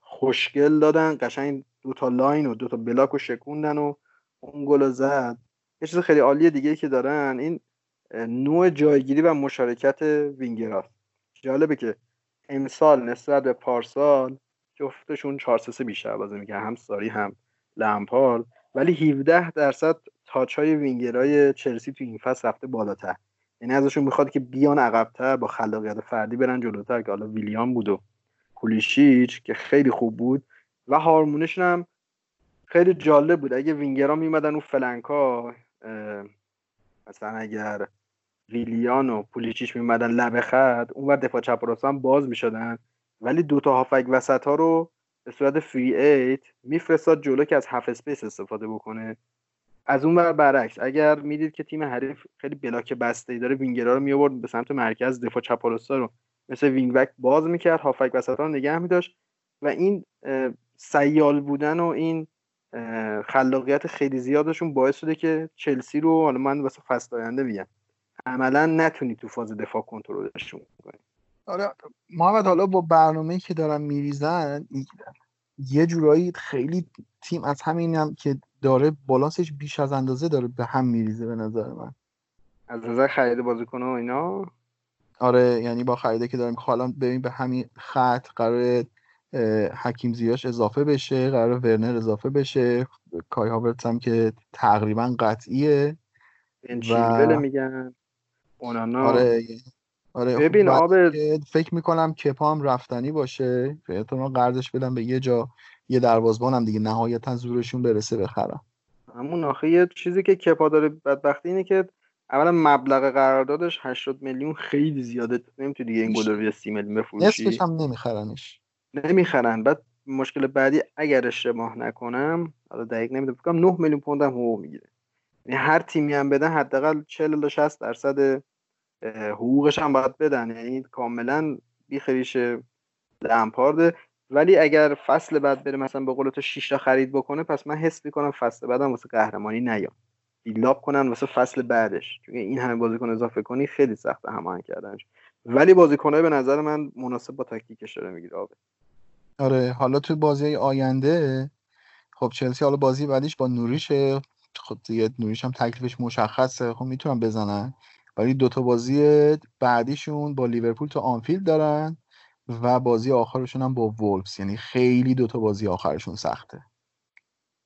خوشگل دادن قشنگ دو تا line و دو تا block رو شکوندن و اون گل زد. یه چیز خیلی عالی دیگه که دارن این نوع جایگیری و مشارکت وینگراست جالبه که امسال نسبت به پارسال جفتشون 4 3 بیشتر بازی می‌کنن هم ساری هم لمپارد ولی 17 درصد touch های وینگرای چلسی تو این فصل رفته بالاتر. یعنی ازشون می‌خواد که بیان عقبتر با خلاقیت فردی برن جلوتر که حالا ویلیام بود و پولیشیچ که خیلی خوب بود و هارمونشون هم خیلی جالب بود. اگه وینگرا میمدن اون flank ا مثلا اگر ویلیان و پولیشیچ میمدن لبه خط اون دفاع چپ و هم باز می‌شدن. ولی دوتا هافبک وسط ها رو به صورت free eight میفرستاد جلو که از half space استفاده بکنه. از اون ور برعکس اگر می‌دید که تیم حریف خیلی block بسته ای داره وینگرها رو میآورد به سمت مرکز دفاع چپ رو مثل wing back باز می‌کرد هافبک وسط رو نگه میداشت و این سیال بودن و این خلاقیت خیلی زیادشون باعث شده که چلسی رو حالا من واسه فصل آینده میگم عملا نتونی تو فاز دفاع کنترلشون کنی آره محمد حالا با برنامه‌ای که دارن میریزن یه جورایی خیلی تیم از همین هم که داره بالانسش بیش از اندازه داره به هم میریزه به نظر من. از نظر خرید بازیکن و اینا؟ آره یعنی با خریده که داریم. حالا ببین به همین خط قرار حکیم زیاش اضافه بشه قرار ورنر اضافه بشه. کای هاورتس هم که تقریبا قطعیه. و... میگن. اونانا. آره آره ببین آب فکر می‌کنم کپا هم رفتنی باشه. احتمال قرضش بدم به یه جا. یه دروازبان هم دیگه نهایتا زورشون برسه بخرم همون آخه یه چیزی که کپا داره بدبختی اینه که اولا مبلغ قراردادش 80 میلیون خیلی زیاده. نمی‌تونی دیگه این گل رو 30 میلیون بفروشی. نصفش هم نمیخرنش. نمی‌خرن. بعد مشکل بعدی اگر اشتباه نکنم حالا دقیق نمی‌دونم فکر 9 میلیون پوند هم حقوق می‌گیره. یعنی هر تیمی هم بدن حداقل 40 تا 60 درصد حقوقش هم باید بدن. یعنی کاملا بیخریش لمپارده ولی اگر فصل بعد بره مثلا به قول تو 6 تا خرید بکنه پس من حس می‌کنم فصل بعدم واسه قهرمانی نیام بیلاب کنن واسه فصل بعدش. چون این همه بازیکن اضافه کنی خیلی سخته هماهنگ کردنش. ولی بازیکنای به نظر من مناسب با تاکتیکش داره می‌گیره. آره حالا تو بازی آینده خب چلسی حالا بازی بعدیش با نوریچه خب دیگه نوریچ هم تکلیفش مشخصه خب می‌تونن بزنن. ولی دوتا بازی بعدیشون با لیورپول تو آنفیلد دارن. و بازی آخرشون هم با وولفز یعنی خیلی دوتا بازی آخرشون سخته.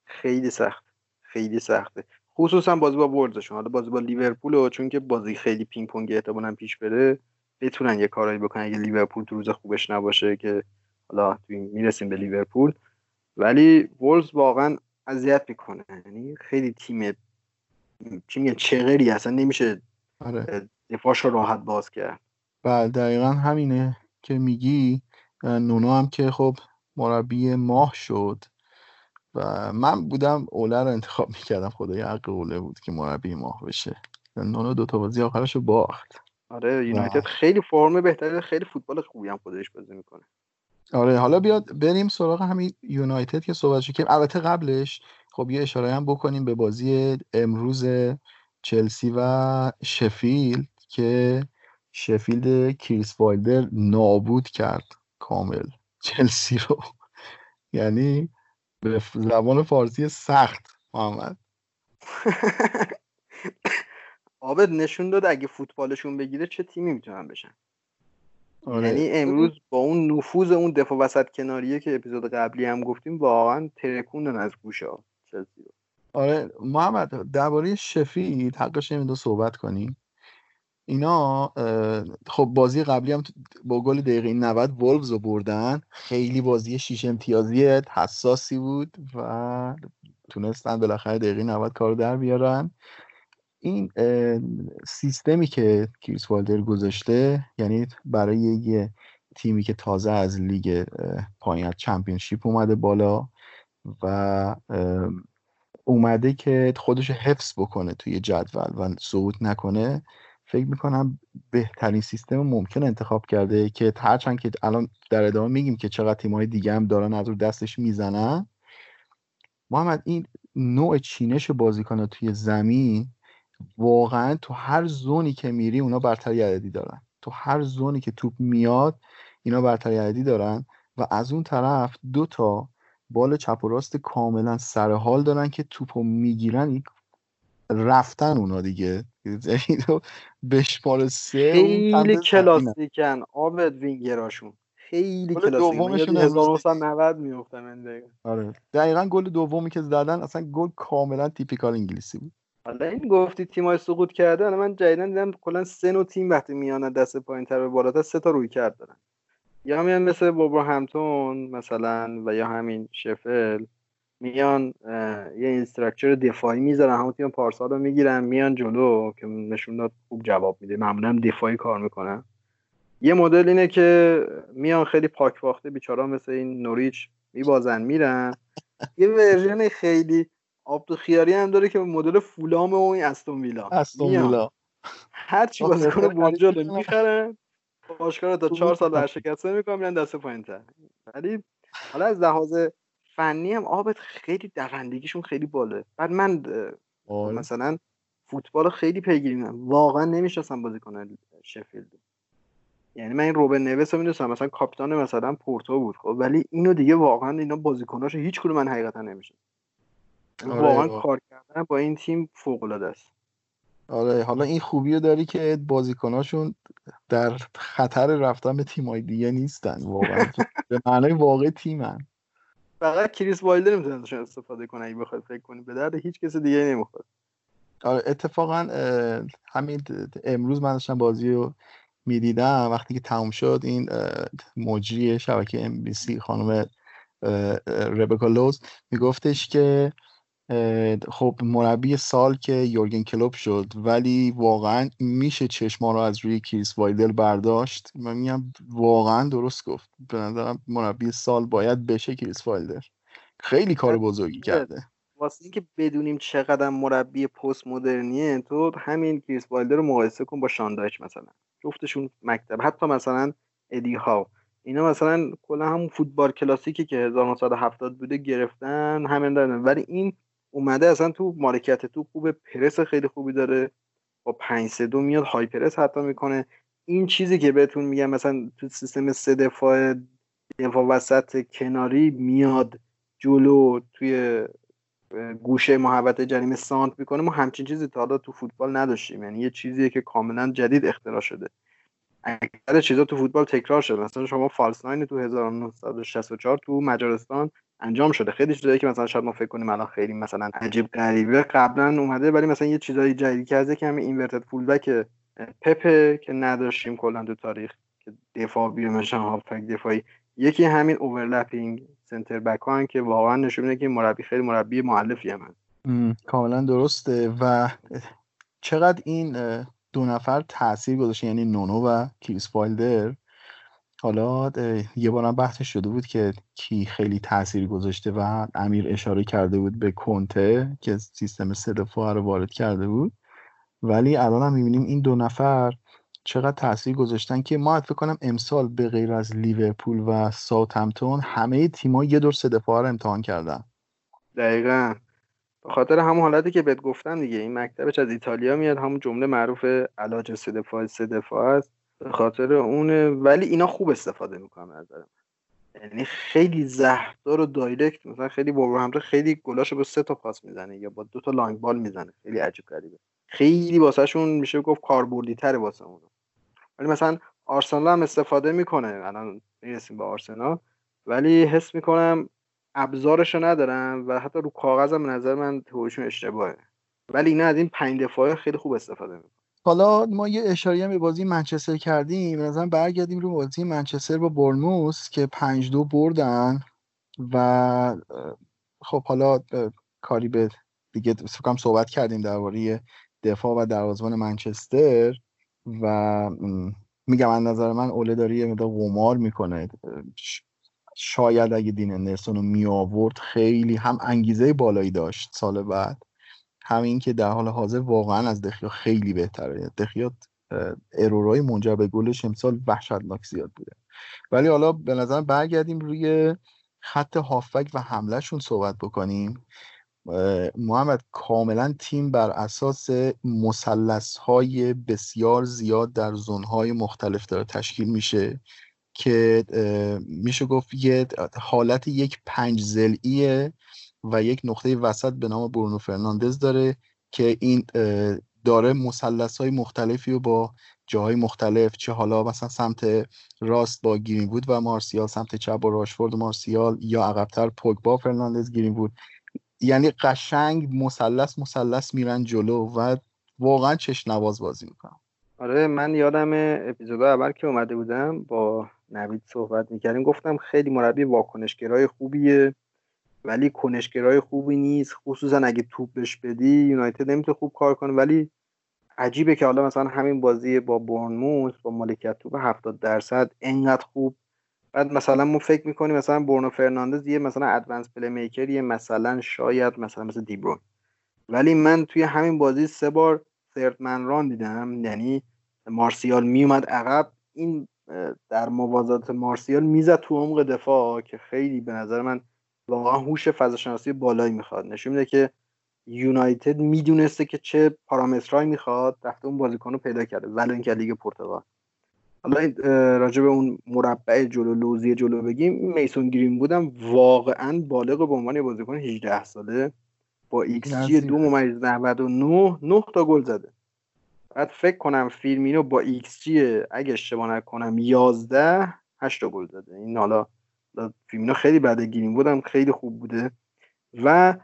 خیلی سخت. خیلی سخته. خصوصا بازی با وولفزشون حالا بازی با لیورپول و چون که بازی خیلی پینگ پونگی احتمالاً پیش بره بتونن یه کارایی بکنن اگه لیورپول تو روز خوبش نباشه که حالا می‌رسیم به لیورپول ولی وولز واقعا اذیت می‌کنه. یعنی خیلی تیم میگن چغری اصلا نمیشه آره. دفاعش راحت باز کرد. بله دقیقا همینه. که میگی نونو هم که خب مربی ماه شد و من بودم اوله رو انتخاب می‌کردم خدای حق اوله بود که مربی ماه بشه. نونو دوتا بازی آخرش رو باخت. آره یونایتد خیلی فرم بهتری خیلی فوتبال خوبی هم خودش بازی می‌کنه. آره حالا بیاد بریم سراغ همین یونایتد که صحبت که البته قبلش خب یه اشاره هم بکنیم به بازی امروز چلسی و شفیلد که شفیلد کریس وایلدر نابود کرد کامل. چلسی رو. یعنی به زبان فارسی سخت محمد. آبد نشون داد اگه فوتبالشون بگیره چه تیمی می‌تونن بشن؟ آره. یعنی امروز با اون نفوذ اون دفاع وسط کناریه که اپیزود قبلی هم گفتیم واقعا ترکوندن از گوشه چلسی رو. آره. محمد درباره شفید حقش نمیده صحبت کنیم اینا خب بازی قبلی هم با گل دقیقه 90 وولفز رو بردن. خیلی بازی شیش امتیازی حساسی بود و تونستن بالاخره دقیقه 90 کار در بیارن. این سیستمی که کریس والدر گذاشته یعنی برای یه تیمی که تازه از لیگ پایین چمپیونشیپ اومده بالا و اومده که خودش حفظ بکنه توی جدول و صعود نکنه. فکر می‌کنم بهترین سیستم ممکن انتخاب کرده که هرچند که الان در ادامه میگیم که چقدر تیمای دیگه هم دارن از رو دستش می‌زنن محمد این نوع چینش بازیکن توی زمین واقعا تو هر زونی که میری اونا برتری عددی دارن. تو هر زونی که توپ میاد اینا برتری عددی دارن و از اون طرف دو تا بال چپ و راست کاملا سر حال دارن که توپو می‌گیرن. رفتن اونا دیگه. یعنی بشمار سه خیلی کلاسیکن آبد وینگراشون. خیلی کلاسیکن. 1990 میفته من دقیقا آره. دقیقا گل دومی که زدن اصلا گل کاملا typical انگلیسی بود. حالا این گفتی تیمای سقوط کرده من جدیدن دیدم کلا سه نوع تیم وقتی میان دست پایین تر به بالاتر سه تا رویکرد دارن. یا میان مثل ولورهمپتون مثلا و یا همین شفیلد. میان یه این structure دفاعی می‌ذارن همون تیم پارسال رو می‌گیرن میان جلو که نشون داد خوب جواب میده. معمولا دفاعی کار می‌کنن. یه مدل اینه که میان خیلی پاک باخته بیچارا مثل این نوریچ میبازن میرن. یه ورژن خیلی آب تو خیاری هم داره که مدل فولام و این استون ویلا. استون ویلا. هر چی بازیکن بنجل می‌خرن باشگاه تا چهار سال ورشکسته می‌کنن میرن دست پایین تر ولی حالا از لحاظ فنی هم آبت خیلی دوندگیشون خیلی باله. بعد من آره. مثلا فوتبال خیلی پیگیری می‌کنم. واقعا نمی‌شناسم بازیکن شفیلد. یعنی من این روبن نویس رو می‌دونستم. مثلا کاپیتان مثلا پورتو بود. خب ولی اینو دیگه واقعا اینا بازیکناشو هیچ کدوم من حقیقتا نمیشه آره واقعا کار کردن با این تیم فوق العاده است. آره حالا این خوبی رو داری که بازیکناشون در خطر رفتن به تیمای دیگه نیستن. واقعا به معنای واقع تیمن. فقط کریس وایلدر نمی‌تونه ازشون استفاده کنه اگه بخواد فکر کنی به درد هیچ کس دیگه نمی‌خواد آره اتفاقا همین امروز من داشتم بازی رو می‌دیدم. وقتی که تموم شد این مجری شبکه ام بی سی خانم ربکا لو میگفتش که خب مربی سال که یورگن کلوپ شد ولی واقعا میشه چشما رو از روی کریس وایلدر برداشت؟ من میگم واقعا درست گفت. به نظرم مربی سال باید بشه کریس وایلدر. خیلی کار بزرگی کرده. واسه اینکه بدونیم چقدر مربی پست مدرنیه تو همین کریس وایلدر رو مقایسه کن با شاندایچ مثلا. جفتشون مکتب. حتی مثلا ادی ها اینا مثلا کلا همون فوتبال کلاسیکی که 1970 بوده گرفتن همین دارن. ولی این اومده اصلا تو مالکیت تو خوبه پرس خیلی خوبی داره. با 5 3 2 میاد های پرس حتی می‌کنه. این چیزی که بهتون میگم مثلا تو سیستم سه دفاع دفاع وسط کناری میاد جلو توی گوشه محبت جریمه سانت می‌کنه. ما همچین چیزی تا حالا تو فوتبال نداشتیم. یعنی یه چیزیه که کاملا جدید اختراع شده. اکثر چیزا تو فوتبال تکرار شده. مثلا شما فالس ناین تو 1964 تو مجارستان انجام شده. خیلی چیزایی که مثلا شاید ما فکر کنیم الان خیلی مثلا عجیب غریبه قبلا اومده ولی مثلا یه چیزای جدیدی از که همین اینورتد فول بک پپه که نداشتیم کلا تو تاریخ که دفاع مثلا هافک دفاعی. یکی همین اوورلپینگ سنتر بک ها که واقعا نشون میده که مربی خیلی مربی مؤلفی هم کاملا درسته. و چقدر این دو نفر تاثیر گذاشته یعنی نونو و کریس وایلدر حالا یه بارم بحث شده بود که کی خیلی تاثیر گذاشته و امیر اشاره کرده بود به کنته که سیستم سه دفاع رو وارد کرده بود. ولی الان هم می‌بینیم این دو نفر چقدر تاثیر گذاشتن که ما فکر کنم امسال به غیر از لیورپول و ساوثهمپتون همه تیم‌ها یه دور سه دفاع رو امتحان کردن. دقیقا. به خاطر همون حالتی که بهت گفتم دیگه این مکتبش از ایتالیا میاد همون جمله معروف علاج سه دفاع سه دفاع است. به خاطر اونه. ولی اینا خوب استفاده می‌کنن نظر یعنی خیلی زهردار و دایرکت. مثلا خیلی همراه خیلی گلاشو با سه تا پاس می‌زنه یا با دو تا لانگ بال می‌زنه. خیلی عجیب غریبه. خیلی واسهشون میشه گفت کاربردی تره واسه اون ولی مثلا آرسنال هم استفاده می‌کنه. الان می‌رسیم به آرسنال. ولی حس می‌کنم ابزارشو ندارم و حتی رو کاغذم نظر من توشون اشتباهه. ولی اینا از این پنج دفاعه خیلی خوب استفاده می‌کنه حالا ما یه اشاره به بازی منچستر کردیم. به برگردیم رو بازی منچستر با برنموس که پنج دو بردن و خب حالا کاری به دیگه فکرم صحبت کردیم درباره دفاع و دروازه‌بان منچستر و میگم از نظر من اوله داره یه مدار قمار می‌کنه. شاید اگه دین اندرسون رو می آورد خیلی هم انگیزه بالایی داشت سال بعد. همین که در حال حاضر واقعا از دخیا خیلی بهتره. دخیا ارورای منجر به گلش امسال وحشتناک زیاد بوده. ولی حالا به نظر برگردیم روی خط هافک و حملهشون صحبت بکنیم. محمد کاملا تیم بر اساس مسلس های بسیار زیاد در زون های مختلف داره تشکیل میشه که میشه گفت یه حالت یک پنج زلیه و یک نقطه وسط به نام برونو فرناندز داره که این داره مسلس های مختلفی رو با جاهای مختلف چه حالا مثلا سمت راست با گیرین بود و مارسیال سمت چپ با راشفورد و مارسیال یا عقبتر پوگبا فرناندز گیرین بود یعنی قشنگ مثلث مثلث میرن جلو و واقعا چش نواز بازی می‌کنم آره من یادم اپیزود اول که اومده بودم با نوید صحبت می‌کردیم گفتم خیلی مربی واکنشگرای خوبیه. ولی کنشگرای خوبی نیست. خصوصا اگه توپ بهش بدی یونایتد نمی‌تونه خوب کار کنه. ولی عجیبه که حالا مثلا همین بازی با بورنموث با مالکیت توپ 70 درصد انقدر خوب. بعد مثلا ما فکر می‌کنیم مثلا برونو فرناندز یه مثلا advanced playmaker یه مثلا شاید مثلا مثل دی‌بروین ولی من توی همین بازی سه بار third man run دیدم. یعنی مارسیال میومد عقب. این در موازات مارسیال می‌زد تو عمق دفاع که خیلی به نظر من واقعا هوش فضاشناسی بالایی می‌خواد. نشون میده که یونایتد می‌دونسته که چه پارامترهایی می‌خواد رفته اون بازیکن رو پیدا کرده ولو اینکه لیگ پرتغال. حالا راجع به اون مربع جلو لوزی جلو بگیم میسون گرین‌وود هم واقعا بالغ به عنوان بازیکن 18 ساله. با ایکس جی دو ممیز 99 9 تا گل زده. بعد فکر کنم فیرمینو با xG اگه اشتباه نکنم 11 8 تا گل زده. این حالا فیلمینو خیلی بعد گرین بودم خیلی خوب بوده. و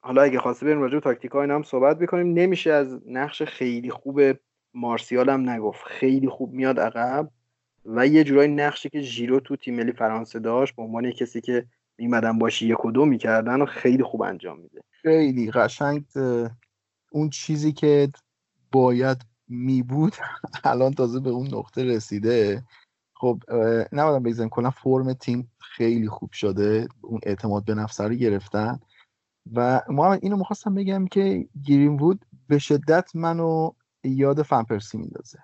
حالا اگه خواسته بریم راجع به تاکتیک هم صحبت بکنیم. نمیشه از نقش خیلی خوب مارسیال هم نگفت. خیلی خوب میاد عقب. و یه جورایی نقشی که ژیرو تو تیم ملی فرانسه داشت به عنوان کسی که میمدن باشی یک و دو می‌کردن و خیلی خوب انجام میده. خیلی قشنگ اون چیزی که باید میبود الان تازه به اون نقطه رسیده. خب نبودم بگذاریم کلا فرم تیم خیلی خوب شده اون اعتماد به نفس رو گرفتن. و محمد اینو می‌خواستم بگم که گیرین وود به شدت منو یاد فنپرسی میندازه.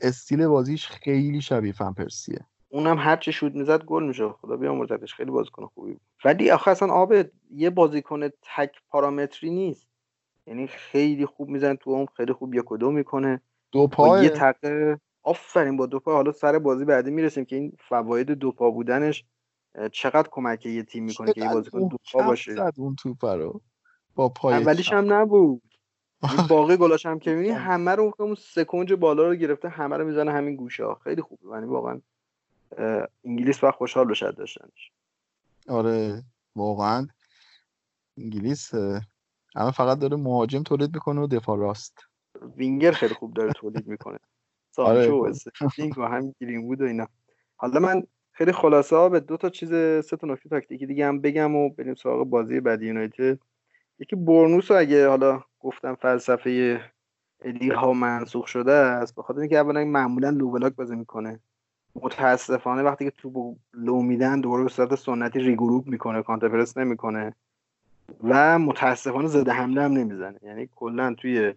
استیل بازیش خیلی شبیه فنپرسیه. اونم هر چه شود می‌زد گل میشه خدا بیامرزتش خیلی بازیکن خوبی بود. ولی آخه اصلا آب یه بازیکن تک پارامتری نیست. یعنی خیلی خوب میزن تو اون خیلی خوب یک و دو می‌کنه. دو پا یه تقه آفرین با دو پا حالا سر بازی بعدی می‌رسیم که این فواید دو پا بودنش چقدر کمک یه تیم می‌کنه که یه بازیکن دو پا باشه؟ زد اون توپ رو با پای اولیش هم نبود. باقی گلاش هم که می‌بینی همه رو اون سکنج بالا رو گرفته همه رو می‌زنه همین گوشه ها. خیلی خوبه یعنی واقعا انگلیس وقت خوشحال بشه داشتنش. آره واقعا انگلیس الان فقط داره مهاجم تولید می‌کنه و دفاع راست. وینگر خیلی خوب داره تولید می‌کنه. سانچو آره. و هم گرین بود و اینا. حالا من خیلی خلاصه به دو تا چیز سه تا نکته تاکتیکی دیگه هم بگم و بریم سراغ بازی بعد یونایتد. یکی برنوس اگه حالا گفتم فلسفه الی ها منسوخ شده است بخاطر اینکه اولا معمولا لو بلاک بازی می‌کنه. متاسفانه وقتی که توپ لو میدن دوباره به صورت سنتی regroup می‌کنه counter press نمی‌کنه. و متاسفانه ضد حمله هم نمی‌زنه. یعنی کلا توی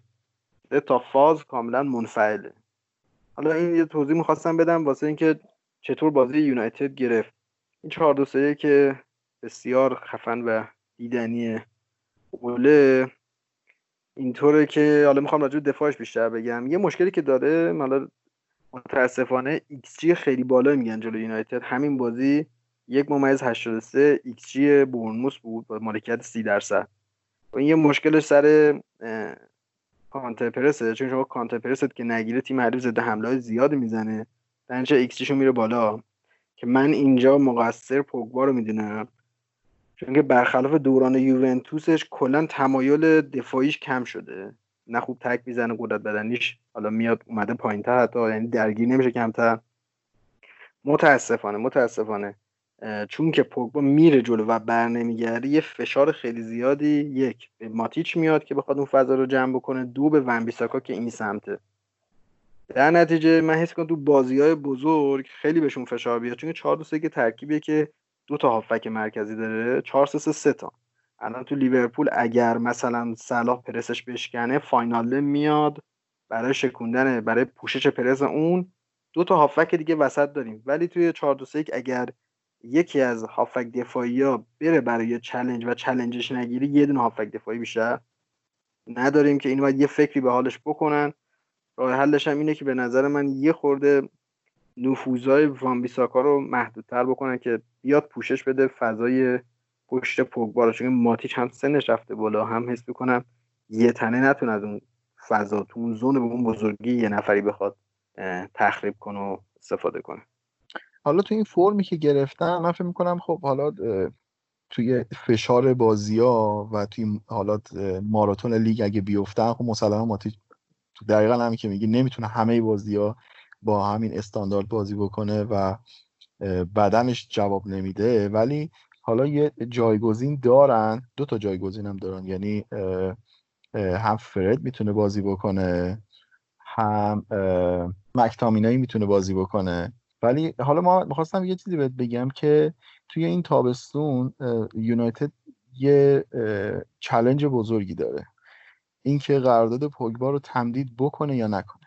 تا فاز کاملا منفعله. حالا این یه توضیح می‌خواستم بدم واسه اینکه چطور بازی یونایتد گرفت. این چهار دو که بسیار خفن و دیدنیه اوله. اینطوره که حالا می‌خوام راجع دفاعش بیشتر بگم. یه مشکلی که داره حالا متاسفانه xG خیلی بالا میدن جلو یونایتد. همین بازی یک ممیز 83 xG بورنموث بود با مالکیت 30 درصد. و این یه مشکلش سر counter press ه چون شما counter press ت که نگیره تیم حریف ضد حمله زیاد می‌زنه. در ایکس میره بالا. که من اینجا مقصر پوگبا رو می‌دونم. چون که برخلاف دوران یوونتوسش کلا تمایل دفاعیش کم شده. نه خوب تک می‌زنه قدرت بدنیش حالا میاد اومده پایین تر حتی یعنی درگیر نمیشه کمتر. متاسفانه متاسفانه. چون که پوگبا میره جلو و بر نمیگرده یه فشار خیلی زیادی یک به ماتیچ میاد که بخواد اون فضا رو جمع بکنه دو به ونبیساکا که این سمته. در نتیجه من حس کنم تو بازی های بزرگ خیلی بهشون فشار بیاد چون 4 2 که ترکیبیه که دو تا هافک مرکزی داره 4 3 3 تا. الان تو لیورپول اگر مثلا صلاح پرسش بشکنه واینالدوم میاد برای شکوندن برای پوشش پرس اون دو تا هافبک دیگه وسط داریم. ولی توی 4 2 اگر یکی از هافبک دفاعی ها بره برای چلنج و چلنجش نگیری یه دونه هافبک دفاعی بیشتر نداریم که این باید یه فکری به حالش بکنن. راه حلش هم اینه که به نظر من یه خورده نفوذهای وان بیساکا رو محدودتر بکنن که بیاد پوشش بده فضای پشت پوگبا رو. چون ماتیچ هم سنش رفته بالا هم حس می‌کنم یه تنه نتونه از اون فضا تو اون زون به اون بزرگی یه نفری بخواد تخریب کنه و استفاده کنه. حالا تو این فرمی که گرفتن من فکر می‌کنم خب حالا توی فشار بازی ها و توی حالات ماراتون لیگ اگه بیفتن خب مسلما ماتیچ تو دقیقا همین که میگی نمی‌تونه همه بازی ها با همین استاندارد بازی بکنه و بدنش جواب نمیده. ولی حالا یه جایگزین دارن دو تا جایگزین هم دارن. یعنی هم فرد می‌تونه بازی بکنه هم مکتامینایی می‌تونه بازی بکنه. ولی حالا ما می‌خواستم یه چیزی بهت بگم که توی این تابستون یونایتد یه چلنج بزرگی داره. اینکه قرارداد پوگبا رو تمدید بکنه یا نکنه.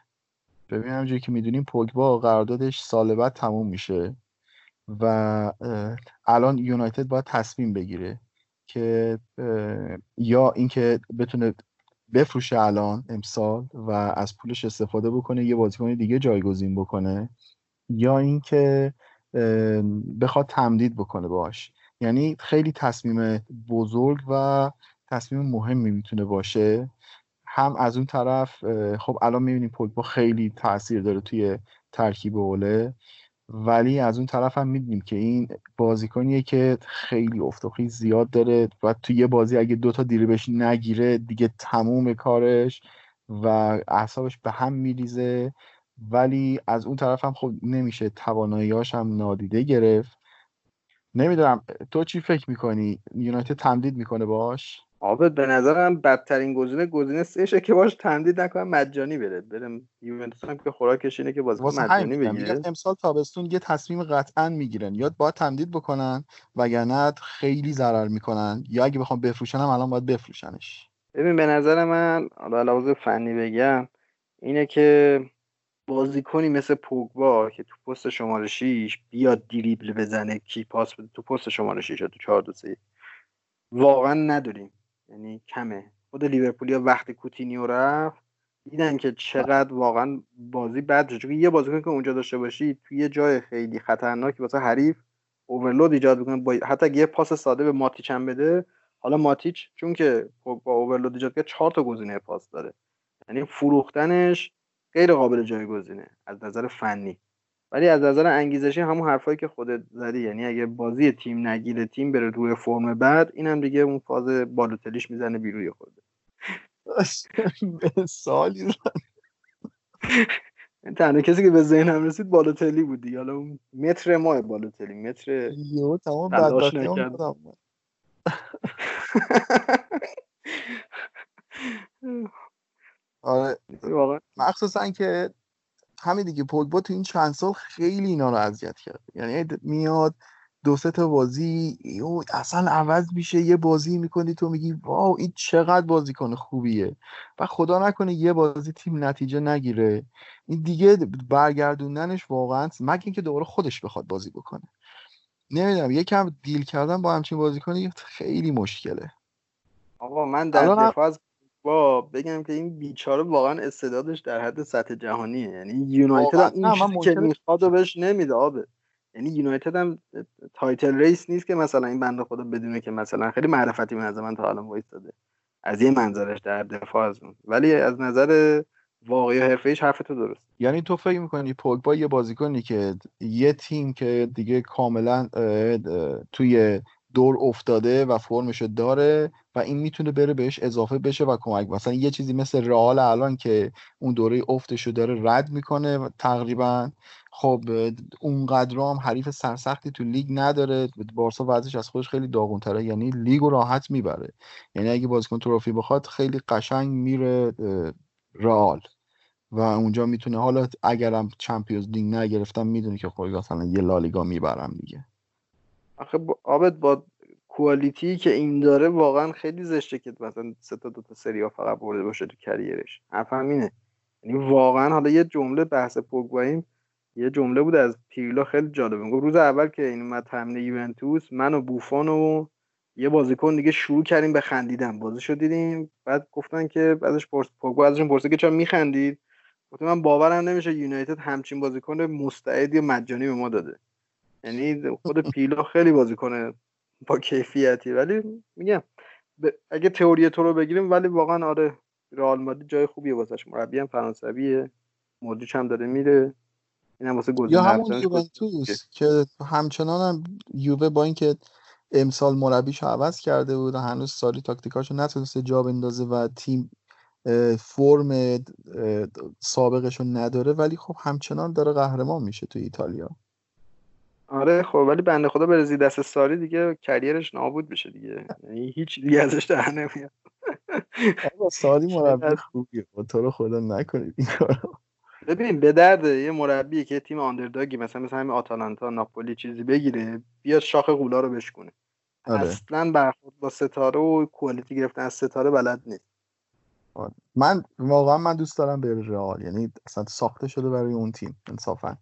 ببین همونجوری که می‌دونیم پوگبا قراردادش سال بعد تموم میشه و الان یونایتد باید تصمیم بگیره که یا اینکه بتونه بفروشه الان امسال و از پولش استفاده بکنه یه بازیکن دیگه جایگزین بکنه. یا اینکه بخواد تمدید بکنه باش یعنی خیلی تصمیم بزرگ و تصمیم مهمی می‌تونه باشه. هم از اون طرف خب الان می‌بینیم پوگبا خیلی تاثیر داره توی ترکیب اوله. ولی از اون طرف هم می‌دونیم که این بازیکنیه که خیلی افت زیاد داره و توی یه بازی اگه دوتا بهش نگیره دیگه تموم کارش و اعصابش به هم میریزه. ولی از اون طرف هم خب نمیشه تواناییاش هم نادیده گرفت. نمی‌دونم تو چی فکر می‌کنی؟ یونایتد تمدید می‌کنه باش آبد به نظرم بدترین گزینه گزینه سهشه که باش تمدید نکنم مجانی بره. برم یوونتوس هم که خوراکش اینه که بازیکن مجانی بگیره. امسال تابستون یه تصمیم قطعا می‌گیرن. یا باید تمدید بکنن وگرنه خیلی ضرر می‌کنن. یا اگه بخوام بفروشن هم الان باید بفروشنش. ببین به نظر من حالا فنی بگم اینه که بازیکنی مثل پوگبا که تو پست شماره 6 بیاد دریبل بزنه کی پاس بده تو پست شماره 6 تو 4 2 3 واقعا نداریم. یعنی کمه. خود لیورپولیا وقتی کوتینیو رفت دیدن که چقدر واقعا بازی بد شد. چون یه بازیکن که اونجا داشته باشی توی یه جای خیلی خطرناکی واسه حریف اوورلود ایجاد بکنه با... حتی یه پاس ساده به ماتیچ هم بده حالا ماتیچ چون که با اوورلود ایجاد کرد چهار تا گزینه پاس داره. یعنی فروختنش غیر قابل جایگزینه از نظر فنی. ولی از نظر انگیزشی همون حرفایی که خودت زدی یعنی اگه بازی تیم نگیره تیم بره روی فرم بعد اینم دیگه اون فاز بالوتلیش می‌زنه بیروی خورده. سالی تنها کسی که به ذهنم رسید بالوتلی بود دیگه. حالا اون متر ما بالوتلی متر یو تمام بدبختی آره. مخصوصا که همین دیگه پوگبا تو این چند سال خیلی اینا رو اذیت کرد. یعنی میاد دو سه تا بازی اصلا عوض میشه یه بازی می‌کنی تو میگی واو این چقدر بازیکن خوبیه. و خدا نکنه یه بازی تیم نتیجه نگیره. این دیگه برگردوندنش واقعا مگه اینکه دوباره خودش بخواد بازی بکنه. نمی‌دونم یکم دیل کردن با همچین بازیکنی خیلی مشکله. آقا من در دفاع از با بگم که این بیچاره واقعا استعدادش در حد سطح جهانیه. یعنی یونایتد هم این چیزی که می‌خواد و بهش نمیده آبه یعنی یونایتد هم title race نیست که مثلا این بنده خدا بدونه که مثلا خیلی معرفتی به نظر من تا الان وایستاده. از یه منظرش در دفاع از اون. ولی از نظر واقعی و حرفه‌ایش حرف تو درست. یعنی تو فکر می‌کنی پوگبا یه بازیکنی که یه تیم که دیگه کاملا توی دور افتاده و فرمشو داره و این می‌تونه بره بهش اضافه بشه و کمک مثلا یه چیزی مثل رئال الان که اون دوره افتشو داره رد می‌کنه تقریبا. خب اونقدر هم حریف سرسختی تو لیگ نداره. بارسا وضعش از خودش خیلی داغونتره. یعنی لیگ راحت می‌بره. یعنی اگه بازیکن تروفی بخواد خیلی قشنگ میره رئال. و اونجا می‌تونه حالا اگرم چمپیونز لیگ نگرفتم می‌دونه که خب مثلا یه لالیگا می‌برم دیگه. آخه با آبت با کوالیتی که این داره واقعا خیلی زشته که مثلا سه تا دو تا سری ها فقط برده باشه تو کریرش. حرفم اینه. یعنی واقعا حالا یه جمله بحث پوگباییم یه جمله بود از پیرلو خیلی جالبه. میگه روز اول که این اومد تمرین یوونتوس من و بوفون و یه بازیکن دیگه شروع کردیم به خندیدن. بازی شد دیدیم بعد گفتن که بعدش پرس پوگبا ازشون پرسید که چرا میخندید؟ گفتم من باورم نمیشه یونایتد همچین بازیکن مستعدی و مجانی به ما داده. یعنی خود پیلو خیلی بازیکن با کیفیتی ولی میگم اگه تئوری تو رو بگیریم ولی واقعا آره رئال مادرید جای خوبیه واسش. مربی هم فرانسویه مودریچ هم داره میره. اینم واسه یا همون یوونتوس که همچنان هم یووه با اینکه امسال مربیش عوض کرده بود و هنوز سالی تاکتیکاشو نتونسته جا بندازه و تیم فرم سابقش رو نداره ولی خب همچنان داره قهرمان میشه تو ایتالیا. آره خب ولی بنده خدا برزی دست ساری دیگه کریرش نابود بشه دیگه. یعنی هیچ دیگه ازش در نمیاد. سالی مربی خوبیه. تو رو خدا نکنید این کارو. ببین به درد یه مربی که تیم آندرداگی مثلا مثلا همین آتالانتا ناپولی چیزی بگیره بیاد شاخ قولا رو بشکنه آره. اصلا برخورد با ستاره و کوالیتی گرفتن از ستاره بلد نیست. آره. من واقعا من دوست دارم بره رئال. یعنی اصلا ساخته شده برای اون تیم انصافا.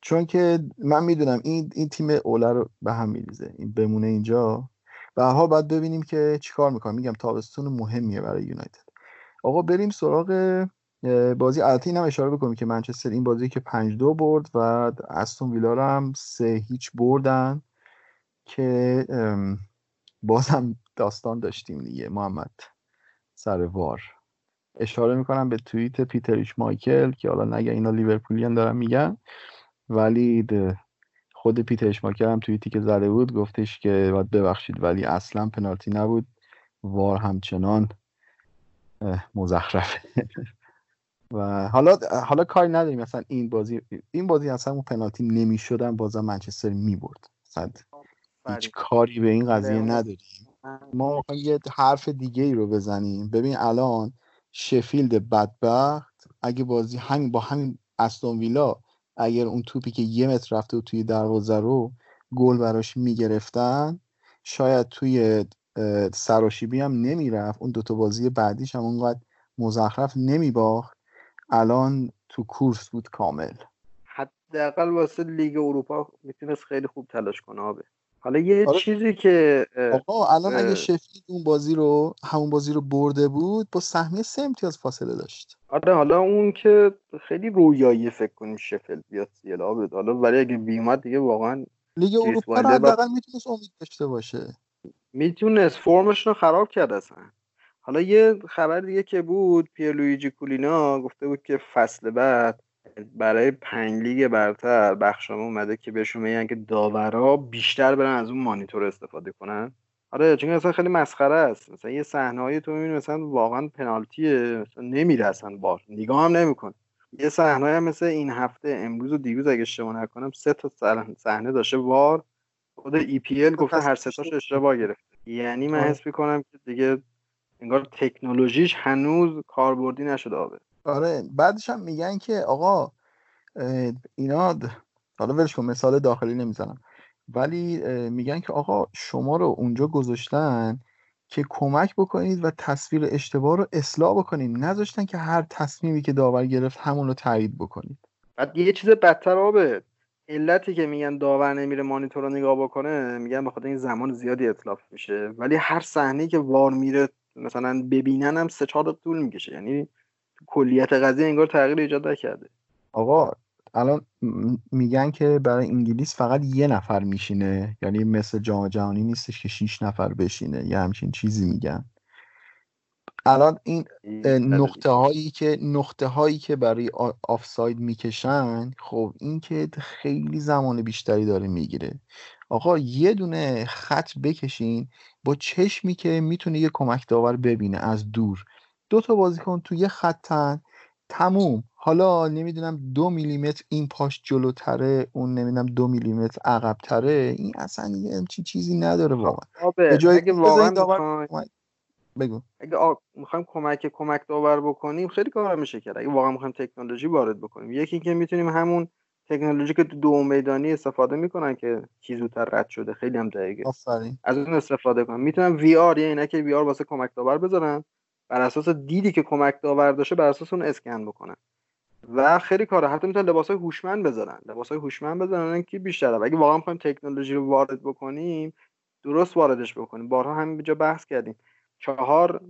چون که من می‌دونم این این تیم اوله رو به هم میریزه این بمونه اینجا. و ها باید ببینیم که چیکار می‌کنه. میگم تابستون مهمیه برای یونایتد. آقا بریم سراغ بازی. البته اینم اشاره بکنیم که منچستر این بازی که پنج دو برد و استون ویلا هم سه هیچ بردن که بازم داستان داشتیم دیگه. محمد سر وار. اشاره می‌کنم به توییت پیتریش مایکل که حالا نگه اینا لیورپولیان دارن میگن. ولی خود پیترش مایکل هم توییتی که زده بود گفتش که باید ببخشید ولی اصلا پنالتی نبود. وار همچنان مزخرفه. و حالا حالا کاری نداریم. مثلا این بازی این بازی اصلا اون پنالتی نمی‌شدن بازم منچستر می‌برد. مثلا هیچ کاری به این قضیه نداریم. ما یه حرف دیگه ای رو بزنیم. ببین الان شفیلد بدبخت اگه بازی همین با همین استون ویلا اگر اون توپی که یه متر رفته و توی دروازه رو گل براش می‌گرفتن شاید توی سراشیبی هم نمی‌رفت. اون دوتا بازی بعدیش هم اونقدر مزخرف نمیباخت. الان تو کورس بود کامل. حداقل واسه لیگ اروپا می‌تونست خیلی خوب تلاش کنه آبه. حالا یه آره. چیزی که آقا الان اگه شفید اون بازی رو همون بازی رو برده بود با سهمیه سه امتیاز فاصله داشت. آره حالا اون که خیلی رویایی فکر کنی شفیلد بیاد سیل آبد حالا ولی اگه میومد دیگه واقعا لیگ اروپا رو حداقل می‌تونست امید داشته باشه. می‌تونست فرمش رو خراب کرد اصلا. حالا یه خبر دیگه که بود پیرلویجی کولینا گفته بود که فصل بعد برای پنج لیگ برتر بخشنامه اومده که بهشون میگن که داورا بیشتر برن از اون مانیتور استفاده کنن. آره چون اصلا خیلی مسخره است. مثلا یه صحنه تو می‌بینی مثلا واقعا پنالتیه مثلا نمیره اصلا VAR نگاه هم نمیکن یه صحنه هم مثل این هفته امروز و دیروز اگه اشتباه نکنم سه تا صحنه داشته وار خود ای پی ال گفته هر سه تاش اشتباه گرفته. یعنی من حس می‌کنم که دیگه انگار تکنولوژیش هنوز کاربردی نشده آبه. آره بعدش هم میگن که آقا اینا حالا ولش کن مثال داخلی نمی‌زنم. ولی میگن که آقا شما رو اونجا گذاشتن که کمک بکنید و تصویر اشتباه رو اصلاح بکنید. نذاشتن که هر تصمیمی که داور گرفت همون رو تایید بکنید. بعد یه چیز بدتر آبه. علتی که میگن داور نمیره مانیتور رو نگاه بکنه میگن بخاطر این زمان زیادی اطلاف میشه. ولی هر صحنه که وار میره مثلا ببینن هم سه چهار طول می‌کشه. یعنی کلیت قضیه انگار تغییر ایجاد نکرده. آقا الان میگن که برای انگلیس فقط یه نفر میشینه یعنی مثل جام جهانی نیستش که شیش نفر بشینه یه همچین چیزی میگن. الان این نقطه هایی که نقطه هایی که برای آفساید می‌کشن خب این که خیلی زمان بیشتری داره می‌گیره. آقا یه دونه خط بکشین با چشمی که می‌تونه یه کمک داور ببینه از دور. دو تا بازیکن تو یه خطن تموم. حالا نمی‌دونم دو میلیمتر این پاش جلوتره اون نمی‌دونم دو میلیمتر عقبتره. این اصلا یه همچین چیزی نداره واقعا. به جای واقعا بگو. اگه آ... می‌خوایم کمک کمک داور بکنیم خیلی کار میشه کرد. اگه واقعا می‌خوایم تکنولوژی وارد بکنیم. یکی اینکه می‌تونیم همون تکنولوژی که تو دو میدانی استفاده می‌کنن که کی زودتر رد شده. خیلی هم دقیقه. آفرین. از اون استفاده کنم می‌تونم وی آر یا که وی آر واسه کمک داور بذارن. بر اساس دیدی که کمک داور داشته بر اساس اون اسکن بکنن. و خیلی کاره. حتی می‌تونن لباسای هوشمند بذارن. لباسای هوشمند بذارن که بیشتره اگه واقعا می‌خوایم تکنولوژی رو وارد بکنیم درست واردش بکنیم. بارها همین جا بحث کردیم. چهار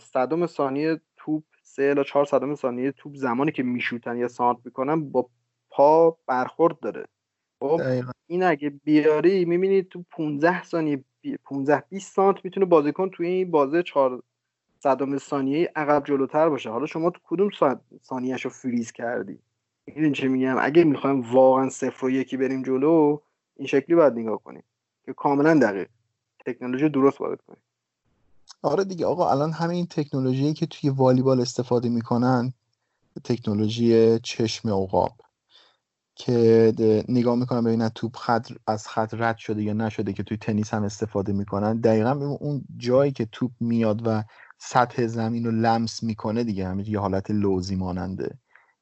صدم ثانیه توپ سه الا چهار صدم ثانیه توپ زمانی که میشوتن یا سانت می‌کنن با پا برخورد داره. خب این اگه بیاری می‌بینید تو 15 ثانیه 15 20 سانت می‌تونه بازیکن توی این بازه 4 صدم ثانیه عقب جلوتر باشه. حالا شما تو کدوم ثانیهش رو فریز کردی؟ این چه میگم؟ اگه می‌خوایم واقعا صفر و یکی بریم جلو این شکلی باید نگاه کنیم که کاملا دقیق. تکنولوژی درست وارد کنیم. آره دیگه آقا الان همین تکنولوژی که توی والیبال استفاده می‌کنن تکنولوژی چشم عقاب که نگاه می‌کنن ببینن توپ خط از خط رد شده یا نشده که توی تنیس هم استفاده می‌کنن. دقیقا اون جایی که توپ میاد و سطح زمین رو لمس می‌کنه دیگه همین یه حالت لوزی ماننده.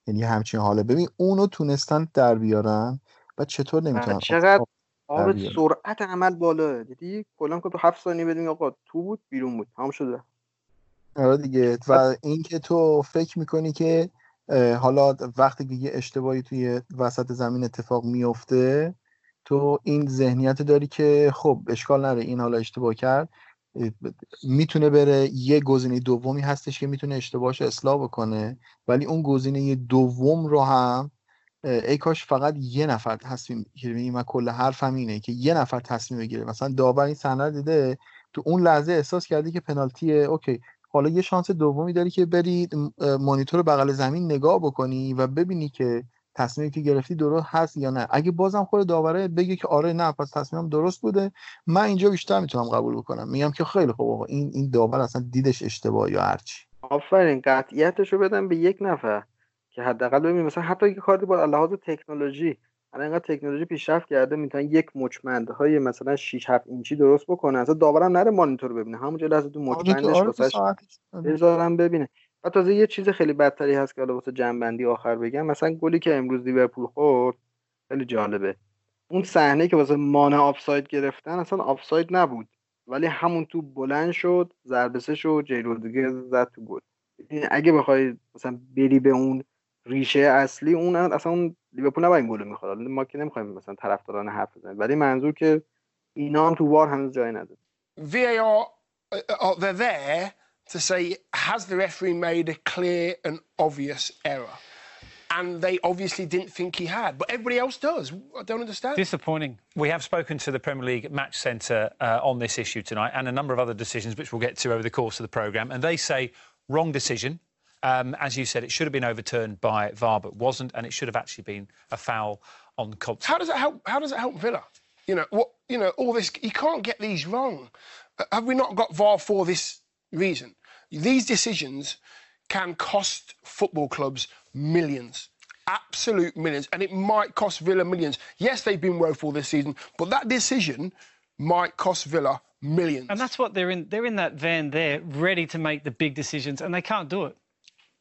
یعنی همچین حاله. ببین اونو تونستن در بیارن و چطور نمی‌تونن چقدر آب سرعت عمل بالا. دیدی؟ کلا که تو هفت ثانیه بدیم آقا تو بود بیرون بود. هم شده. آره دیگه. و اینکه تو فکر می‌کنی که حالا وقتی که یه اشتباهی توی وسط زمین اتفاق میفته تو این ذهنیت داری که خب اشکال نره این حالا اشتباه کرد. می‌تونه بره یه گزینه دومی هستش که می‌تونه اشتباهش اصلاح بکنه ولی اون گزینه دوم رو هم ای کاش فقط یه نفر تصمیم بگیره. من کل حرفم اینه که یه نفر تصمیم بگیره. مثلا داور این صحنه دیده تو اون لحظه احساس کردی که پنالتیه اوکی حالا یه شانس دومی داری که بری مانیتور بغل زمین نگاه بکنی و ببینی که تصمیمی که گرفتی درست هست یا نه. اگه بازم خود داوره بگه که آره نه پس تصمیمم درست بوده. من اینجا بیشتر می‌تونم قبول بکنم. میگم که خیلی خوب این این داور اصلا دیدش اشتباه یا هرچی آفرین قطعیتش رو بدم به یک نفر که حداقل ببین مثلا حتی اگه کاری با لحاظ تکنولوژی الان انقدر تکنولوژی پیشرفت کرده می‌تونن یک مچمند های مثلا 6 7 اینچی درست بکنه اصلا داورم نره مانیتور ببینه. همونجا لحظه تو مچمندش واسش بذارم ببینه. و تازه یه چیز خیلی بدتری هست که حالا واسه جنبندی آخر بگم مثلا گلی که امروز لیورپول خورد خیلی جالبه اون صحنه که واسه مانع آفساید گرفتن اصلا آفساید نبود ولی همون تو بلند شد ضربه شد دیگه زد تو گل اگه بخوای مثلا بری به اون ریشه اصلی اون اصلا اون لیورپول نباید گل می‌خواد ما که نمی‌خوایم مثلا طرفداران حرف بزنیم ولی منظور که اینا هم تو وار هنوز جای نداره VAR uh, they're there to say has the referee made a clear and obvious error and they obviously didn't think he had, but everybody else does. I don't understand. Disappointing. We have spoken to the Premier League Match Centre uh, on this issue tonight and a number of other decisions which we'll get to over the course of the programme, and they say wrong decision. Um, as you said, it should have been overturned by VAR, but wasn't, and it should have actually been a foul on Colts. How does it help? How does it help Villa? You know what? You know all this. You can't get these wrong. Uh, have we not got VAR for this reason? These decisions can cost football clubs millions. Absolute millions. And it might cost Villa millions. Yes, they've been woeful this season, but that decision might cost Villa millions. And that's what they're in. They're in that van there, ready to make the big decisions, and they can't do it.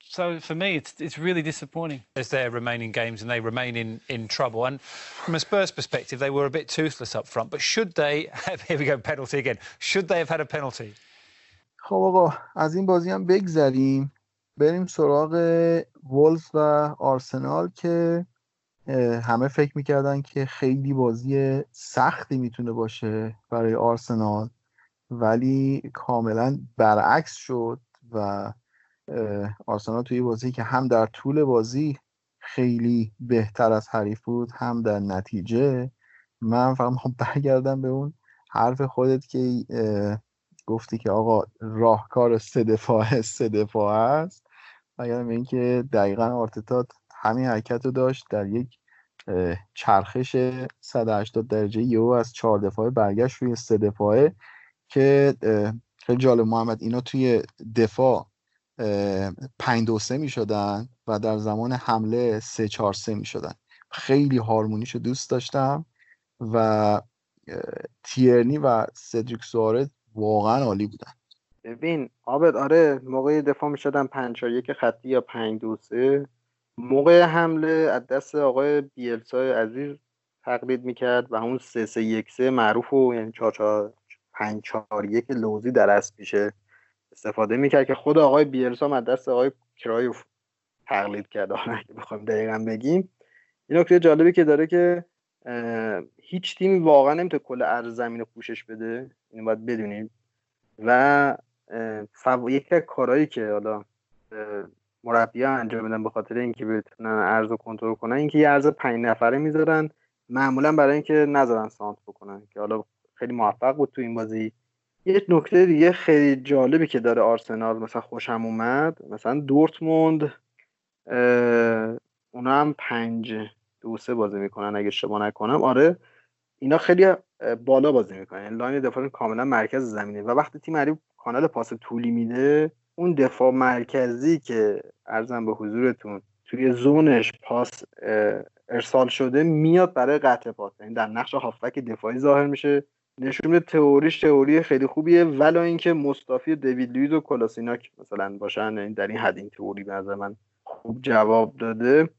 So for me, it's it's really disappointing. As their remaining games and they remain in, in trouble. And from a Spurs perspective, they were a bit toothless up front. But should they have, here we go, penalty again. Should they have had a penalty? خب آقا از این بازی هم بگذریم. بریم سراغ وولز و آرسنال که همه فکر می‌کردن که خیلی بازی سختی می‌تونه باشه برای آرسنال ولی کاملا برعکس شد و آرسنال توی بازی که هم در طول بازی خیلی بهتر از حریف بود هم در نتیجه. من فقط می‌خوام برگردم به اون حرف خودت که گفتی که آقا راهکار سه دفاعه سه دفاع است. به اینکه دقیقا آرتتا همین حرکت رو داشت در یک چرخش 180 درجه یهو از چهار دفاعه برگشت روی سه دفاعه که خیلی جالب محمد اینا توی دفاع پنج دو سه می شدن و در زمان حمله سه چهار سه می شدن خیلی هارمونیشو دوست داشتم و تیرنی و سدریک سوارز واقعا عالی بودن. ببین آبد آره موقع دفاع می‌شدن 5 یک خطی یا 5 2 3 موقع حمله از دست آقای بیلسای عزیز تقلید می‌کرد و همون 3 3 1 3 معروف و یعنی 4 4 5 4 1 لوزی در اصل میشه استفاده می‌کرد که خود آقای بیلسا از دست آقای کرایوف تقلید کرد. اگه بخوایم دقیقا بگیم. این نکته جالبی که داره که هیچ تیمی واقعا نمی‌تونه کل عرض زمین پوشش بده. اینو باید بدونیم. و یکی از کارهایی که حالا مربی ها انجام میدن به خاطر اینکه بتونن ارز رو کنترل کنن اینکه یه ارز پنج نفره می‌ذارن معمولا برای اینکه نذارن سانت بکنن که حالا خیلی موفق بود تو این بازی. یه نکته دیگه خیلی جالبی که داره آرسنال مثلا خوشم اومد مثلا دورتموند اونا هم پنج دو سه بازی می‌کنن اگه اشتباه نکنم. آره اینا خیلی بالا بازی می‌کنن. یعنی line دفاع کاملا مرکز زمینه. و وقتی تیم حریف کانال پاس طولی میده اون دفاع مرکزی که عرضم به حضورتون توی zone ش پاس ارسال شده میاد برای قطع پاس. یعنی در نقش هافبک دفاعی ظاهر میشه. نشون میده تئوریش تئوری خیلی خوبیه. ولی اینکه مستافی دیوید لویز و کلاسیناک مثلا باشن. یعنی در این حد این تئوری به من خوب جواب داده.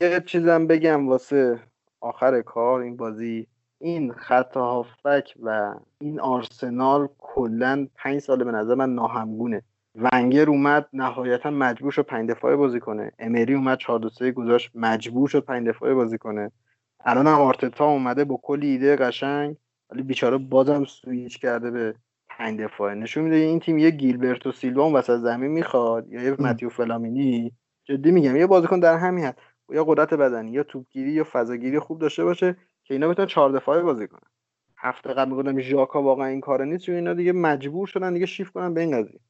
یه چیزم بگم واسه آخر کار این بازی این خط هافبک و این آرسنال کلا پنج سال به نظر من ناهمگونه. ونگر اومد نهایتا مجبور شد پنج دفاعه بازی کنه. امری اومد 4 2 3 گذاشت مجبور شد پنج دفاعه بازی کنه. الان هم آرتتا اومده با کلی ایده قشنگ ولی بیچاره بازم سویچ کرده به پنج دفاعه نشون میده این تیم یه گیلبرتو سیلوا اون وسط زمین می‌خواد یا یه متیو فلامینی. جدی میگم یه بازیکن در همین حد یا قدرت بدنی یا توپگیری یا فضاگیری خوب داشته باشه. که اینا بتونن چهار دفاعه بازی کنن. هفته قبل می‌گفتم ژاکا واقعا این کار نیست چون اینا دیگه مجبور شدن دیگه شیفت کنن به این قضیه.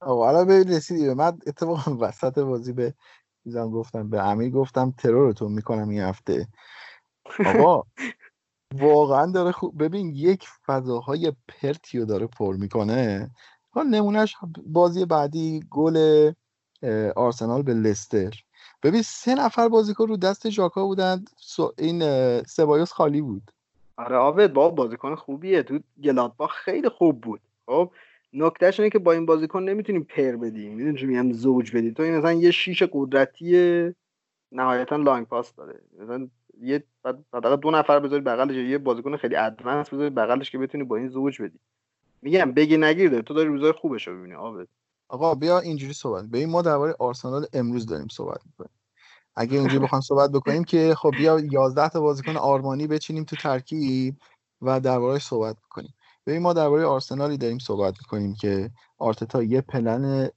آقا حالا به رسیدی من اتفاقا وسط بازی به میزم گفتم به امیر گفتم ترورتون می‌کنم این هفته. آقا واقعا داره خوب ببین یک فضاهای پرتیو داره پر می‌کنه. حال نمونهش بازی بعدی گل آرسنال به لستر. ببین سه نفر بازیکن رو دست ژاکا بودن. این سبایوس خالی بود. آره آبد با بازیکن خوبیه. تو گلادباخ خیلی خوب بود. خب نکتهش اینه که با این بازیکن نمی‌تونیم پر بدیم. می‌دونی چی میگم؟ زوج بدیم. تو این مثلا یه شیش قدرتی نهایتا لانگ پاس داره. مثلا یه حداقل دو نفر بذاری بغلش. یه بازیکن خیلی ادوانس بذاری بغلش که بتونی با این زوج بدی. میگم بگی نگیر داره تو داری روزای خوبش رو ببینی آبد. آقا بیا اینجوری صحبت ببین ما درباره آرسنال امروز داریم صحبت می‌کنیم. اگه اینجوری بخوام صحبت بکنیم که خب بیا 11 تا بازیکن آرمانی بچینیم تو ترکیب و دربارهش صحبت بکنیم. ببین ما درباره آرسنالی داریم صحبت می‌کنیم که آرتتا یه پلن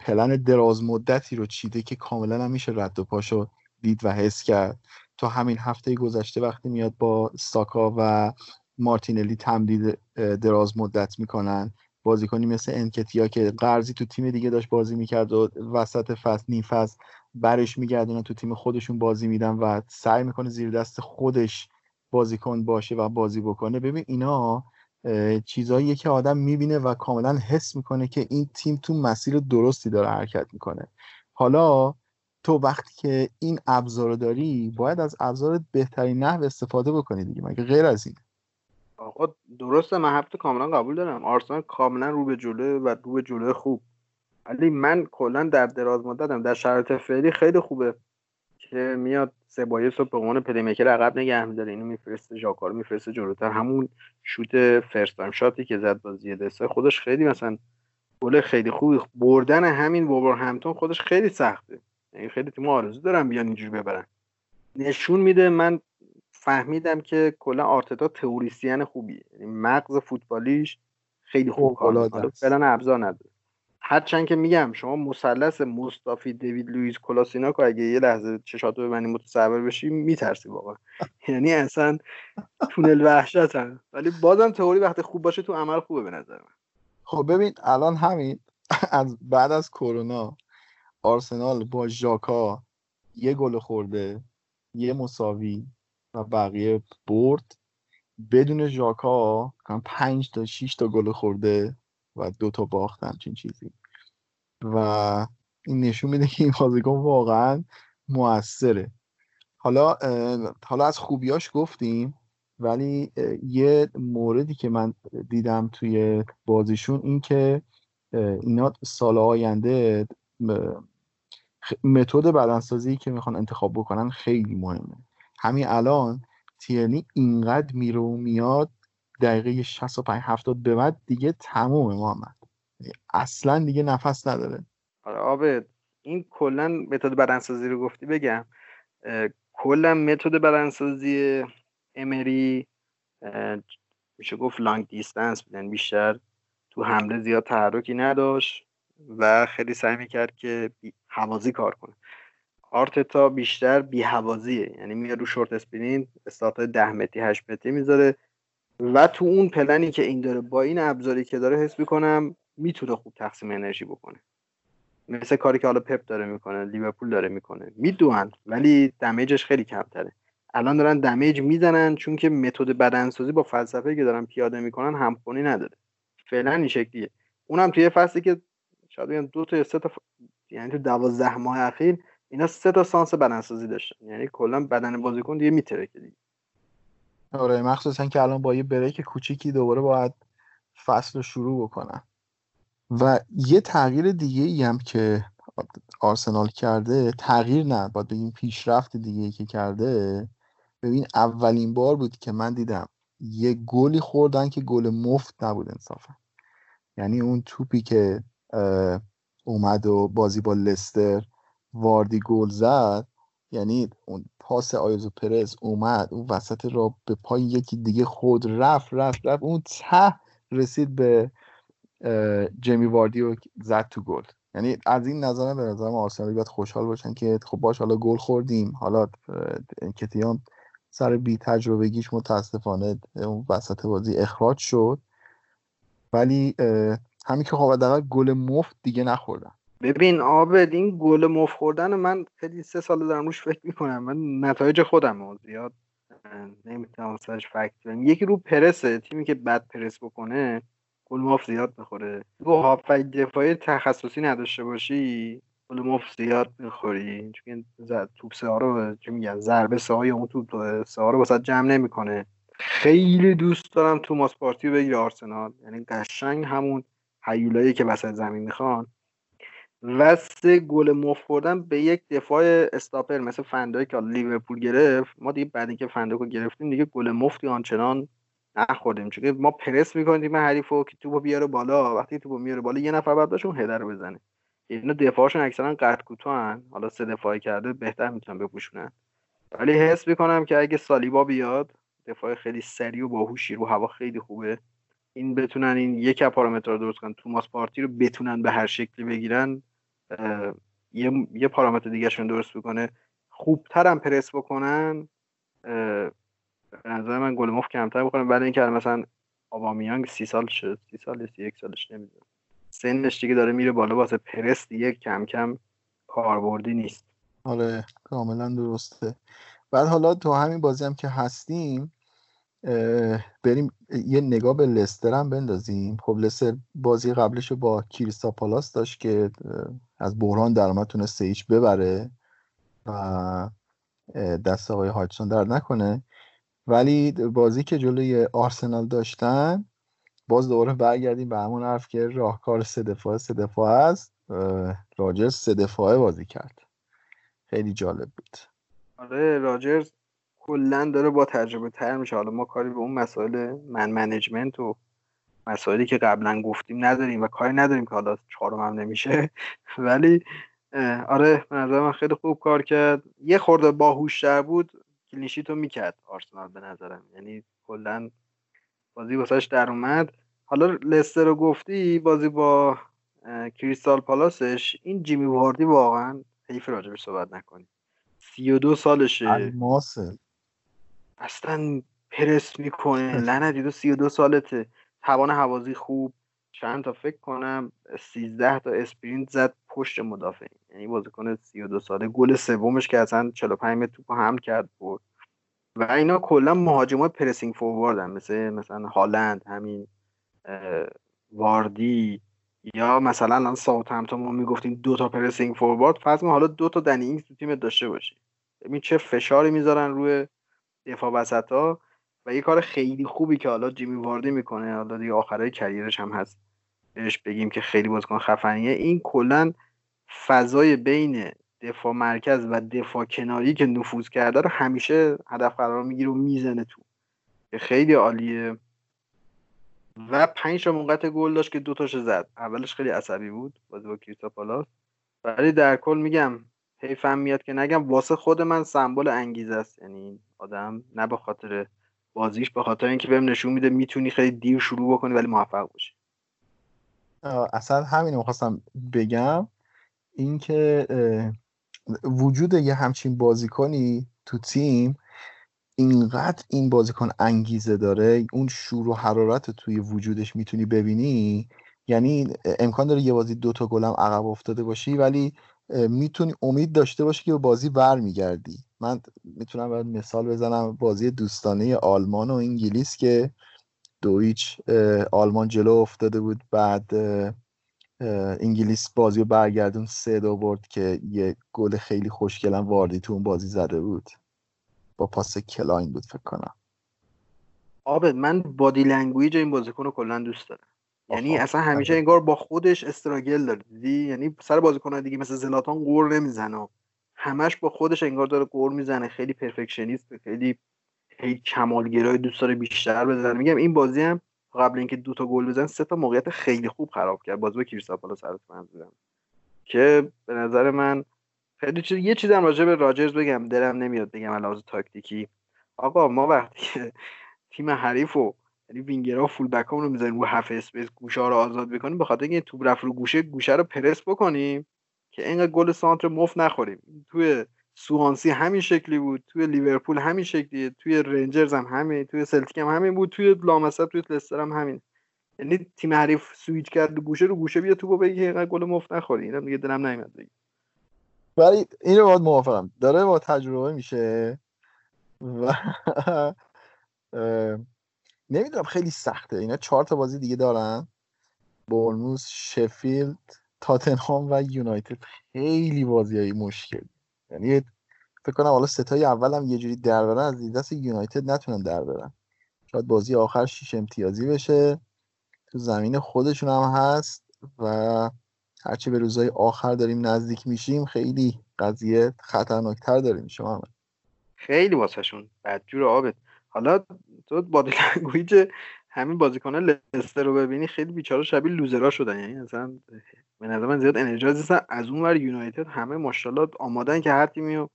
پلن دراز مدتی رو چیده که کاملا هم میشه رد و پاشو دید و حس کرد. تو همین هفته گذشته وقتی میاد با ساکا و مارتینلی تمدید دراز مدت می‌کنن بازیکنی مثل انکتیا که قرضی تو تیم دیگه داشت بازی می‌کرد و وسط فصل نیم فصل برش میگردونن تو تیم خودشون بازی میدن و سعی می‌کنه زیر دست خودش بازیکن باشه و بازی بکنه. ببین اینا چیزهاییه که آدم می‌بینه و کاملا حس می‌کنه که این تیم تو مسیر درستی داره حرکت می‌کنه. حالا تو وقتی که این ابزار داری باید از ابزار بهترین نحو استفاده بکنی دیگه مگه غیر از این؟ آقا درسته من هفته کاملا قبول دارم. آرسنال کاملا رو به جلو و رو به جلو خوب. ولی من کلا در دراز مدتم در شرایط فعلی خیلی خوبه که میاد سبایوس رو به عنوان playmaker عقب نگه میداره. اینو میفرسته ژاکا رو میفرسته جلوتر. همون شوت first time shot ی که زد بازی دسته خودش خیلی مثلا گل خیلی خوبی بردن همین ساوتهمتون خودش خیلی سخته. یعنی خیلی تیم آرزو دارن بیان اینجوری ببرن. نشون میده من فهمیدم که کلا آرتتا تئوریسین خوبیه. یعنی مغز فوتبالیش خیلی خوب کار فعلا ابزار نداره. هرچند که میگم شما مثلث مصطفی دیوید لوئیس کلاسیناکو اگه یه لحظه چشاتو ببندی متصور بشی میترسی واقعا. یعنی اصلا تونل وحشت هم ولی بازم تئوری وقتی خوب باشه تو عمل خوبه به نظر من. خب ببین الان همین از بعد از کرونا آرسنال با ژاکا یه گل خورده یه مساوی. و بقیه برد. بدون ژاکا پنج تا 6 تا گل خورده و دو تا باخت همچین چیزی. و این نشون میده که این بازیکن واقعا موثره. حالا حالا از خوبیاش گفتیم ولی یه موردی که من دیدم توی بازیشون این که اینا سال آینده متد بدنسازی که می‌خوان انتخاب بکنن خیلی مهمه. همین الان تیرنی اینقدر میره و میاد دقیقه 65 70 به بعد دیگه تمومه محمد. اصلا دیگه نفس نداره. آره آبد این کلا متد بدنسازی رو گفتی بگم. کلا متد بدنسازی امری میشه گفت long distance بودن. بیشتر تو حمله زیاد تحرکی نداشت و خیلی سعی می‌کرد که هوازی کار کنه. آرتتا بیشتر بی‌هوازیه یعنی میاد رو short sprint استارت ده متری هشت متری می‌ذاره. و تو اون پلنی که این داره با این ابزاری که داره حس می‌کنم می‌تونه خوب تقسیم انرژی بکنه. مثل کاری که حالا پپ داره می‌کنه لیورپول داره می‌کنه. می‌دونن ولی damage ش خیلی کمتره. الان دارن دمیج می‌زنن چون که متد بدنسازی با فلسفه که دارن پیاده می‌کنن همخونی نداره. فعلا این شکلیه. اونم توی فصلی که شاید دو تا سه تا یعنی تو دوازده ماه اخیر اینا سه تا سانس بدنسازی داشتن. یعنی کلا بدن بازیکن دیگه میترکه دیگه. آره مخصوصا که الان با یه بریک کوچیکی دوباره باید فصل رو شروع بکنن. و یه تغییر دیگه ای هم که آرسنال کرده تغییر نه باید بگیم پیشرفت دیگه ای که کرده. ببین اولین بار بود که من دیدم یه گلی خوردن که گل مفت نبود انصافا. یعنی اون توپی که اومد و بازی با لستر واردی گل زد یعنی اون پاس آیوزو پرز اومد اون وسط را به پای یکی دیگه خود رفت رفت رفت. اون ته رسید به جمی واردی و زد تو گل. یعنی از این نظر به نظرم آرسنالی باید خوشحال باشن که خب باش حالا گل خوردیم. حالا کتیان سر بی تجربگیش متاسفانه اون وسط بازی اخراج شد. ولی همین که خب حداقل گل مفت دیگه نخوردن. ببین آبد این گل مفت خوردن من خیلی سه سال دارم روش فکر می‌کنم. من نتایج خودم زیاد نمی‌تونم سرش فکت یکی رو پرسه تیمی که بد پرس بکنه گل مفت زیاد بخوره تو هافک دفاعی تخصصی نداشته باشی گل مفت زیاد می‌خوری. چون توپ سه رو چه میگن ضربه سه اون توپ سه رو واسه جمع نمی‌کنه. خیلی دوست دارم تو پارتی رو بگیره آرسنال. یعنی قشنگ همون هیولایی که وسط زمین می‌خوان. و سه گل مفت به یک دفاع استاپر مثل فندایی که لیورپول گرفت ما دیگه بعد اینکه فنداک رو گرفتیم دیگه گل مفتی آنچنان نخوردیم. چون ما پرس می‌کنیم حریف رو که توپو بیاره بالا. وقتی توپو میاره بالا یه نفر بعد باشه اون هدر بزنه. اینا دفاعشون اکثرا قد کوتاهن. حالا سه دفاعی کرده بهتر می‌تونن بپوشونن. ولی حس می‌کنم که اگه سالیبا بیاد دفاع خیلی سریع و باهوشی رو هوا خیلی خوبه. این بتونن این یک پارامتر رو درست کنن. توماس پارتی رو بتونن به هر شکلی بگیرن. یه یه پارامتر دیگهشون درست بکنه خوبترم پرس بکنن به نظر من گل مفت کمتر بکنه بعد اینکه مثلا آبامیانگ سی سال شد سی سال سی یک سالش نمی‌دونم. سنش دیگه داره میره بالا واسه پرس دیگه کم کم کاربردی نیست. آره کاملا درسته. بعد حالا تو همین بازی هم که هستیم بریم یه نگاه به لستر هم بندازیم. خب لستر بازی قبلش رو با کریستا پالاس داشت که از بحران درآمد تونست ایچ ببره و دست آقای هایتسون در نکنه. ولی بازی که جلوی آرسنال داشتن باز دوباره برگردیم به همون حرف که راهکار سه دفاعه سه دفاعه است. راجرز سه دفاعه بازی کرد. خیلی جالب بود. آره راجرز کلا داره با تجربه تر میشه. حالا ما کاری به اون مسائل من منیجمنت و مسائلی که قبلا گفتیم نداریم و کاری نداریم که حالا چهارم هم نمیشه. ولی آره به نظر من خیلی خوب کار کرد. یه خورده باهوشتر بود clean sheet و می‌کرد آرسنال به نظرم. یعنی کلا بازی واسش در اومد. حالا لستر رو گفتی بازی با کریستال پالاسش این جیمی واردی واقعا حیف راجبش صحبت نکنی سی و دو سالشه. الماسه. اصلا پرس می‌کنه. لعنتی دو سی و دو سالته. توان هوازی خوب. چند تا فکر کنم سیزده تا sprint زد پشت مدافع. یعنی بازیکن سی و دو ساله. گل سومش که اصلا 45 متر توپ حمل کرد بود و اینا کلا مهاجمای pressing forward ن مثل مثلا هالند همین واردی. یا مثلا الان ساوت همتون ما می‌گفتیم دو تا pressing forward فرض حالا دو تا دنی اینگز تو تیم داشته باشی. ببین چه فشاری می‌ذارن روی دفاع وسط و یه کار خیلی خوبی که حالا جیمی واردی می‌کنه حالا دیگه آخرای کریرش هم هست. بهش بگیم که خیلی بازیکن خفنیه. این کلا فضای بین دفاع مرکز و دفاع کناری که نفوذ کرده رو همیشه هدف قرار می‌گیره و می‌زنه تو. خیلی عالیه. و پنج تا موقعیت گل داشت که دو تاش زد. اولش خیلی عصبی بود بازی با کریستا پالاس. ولی در کل میگم حیفم میاد که نگم واسه خود من سمبل انگیزه است. یعنی آدم نه به خاطر بازیش به خاطر اینکه بهم نشون میده می‌تونی خیلی دیر شروع بکنی ولی موفق باشی. اصلا همین می‌خواستم بگم اینکه وجود یه همچین بازیکنی تو تیم اینقدر این بازیکن انگیزه داره اون شور و حرارت توی وجودش می‌تونی ببینی. یعنی امکان داره یه بازی دوتا گلم عقب افتاده باشی ولی می‌تونی امید داشته باشی که به بازی برمیگردی. من می‌تونم باید مثال بزنم بازی دوستانه آلمان و انگلیس که دو هیچ آلمان جلو افتاده بود بعد انگلیس بازی رو برگردوند سه دو برد که یه گل خیلی خوشگلم واردی تو اون بازی زده بود. با پاس کلاین بود فکر کنم. آبد من body language این بازیکن رو کلا دوست دارم. یعنی اصلا همیشه انگار با خودش struggle داره. دیدی؟ یعنی سر بازیکن دیگه مثل زلاتان غر نمی‌زنه. همش با خودش انگار داره غر می‌زنه. خیلی perfectionist خیلی هی کمالگرای دوست داره بیشتر بزنه. میگم این بازی هم قبل اینکه دو تا گل بزنه سه تا موقعیت خیلی خوب خراب کرد. بازی با کریستاپالا سر منظورم. که به نظر من خیلی چیز یه چیزم راجع به راجرز بگم. دلم نمیاد بگم علاوه تاکتیکی. آقا ما وقتی تیم حریف یعنی وینگرها full back رو می‌ذاریم رو half space گوشه رو آزاد بکنیم به خاطر اینکه توپ رفت رو گوشه گوشه رو پرس بکنیم که اینقدر گل سانتر مفت نخوریم. توی سوانسی همین شکلی بود توی لیورپول همین شکلیه توی رنجرز هم همین توی سلتیک هم همین بود توی لامصب توی لستر هم همین. یعنی تیم حریف سویچ کرد گوشه رو گوشه بیا توپو بگی اینقدر گل مفت نخوری. اینم دیگه دلم نمیاد ولی این رو باید موافقم. داره با تجربه میشه و نمی‌دونم خیلی سخته. اینا چهار تا بازی دیگه دارن. برنوس شفیلد تاتنهام و یونایتد. خیلی بازی مشکل. یعنی فکر کنم حالا ستای اول هم یه جوری در برن از دست یونایتد نتونن در برن. شاید بازی آخر شیش امتیازی بشه. تو زمین خودشون هم هست و هرچی به روزهای آخر داریم نزدیک میشیم خیلی قضیه خطرناکتر داره میشه خیلی واسهشون بدجور آبت. حالا تو body language همین بازیکنان لستر رو ببینی خیلی بیچاره شبیه لوزرا شدن. یعنی اصلا به نظر من زیاد انرژی نیستن از اون ور یونایتد همه ماشاءالله آمادن که هر تیمی رو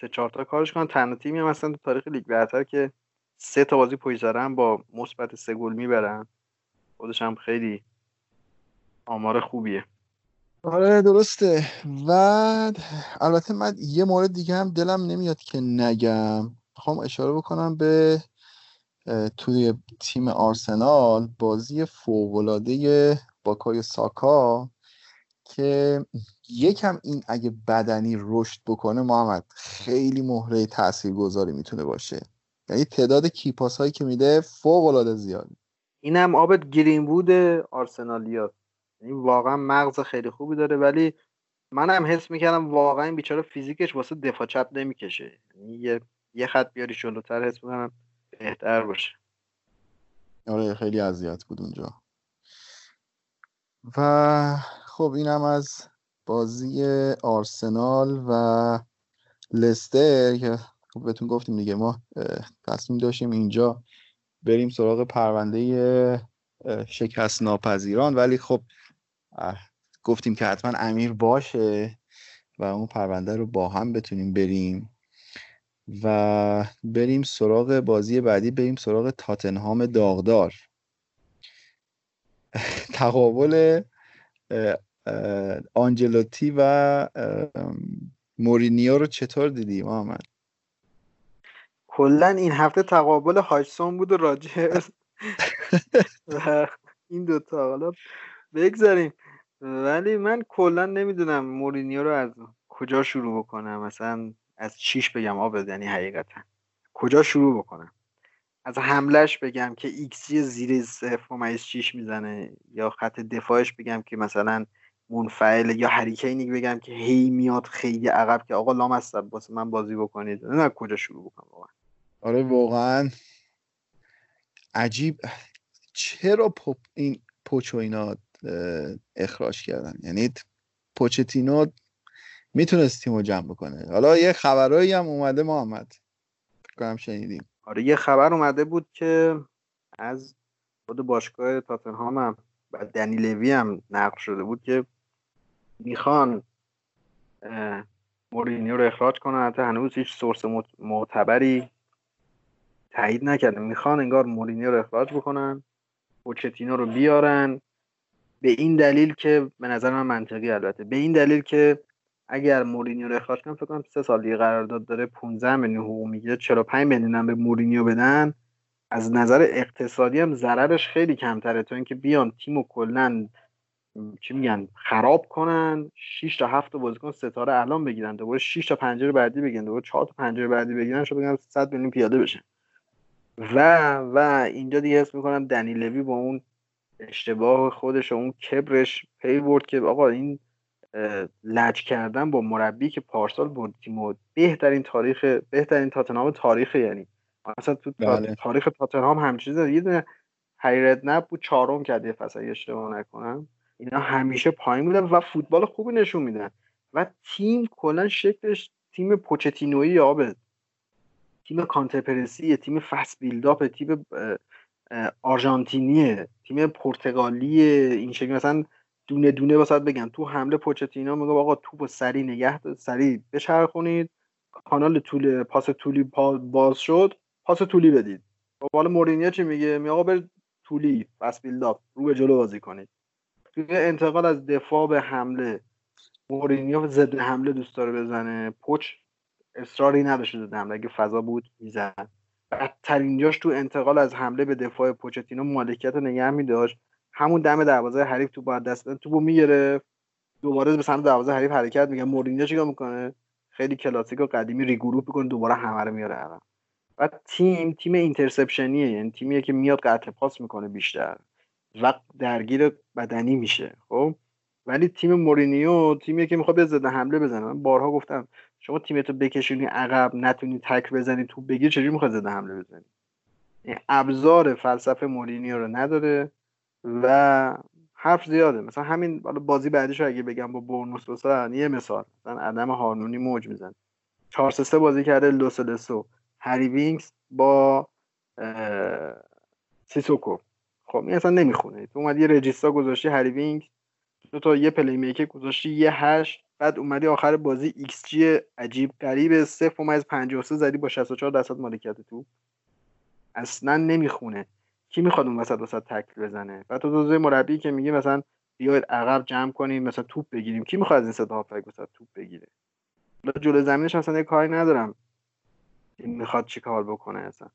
سه چهار تا کارش کنن. تنها تیمی هم هستن تو تاریخ لیگ برتر که سه تا بازی پشت با مثبت سه گل می‌برن. خودش هم خیلی آمار خوبیه. آره درسته. و البته من یه مورد دیگه هم دلم نمیاد که نگم. می‌خوام اشاره بکنم به توی تیم آرسنال بازی فوقالعاده باکای ساکا که یکم این اگه بدنی رشد بکنه محمد خیلی مهره تاثیرگذاری می‌تونه باشه. یعنی تعداد کیپاس هایی که میده فوق العاده زیاده اینم آبت گرین بود آرسنالیات یعنی واقعا مغز خیلی خوبی داره ولی منم حس می‌کردم واقعا این بیچاره فیزیکش واسه دفاع چپ نمی‌کشه. یعنی یه یه خط بیاری جلوتر حس می‌کنم بهتر باشه. آره خیلی اذیت بود اونجا. و خب اینم از بازی آرسنال و لستر که خب بهتون گفتیم دیگه ما تصمیم داشتیم اینجا بریم سراغ پرونده شکست ناپذیران ولی خب گفتیم که حتما امیر باشه و اون پرونده رو با هم بتونیم بریم. و بریم سراغ بازی بعدی بریم سراغ تاتنهام داغدار. تقابل آنجلوتی و مورینیو رو چطور دیدی محمد؟ کلا این هفته تقابل هایسون بود و راجرز و این دوتا. حالا بگذاریم. ولی من کلا نمی‌دونم مورینیو رو از کجا شروع بکنم. مثلا از چیش بگم آب یعنی حقیقتا. کجا شروع بکنم؟ از حملش بگم که ایکسی زیر صفر و چیش می‌زنه یا خط دفاعش بگم که مثلا منفعل یا هریکینی بگم که هی میاد خیلی عقب که آقا لام واسه من بازی بکنید. نه کجا شروع بکنم واقعا؟ آره واقعا عجیب. چرا پوپ این پوچو اینا اخراج کردن؟ یعنی پوچتینو می‌تونست تیمو جمع بکنه. حالا یه خبرایی هم اومده محمد. کنم شنیدیم آره یه خبر اومده بود که از خود باشگاه تاتنهام هم و دنی لوی هم نقل شده بود که می‌خوان مورینیو رو اخراج کنن. حتی هنوز هیچ سورس معتبری تایید نکرده. می‌خوان انگار مورینیو رو اخراج بکنن پوچتینو رو بیارن. به این دلیل که به نظر من منطقی البته. به این دلیل که اگر مورینیو رو اخراج کنم فکر کنم سه سال دیگه قرارداد داره 15 میلیون حقوق می‌گیره 45 میلیون هم به مورینیو بدن. از نظر اقتصادی هم ضررش خیلی کمتره. تا اینکه بیان تیمو کلا چی میگن خراب کنن 6 تا 7 تا بازیکن ستاره الان بگیرن دوباره 6 تا پنجره بعدی بگیرن دوباره 4 تا پنجره بعدی بگیرن شو بگم 100 میلیون پیاده بشن. و و اینجا دیگه حس می‌کنم دنی لوی با اون اشتباه خودش و اون کبرش پی برد که آقا این لج کردن با مربی که پارسال برد تیم بهترین تاریخ بهترین تاتنهام تاریخ یعنی مثلا تو بله. تاریخ تاتنهام همچین یه دونه هریرد نب بود چهارم کرد یه فصل اشتباه نکنم. اینا همیشه پایین بودن و فوتبال خوبی نشون میدن. و تیم کلا شکلش تیم پوچتینویی آبه تیم counter-press ی تیم fast build-up تیم آرژانتینیه تیم پرتغالی این شکل. مثلا دونه دونه واسه بگم. تو حمله پوچتینو میگه آقا توپو سری نگه سری بچرخونید. کانال طول پاس طولی باز شد. پاس طولی بدید. حالا مورینیو چی میگه؟ میگه آقا بر طولی پس build-up رو به جلو بازی کنید. توی انتقال از دفاع به حمله مورینیو ضد حمله دوست داره بزنه. پوچ اصراری نداشته ضد حمله. اگه فضا بود میزن بدترین تو انتقال از حمله به دفاع پوچتینو مالکیت نگه میداشت. همون دم دروازه حریف تو باید دست توپو می‌گرفت. دوباره به سمت دروازه حریف حرکت میگه مورینیو چیکار می‌کنه؟ خیلی کلاسیک و قدیمی regroup می‌کنه دوباره همه رو میاره عقب. و تیم تیم interception یه یعنی تیمیه که میاد قطع پاس می‌کنه بیشتر و درگیر بدنی میشه خب؟ ولی تیم مورینیو تیمیه که می‌خواد به حمله بزنه. من بارها گفتم شما تیمتو بکشونی عقب نتونی تک بزنی تو بگیر چجوری می‌خواد زده حمله بزنی؟ ابزار فلسفه مورینیو رو نداره. و حرف زیاده. مثلا همین بازی بعدیش اگه بگم با برنوس مثلا یه مثال. مثلا عدم هارمونی موج میزن 4 3 بازی کرده لوسلسو هری وینکس با سیسوکو. خب این اصلا نمی‌خونه. تو اومدی regista گذاشتی هری وینکس دو تا یه playmaker گذاشتی یه هشت. بعد اومدی آخر بازی ایکس جی عجیب غریب 0.53 زدی با 64 درصد مالکیت تو. اصلا نمی‌خونه. کی می‌خواد اون وسط وسط تکل بزنه؟ و تو دوزه مربی که میگه مثلا بیاید عقب جمع کنیم مثلا توپ بگیریم. کی می‌خواد از این هافبک وسط توپ بگیره؟ جلو زمینش مثلا یه کاری ندارم. این می‌خواد چیکار بکنه اصلا؟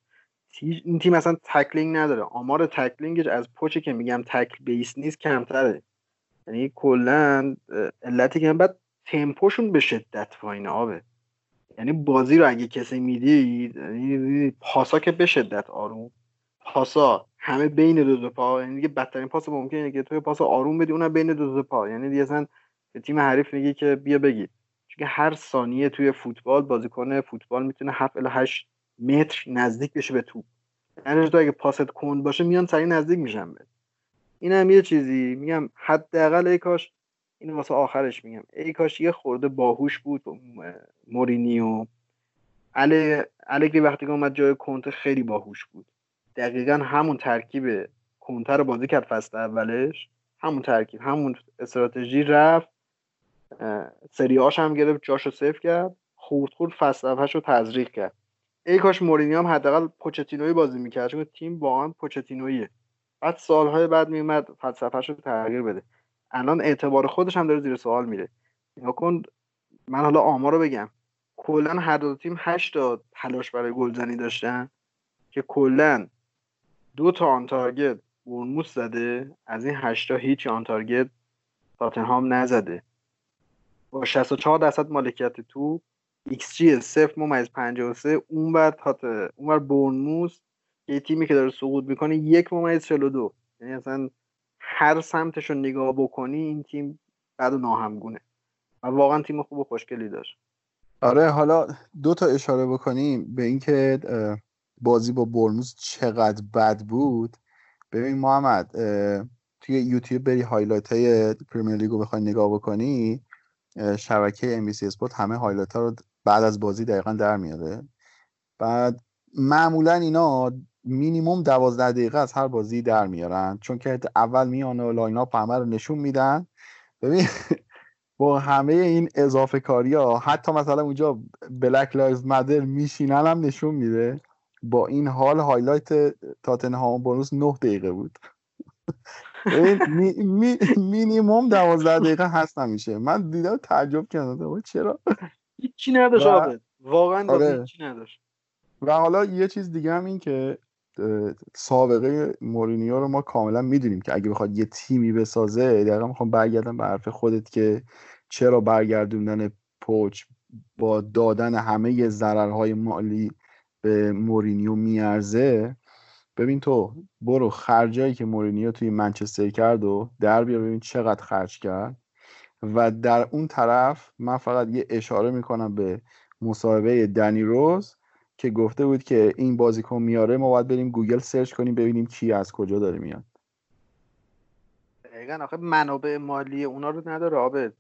این تیم اصلا تکلینگ نداره. آمار تکلینگش از پوچه که میگم تکل بیس نیست کمتره. یعنی کلا علتی که بعد تمپوشون به شدت پایین آبه. یعنی بازی رو اگه کسی می‌دید یعنی پاسا که به شدت آروم. پاسا. همه بین دو دو پا یعنی دیگه بدترین پاس ممکنه که توی پاس آروم بدی اونم بین دو دو پا. یعنی دیگه اصلا تیم حریف میگه که بیا بگی. چون هر ثانیه توی فوتبال بازیکن فوتبال می‌تونه 7 الی 8 متر نزدیک بشه به توپ. یعنی تو اگه پاست کند باشه میان سریع نزدیک میشن به این هم یه چیزی. میگم حداقل ای کاش این واسه آخرش میگم. ای کاش یه خورده باهوش بود مورینیو. الگری وقتی که اومد جای کنته خیلی باهوش بود. دقیقا همون ترکیب کنته رو بازی کرد فصل اولش. همون ترکیب همون استراتژی رفت. سری آش هم گرفت جاش رو سیف کرد. خورد خورد فصل اولش رو تزریق کرد. ای کاش مورینیو هم حداقل پوچتینوی بازی می‌کرد چون تیم واقعا پوچتینویه بعد سالهای بعد میومد فلسفهش رو تغییر بده. الان اعتبار خودش هم داره زیر سوال میره. کن من حالا آمار رو بگم. کلا هر دو تیم هشت تا تلاش برای گلزنی داشتن که کلا دو تا on target بورنموث زده. از این هشتا هیچ on target تاتنهام نزده. با 64 درصد مالکیت تو ایکس جی 0 ممیز 53 اون بر تات اون بر بورنموث یه تیمی که داره سقوط می‌کنه یک ممیز 42 یعنی اصلا هر سمتش رو نگاه بکنی این تیم بد و ناهمگونه. و واقعا تیم خوب و خوشگلی داشت. آره حالا دو تا اشاره بکنیم به اینکه بازی با بورنموث چقدر بد بود. ببین محمد توی یوتیوب بری highlight های پریمیر لیگو بخوای نگاه بکنی شبکه NBC Sports همه highlight ها رو بعد از بازی دقیقا در میاره. بعد معمولا اینا مینیموم دوازده دقیقه از هر بازی در میارن چون که اول میان و line-up همه رو نشون میدن. ببین با همه این اضافه کاری ها حتی مثلا اونجا بلک لایز مدر میشینن هم نشون میده. با این حال هایلایت تاتنهام بونوس 9 دقیقه بود. می، می، مینیموم دوازده دقیقه هست نمیشه من دیدم تعجب کردم. چرا؟ هیچی نداشت واقعا آره. هیچی نداشت. و حالا یه چیز دیگه هم این که سابقه مورینیو رو ما کاملا می‌دونیم که اگه بخواد یه تیمی بسازه دقیقا می‌خوام برگردم به حرف خودت که چرا برگردوندن پوچ با دادن همه ضررهای مالی به مورینیو میارزه ببین تو برو خرجایی که مورینیو توی منچستر کرد و در بیا ببین چقدر خرج کرد. و در اون طرف من فقط یه اشاره می‌کنم به مصاحبه دنی روز که گفته بود که این بازیکن میاره ما باید بریم گوگل search کنیم ببینیم کی از کجا داره میاد. دقیقا آخه منابع مالی اونا رو نداره آبد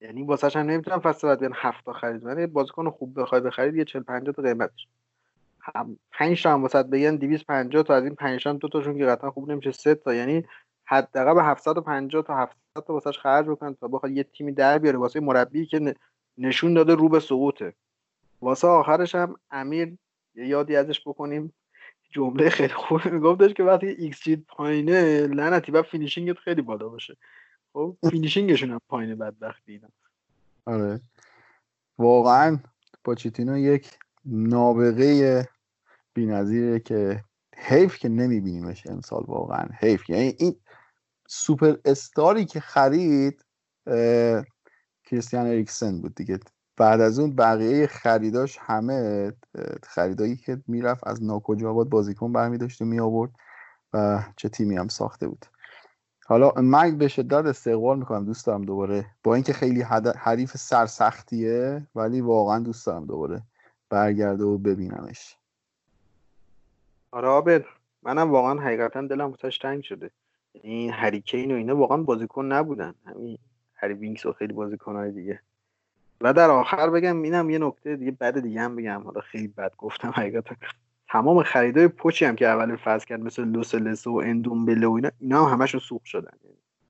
یعنی واسه هم نمی‌تونم فصل بعد بیان هفت خرید من بازیکن خوب بخوای بخرید یه 40 50 تا قیمتش. 5 تا هم واسه بگن 250 تا از این 5 تا دو تاشون که قطعا خوب نمیشه سه تا. یعنی حداقل به 750 تا 700 تا واسش خرج بکن تا بخواد یه تیمی در بیاره واسه مربی که نشون داده رو به سقوطه. واسه آخرش هم امیر یه یادی ازش بکنیم. جمله خیلی خوب. میگفتش که وقتی ایکس جی پایینه لعنتی بعد finishing ت خیلی بالا باشه. خب finishing شون هم پایینه بدبختی اینا. آره. واقعا پوچتینو یک نابغه بی‌نظیره که حیف که نمیبینیمش امسال واقعا. حیف. یعنی این سوپر استاری که خرید کریستیان اریکسن بود دیگه. بعد از اون بقیه خریداش همه خریدایی که می‌رفت از ناکجا آباد بازیکن برمی داشت و می آورد و چه تیمی هم ساخته بود. حالا من به شدت استقبال می‌کنم دوست دارم دوباره. با اینکه خیلی حریف سرسختیه ولی واقعا دوست دارم دوباره. برگرده و ببینمش. آره آبر منم واقعا حقیقتا دلم واسش تنگ شده. این هریکین و اینا واقعا بازیکن نبودن. همین هری وینکس و خیلی بازیکنهای دیگه. و در آخر بگم اینم یه نکته دیگه بعد دیگه هم بگم. حالا خیلی بد گفتم حقیقتا. تمام خریدای پوچی هم که اول فصل کرد مثل لوسلس و اندومبله و اینا اینا هم همشون سوق شدن.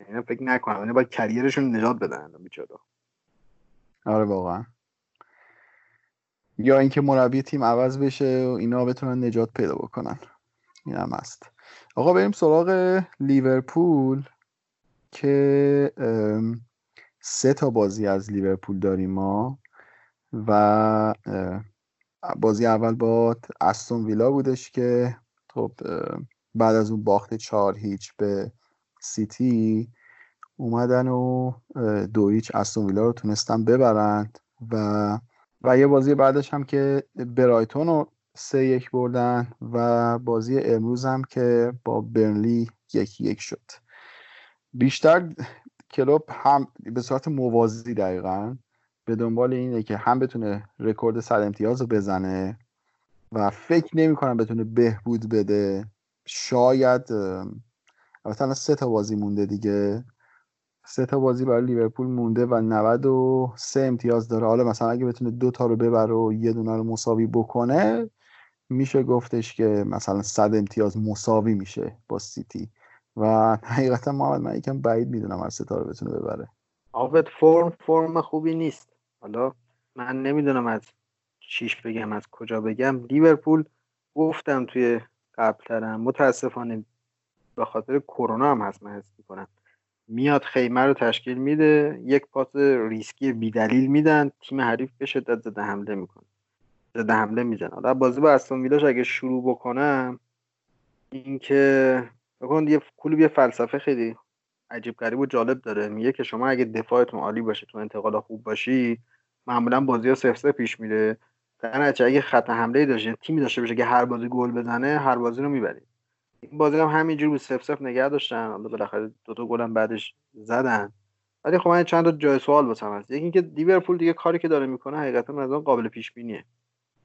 یعنی فکر نکنم اینا باید کریرشون نجات بدن بیچاره. آره واقعا. یا اینکه مربی تیم عوض بشه و اینا بتونن نجات پیدا بکنن. این هم هست. آقا بریم سراغ لیورپول که سه تا بازی از لیورپول داریم ما و بازی اول با استون ویلا بودش که خب بعد از اون باخت چهار هیچ به سیتی اومدن و دو هیچ استون ویلا رو تونستن ببرند و و یه بازی بعدش هم که برایتون رو سه یک بردن و بازی امروز هم که با برنلی یکی یک شد. بیشتر کلوب هم به صورت موازی دقیقا به دنبال اینه که هم بتونه رکورد صد امتیاز رو بزنه و فکر نمی کنم بتونه بهبود بده. شاید مثلا سه تا بازی مونده دیگه. سه تا بازی برای لیورپول مونده و 93 امتیاز داره. حالا مثلا اگه بتونه دو تا رو ببره و یه دونه رو مساوی بکنه میشه گفتش که مثلا 100 امتیاز مساوی میشه با سیتی. و حقیقتا محمد من یکم بعید می‌دونم از ستاره بتونه ببره. آبت فرم فرم خوبی نیست. حالا من نمی‌دونم از چیش بگم از کجا بگم. لیورپول گفتم توی قبلترم متاسفانه به خاطر کرونا هم هست من حس می‌کنم. میاد خیمه رو تشکیل میده یک پاس ریسکی بیدلیل میدن تیم حریف به شدت زده حمله می‌کنه. زده حمله می‌زنه. حالا بازی با استون ویلاش اگه شروع بکنم اینکه بکن یه کلوب یه فلسفه خیلی عجیب غریب و جالب داره. میگه که شما اگه دفاعتون عالی باشه تو انتقال خوب باشی معمولا بازی ها سفر پیش میره. در اگه خط حمله داشته تیمی داشته باشه که هر بازی گل بزنه هر بازی رو می‌برید بازی هم همینجوری بود سف سف نگه داشتن حالا بالاخره دو تا گل بعدش زدن. ولی خب من چند تا جای سوال واسم هست. یکی اینکه لیورپول دیگه کاری که داره می‌کنه حقیقتا از قابل پیش بینیه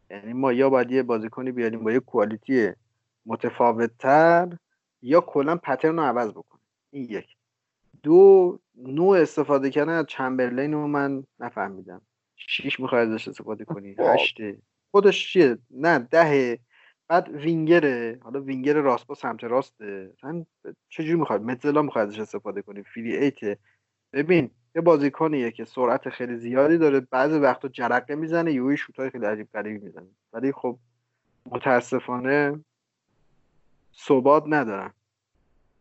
یعنی ما یا باید یه بازیکنی بیاریم با یه کوالیتی متفاوت تر یا کلا پترن رو عوض بکنه این یک. دو نوع استفاده کردن از چمبرلین رو من نفهمیدم. شیش می‌خوای ازش استفاده کنی؟ هشته خودش چیه؟ نه دهه. بعد وینگره حالا وینگر راست با سمت راسته مثلا چجوری می‌خواد متزلا می‌خواد ازش استفاده کنی؟ فری ایته ببین یه بازیکنیه که سرعت خیلی زیادی داره بعضی وقتا جرقه می‌زنه یه شوتای خیلی عجیب غریبی می‌زنه. ولی خب متاسفانه ثبات ندارن.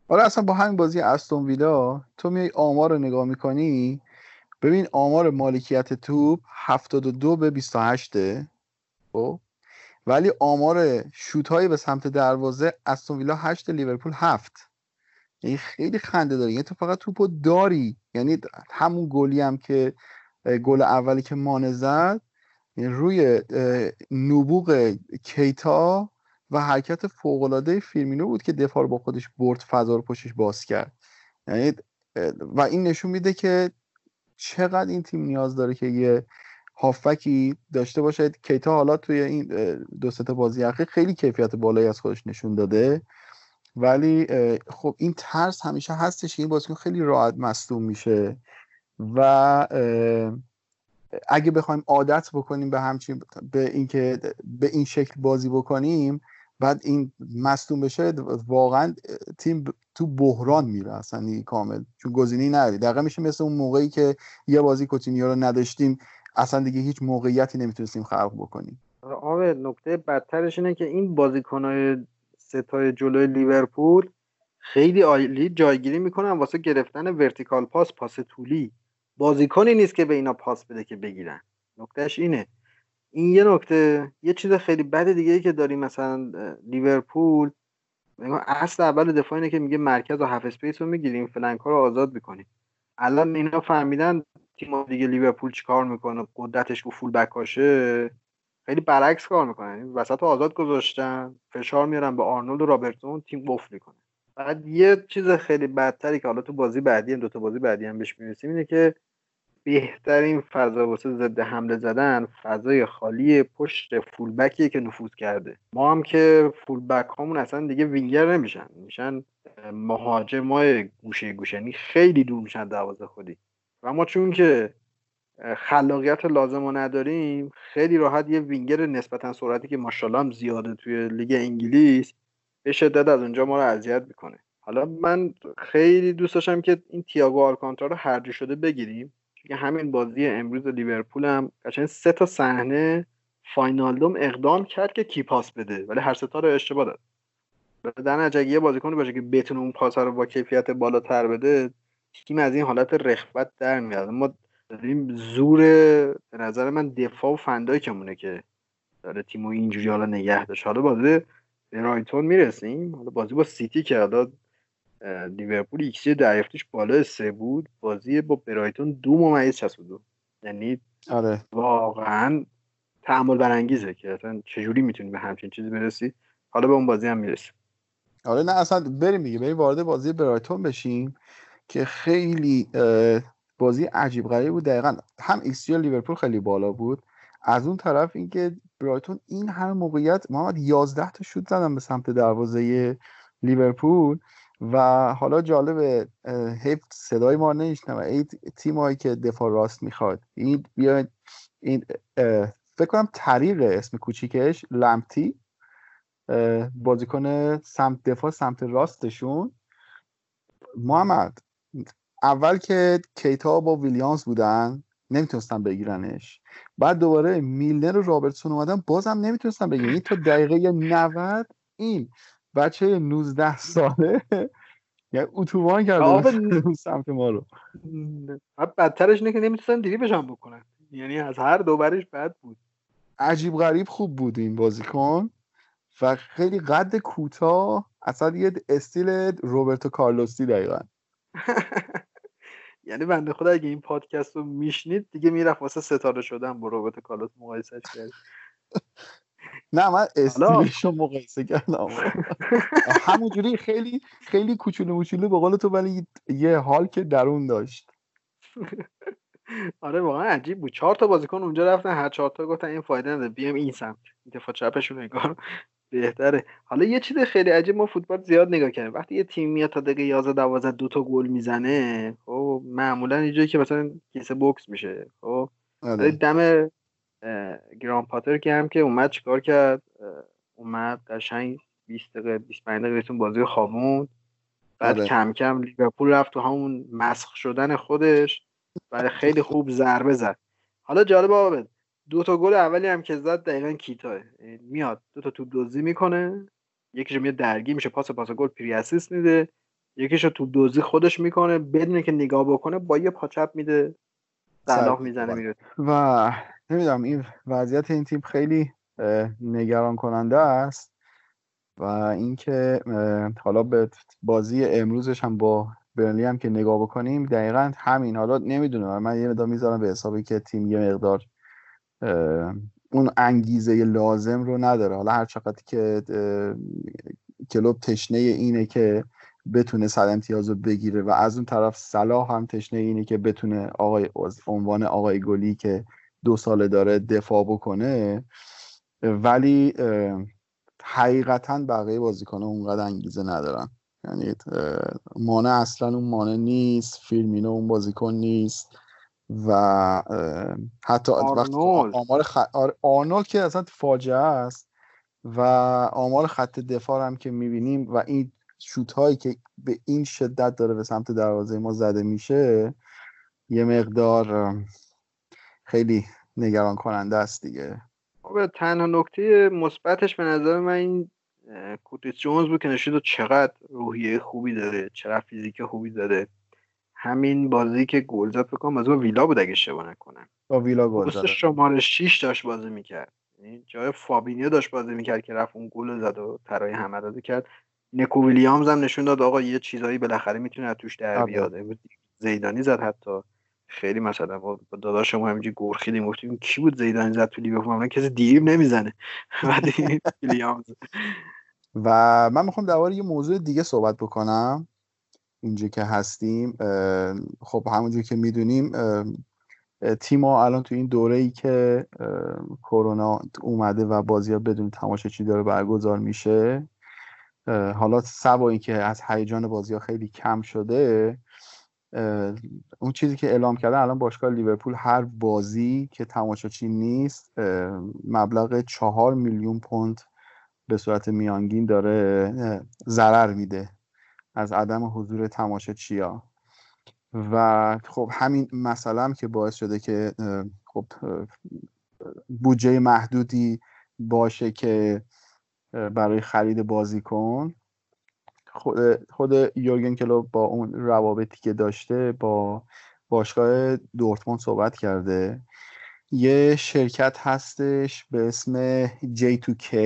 حالا اصلا با همین بازی استون ویلا تو میای آمار رو نگاه می‌کنی ببین آمار مالکیت توپ 72 به 28 خب؟ ولی آمار شوت هایی به سمت دروازه استون ویلا 8 لیورپول 7 یعنی خیلی خنده داره. یعنی تو فقط توپو داری. یعنی همون گلی هم که گل اولی که مانه زد یعنی روی نبوغ کیتا و حرکت فوقالعاده فیرمینو بود که دفاع رو با خودش برد فضا رو پشتش باز کرد. یعنی و این نشون میده که چقدر این تیم نیاز داره که یه هافکی داشته باشه کیتا حالا توی این دو تا بازی اخیر خیلی کیفیت بالایی از خودش نشون داده. ولی خب این ترس همیشه هستش این بازیکن خیلی راحت مصدوم میشه. و اگه بخوایم عادت بکنیم به همچین به اینکه به این شکل بازی بکنیم بعد این مصدوم بشه واقعا تیم تو بحران میره اصلا کامل. چون گزینه‌ای نداری. دقیقا میشه مثل اون موقعی که یه بازی کوتینیو رو نداشتیم. اصلا دیگه هیچ موقعیتی نمی‌تونستیم خلق بکنیم. آره نکته بدترش اینه که این بازیکنهای ستای جلوی لیورپول خیلی عالی جایگیری می‌کنن واسه گرفتن vertical pass پاس طولی. بازیکنی نیست که به اینا پاس بده که بگیرن. نکتهش اینه. این یه نکته یه چیز خیلی بد دیگه ای که داریم مثلا لیورپول اصل اول دفاع اینه که میگه مرکز و half space رو می‌گیریم flank ها رو آزاد می‌کنیم. الان اینا فهمیدن تیم دیگه لیورپول چیکار می‌کنه؟ قدرتش رو full back اشه؟ خیلی برعکس کار می‌کنن وسط آزاد گذاشتن فشار میارن به آرنولد و رابرتسون تیم قفل می‌کنه. بعد یه چیز خیلی بدتری که حالا تو بازی بعدی هم دو تا بازی بعدی هم بهش می‌رسیم اینه که بهترین فضا واسه ضد حمله زدن فضای خالی پشت فولبکیه که نفوذ کرده. ما هم که فولبک هامون اصلا دیگه وینگر نمیشن. میشن مهاجمای گوشه یعنی خیلی دور میشن دروازه خودی و ما چون که خلاقیت لازم رو نداریم خیلی راحت یه وینگر نسبتا سرعتی که ماشاءالله هم زیاده توی لیگ انگلیس به شدت از اونجا ما رو اذیت می‌کنه. حالا من خیلی دوست داشتم که این تییاگو آلکانتارا رو هرجی شده بگیریم. که همین بازی امروز لیورپول هم قشنگ سه تا صحنه فاینالدوم اقدام کرد که کی پاس بده ولی هر ستا رو اشتباه داد. در نتیجه یه بازیکن باشه که بتونه اون پاس رو با کیفیت بالاتر بده تیم از این حالت رخوت در میاد. ما داریم زور به نظر من دفاع و فندای کمونه که داره تیمو اینجوری حالا نگه داشت حالا بازی برایتون می‌رسیم. حالا بازی با سیتی که حالا لیورپول ایکسی دریافتش بالا سه بود. بازی با برایتون دو ممیز 62 یعنی آره. واقعا تأمل برانگیزه که اصلا چجوری می‌تونی به همچین چیزی برسی؟ حالا به اون بازی هم می‌رسیم. آره نه اصلا بریم دیگه. بریم وارد بازی برایتون بشیم. که خیلی بازی عجیب غریب بود. دقیقا هم ایکس لیورپول خیلی بالا بود. از اون طرف اینکه برایتون این همه موقعیت محمد 11 تا شوت زدن به سمت دروازه لیورپول و حالا جالب حیف صدای ما نمیشنم این تیمایی که دفاع راست می‌خواد. این بیاید این فکر کنم طریق اسم کوچیکش لمتی بازیکن سمت دفاع سمت راستشون. محمد اول که کیتا با ویلیامز بودن نمی‌تونستن بگیرنش. بعد دوباره میلنر و رابرتسون اومدن بازم نمی‌تونستن بگیرن. این تا دقیقه 90 این بچه 19 ساله یعنی اتوبان کرده سمت ما رو. بدترش اینه که نمی‌تونستن دریبش هم بکنن. یعنی از هر دوبرش بد بود. عجیب غریب خوب بود این بازیکن. و خیلی قد کوتاه اصلا یه استیل روبرتو کارلوسی دقیقا. یعنی بنده خدا اگه این پادکست رو میشنید دیگه می‌رفت واسه ستاره شدن با روبرتو کارلوس مقایسهش کرد نه من استیلش رو مقایسه کردم. همونجوری خیلی خیلی کوچولو موچولو به قول تو ولی یه حال که درون داشت. آره واقعا عجیب بود. چهار تا بازیکن اونجا رفتن هر چهار تا گفتن این فایده نداره بیام این سمت. دفاع چپشون نگار بهتره. حالا یه چیز خیلی عجیب ما فوتبال زیاد نگاه کردیم. وقتی یه تیم میاد تا دقیقه 11 12 دو تا گل می‌زنه خب معمولا اینجوری که مثلا کیسه بوکس میشه. خب آره. دم گران پاتر که هم که اومد چیکار کرد؟ اومد قشنگ 20 دقیقه 25 دقیقه بهتون بازی خوابوند. بعد آره. کم کم لیورپول رفت تو همون مسخ شدن خودش. برای خیلی خوب ضربه زد. حالا جالب آقا دو تا گل اولی هم که زد دقیقا یعنی میاد. دو تا توپ دزدی می‌کنه. یکیشو میاد درگیر میشه. پاس پاس گل پری اسیست میده. یکیشو توپ دزدی خودش می‌کنه. بدون که نگاه بکنه با یه پاچپ میده. صلاح می‌زنه میره. و نمی‌دونم این وضعیت این تیم خیلی نگران کننده است. و اینکه حالا به بازی امروزش هم با برنلی هم که نگاه بکنیم دقیقا همین. حالا نمی‌دونم من یه مقدار می‌ذارم به حسابی که تیم یه مقدار اون انگیزه لازم رو نداره. حالا هر چقدر که کلوب تشنه اینه که بتونه صد امتیاز رو بگیره و از اون طرف صلاح هم تشنه اینه که بتونه آقای از عنوان آقای گلی که دو ساله داره دفاع بکنه. ولی حقیقتا بقیه بازیکن‌ها اونقدر انگیزه ندارن. یعنی مانع اصلا اون مانع نیست فیلمینو اون بازیکن نیست. و حتی وقتی. آمار خ... آر- آرنولد که اصلا فاجعه است و آمار خط دفاع هم که می‌بینیم و این شوت هایی که به این شدت داره به سمت دروازه ما زده میشه یه مقدار خیلی نگران کننده است دیگه خب تنها نکته مثبتش به نظر من این کرتیس جونز بود که نشون داد چقدر روحیه خوبی داره چقدر فیزیک خوبی داره همین بازی که گل زد فکر کنم بازی با ویلا بود اگه اشتباه نکنم. با ویلا گل زده شماره 6 داشت بازی می‌کرد. یعنی جای فابینیو داشت بازی می‌کرد که رفت اون گل زد و تراهمه داده کرد. نکو ویلیامز هم نشون داد آقا یه چیزایی بالاخره می‌تونه از توش در آره. بیاد زیدانی زد حتی. خیلی مثلا با با داداشم همینجوری گرخیدیم گفتیم کی بود زیدانی زد تو لیورپول؟ کسی دیگه نمی‌زنه. ویلیامز. و من می‌خوام درباره یه موضوع دیگه صحبت بکنم. اینجا که هستیم خب همونجور که می‌دونیم تیم ها الان تو این دوره ای که کرونا اومده و بازی ها بدون تماشاچی داره برگزار میشه حالا سوا اینکه از هیجان بازی ها خیلی کم شده اون چیزی که اعلام کردن الان باشگاه لیورپول هر بازی که تماشاچی نیست مبلغ چهار میلیون پوند به صورت میانگین داره ضرر میده. از عدم حضور تماشاچیا و خب همین مسئله که باعث شده که خب بودجه محدودی باشه که برای خرید بازیکن. خود خود یورگن کلوپ با اون روابطی که داشته با باشگاه دورتموند صحبت کرده. یه شرکت هستش به اسم J2K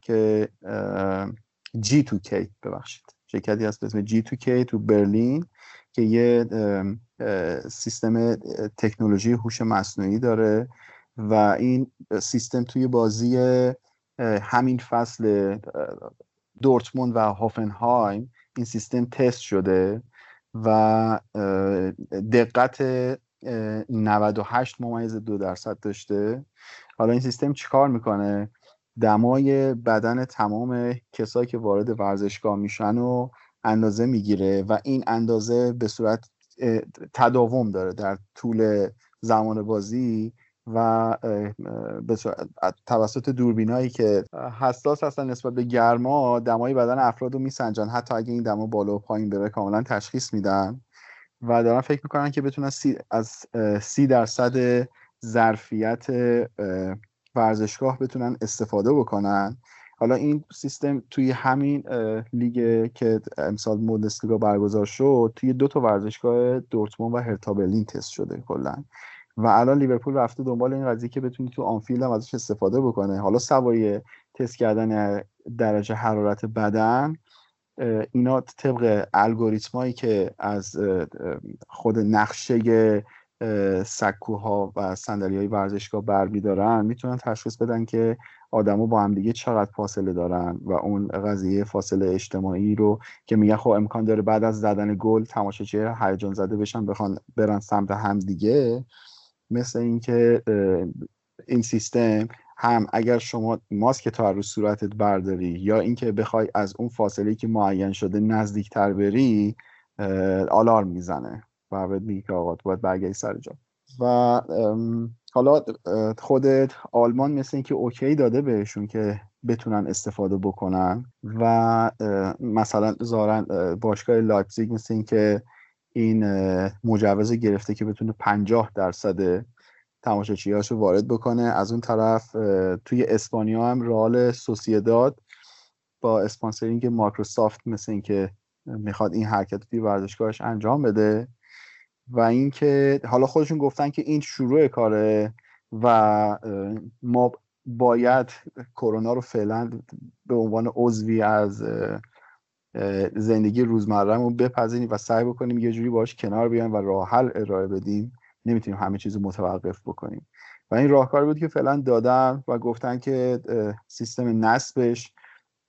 که اه، G2K ببخشید. شرکتی هست به اسم G2K تو برلین که یه سیستم تکنولوژی هوش مصنوعی داره و این سیستم توی بازی همین فصل دورتموند و هافنهایم این سیستم تست شده و دقت اه، 98 ممیز دو درصد داشته. حالا این سیستم چیکار می‌کنه؟ دمای بدن تمام کسایی که وارد ورزشگاه میشن و اندازه می‌گیره و این اندازه به صورت تداوم داره در طول زمان بازی و به صورت- توسط دوربینایی که حساس هستن نسبت به گرما دمای بدن افراد رو میسنجن. حتی اگه این دما بالا و پایین بره کاملا تشخیص میدن. و دارن فکر می‌کنن که بتونن سی از سی درصد ظرفیت ورزشگاه بتونن استفاده بکنن. حالا این سیستم توی همین لیگ که امسال بوندسلیگا برگزار شد توی دو تا ورزشگاه دورتموند و هرتا برلین تست شده کلا. و الان لیورپول رفته دنبال این قضیه که بتونه تو آنفیلد هم ازش استفاده بکنه. حالا سوای تست کردن درجه حرارت بدن اینا طبق الگوریتمایی که از خود نقشه سکوها و صندلی های ورزشگاه برمیدارن می‌تونن تشخیص بدن که آدما با هم دیگه چقدر فاصله دارن و اون قضیه فاصله اجتماعی رو که میگن خب امکان داره بعد از زدن گل تماشاچی هیجان زده بشن بخوان برن سمت هم دیگه مثل اینکه این سیستم هم اگر شما ماسک تو رو صورتت برداری یا اینکه بخوای از اون فاصله که معین شده نزدیکتر بری آلارم می‌زنه. بهت میگه که آقا باید برگردی سر جا. و حالا خودت آلمان مثل اینکه اوکی داده بهشون که بتونن استفاده بکنن و مثلا زارن باشگاه لایپزیگ مثل اینکه این مجوز گرفته که بتونه 50 درصد تماشاچیاشو وارد بکنه. از اون طرف توی اسپانیا هم رئال سوسیداد با sponsoring مایکروسافت مثل اینکه می‌خواد این حرکت توی ورزشگاهش انجام بده. و اینکه حالا خودشون گفتن که این شروع کاره و ما باید کرونا رو فعلا به عنوان عضوی از زندگی روزمرهمون بپذیریم و سعی بکنیم یه جوری باش کنار بیایم و راه حل ارائه بدیم نمی‌تونیم همه چیز رو متوقف بکنیم. و این راهکار بود که فعلا دادن و گفتن که سیستم نصبش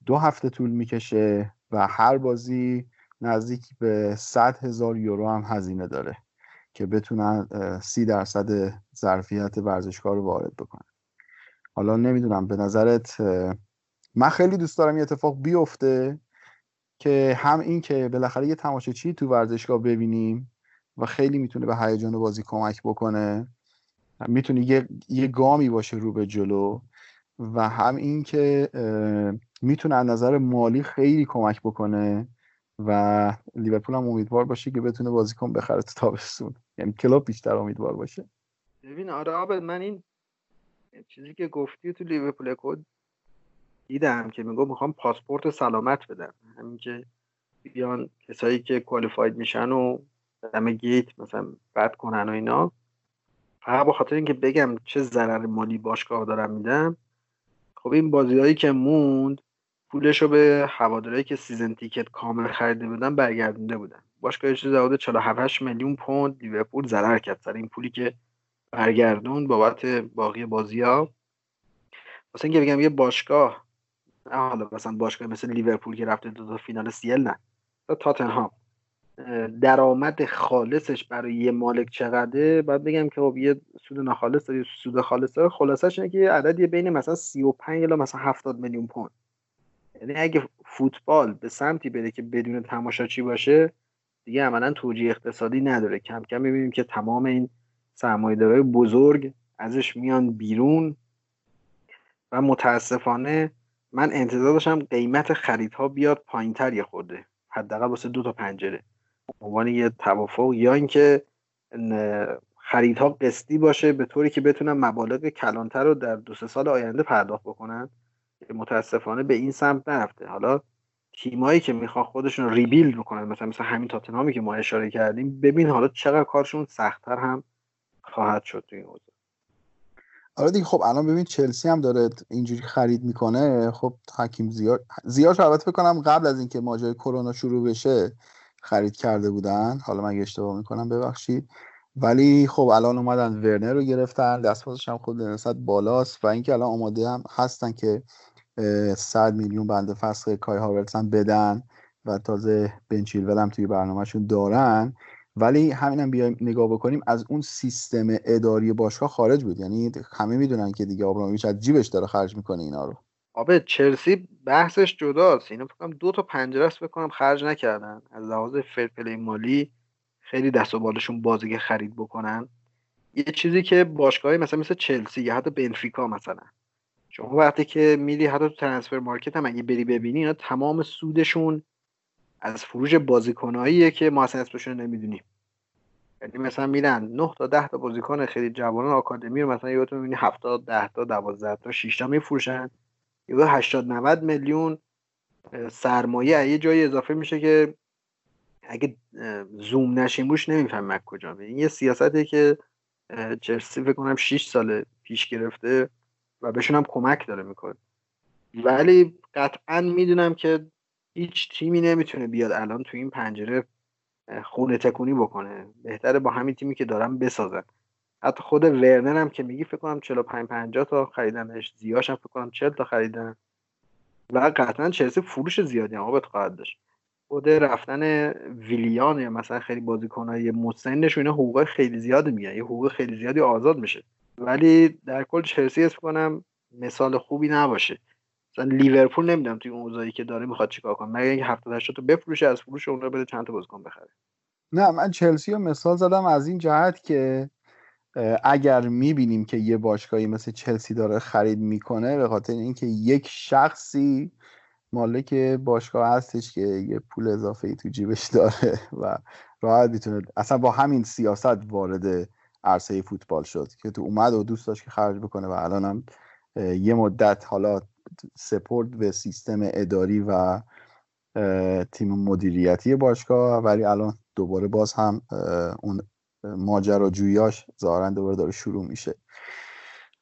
دو هفته طول می‌کشه و هر بازی نزدیک به 100 هزار یورو هم هزینه داره. که بتونن سی درصد ظرفیت ورزشکار رو وارد بکنن. حالا نمی‌دونم به نظرت من خیلی دوست دارم یه اتفاق بیفته که هم این که بالاخره یه تماشاچی تو ورزشگاه ببینیم و خیلی می‌تونه به هیجان بازی کمک بکنه. می‌تونه یه, یه گامی باشه رو به جلو و هم این که می‌تونه از نظر مالی خیلی کمک بکنه و لیورپول هم امیدوار باشه که بتونه بازیکن بخره تو تابستون. یعنی کلوب بیشتر امیدوار باشه. ببین آره من این چیزی که گفتی تو لیورپول کد دیدم که میگو می‌خوام پاسپورت سلامت بدم. همین که بیان کسایی که کوالیفاید میشن و دم گیت مثلا بد کنن و اینا. فقط با خاطر اینکه بگم چه ضرر مالی باشگاه دارم میدم خب این بازیهایی که موند پولش رو به هوادارایی که season ticket کامل خریده بودن برگردونده بودن. باشگاه چیز حدود 47 میلیون پوند لیورپول ضرر کرد سر این پولی که برگردوند بابت باقی بازی ها واسه اینکه بگم یه باشگاه نه حالا مثلا باشگاه مثل لیورپول که رفته دو تا فینال CL نه تاتنهام. درآمد خالصش برای یه مالک چقدره؟ باید بگم که خب یه سود ناخالص داره سود خالص داره خلاصش اینه که عددی بین مثلا 35 الی مثلا 70 میلیون پوند. یعنی اگه فوتبال به سمتی بره که بدون تماشاچی باشه دیگه عملا توجیه اقتصادی نداره. کم کم می‌بینیم که تمام این سرمایه‌دارای بزرگ ازش میان بیرون. و متاسفانه من انتظار داشتم قیمت خریدها بیاد پایینتر یه خورده. حداقل واسه دو تا پنجره. عنوان یه توافق یا اینکه خریدها قسطی باشه به طوری که بتونن مبالغ کلانتر رو در دو سه سال آینده پرداخت بکنن متاسفانه به این سمت نرفته. حالا تیمایی که می‌خوان خودشون ریبیلد بکنن مثلا مثلا همین تاتنهامی که ما اشاره کردیم ببین حالا چقدر کارشون سختتر هم خواهد شد توی این حوزه. آره دیگه خب الان ببین چلسی هم داره اینجوری خرید می‌کنه خب حکیم زیاد زیاد البته بکنم قبل از اینکه ماجرای کرونا شروع بشه خرید کرده بودن. حالا من اشتباه می‌کنم ببخشید. ولی خب الان اومدن ورنر رو گرفتن دستپاسش هم خود نسبت بالاست و اینکه الان آماده هم هستن که 100 میلیون بنده فسخ کای هاورتس هم بدن و تازه بنچیلول هم توی برنامهشون دارن. ولی همینم هم بیایم نگاه بکنیم از اون سیستم اداری باشگاه خارج بود. یعنی همه می‌دونن که دیگه آبرامویچ از جیبش داره خرج می‌کنه اینا رو. آبه چلسی بحثش جداست. اینا فکر دو تا پنجره است بکنم خرج نکردن. از لحاظ فرپلی مالی خیلی دست و بالشون بازی خرید بکنن. یه چیزی که باشگاهی مثلا مثل چلسی یا حتی بنفیکا مثلا شما وقتی که میری حتی تو ترنسفر مارکت هم اگه بری ببینی اینا تمام سودشون از فروش بازیکناییه که ما اصلا اسمشون نمی‌دونیم. یعنی مثلا میرن 9 تا 10 تا بازیکن خیلی جوانان آکادمی رو مثلا یهو می‌بینی 70 10 تا 12 تا 6 تا میفروشن. یهو 80 90 میلیون سرمایه. یه جایی اضافه میشه که اگه زوم نشیم روش نمی‌فهمم کجا. این یه سیاسته که چلسی فکر کنم 6 سال پیش گرفته. و بهشون هم کمک داره می‌کنه. ولی قطعا می‌دونم که هیچ تیمی نمی‌تونه بیاد الان تو این پنجره خونه تکونی بکنه. بهتره با همین تیمی که دارم بسازن. حتی خود ورنر هم که میگی فکر کنم 45 50 تا خریدنش زیاش هم فکر کنم 40 تا خریدن. و قطعا چلسی فروش زیادی هم خواهد داشت. خود رفتن ویلیان یا مثلا خیلی بازیکنهای مسنش اینا حقوق خیلی زیادی میگن. یه حقوق خیلی زیادی آزاد میشه. ولی در کل چلسی اسم کنم مثال خوبی نباشه. مثلا لیورپول نمی‌دونم توی اون اوضاعی که داره می‌خواد چیکار کنه. مگه اینکه 70 80 تا بفروشه از فروش اون رو بده چند تا بازیکن بخره. نه من چلسی رو مثال زدم از این جهت که اگر می‌بینیم که یه باشگاهی مثل چلسی داره خرید می‌کنه به خاطر اینکه یک شخصی مالک باشگاه هستش که یه پول اضافه ای تو جیبش داره و راحت می‌تونه اصلا با همین سیاست وارد عرصه فوتبال شد که تو اومد و دوست داشت که خرج بکنه و الان هم یه مدت حالا سپورت به سیستم اداری و تیم مدیریتی باشگاه ولی الان دوباره باز هم اون ماجراجویاش ظاهرا دوباره داره شروع میشه.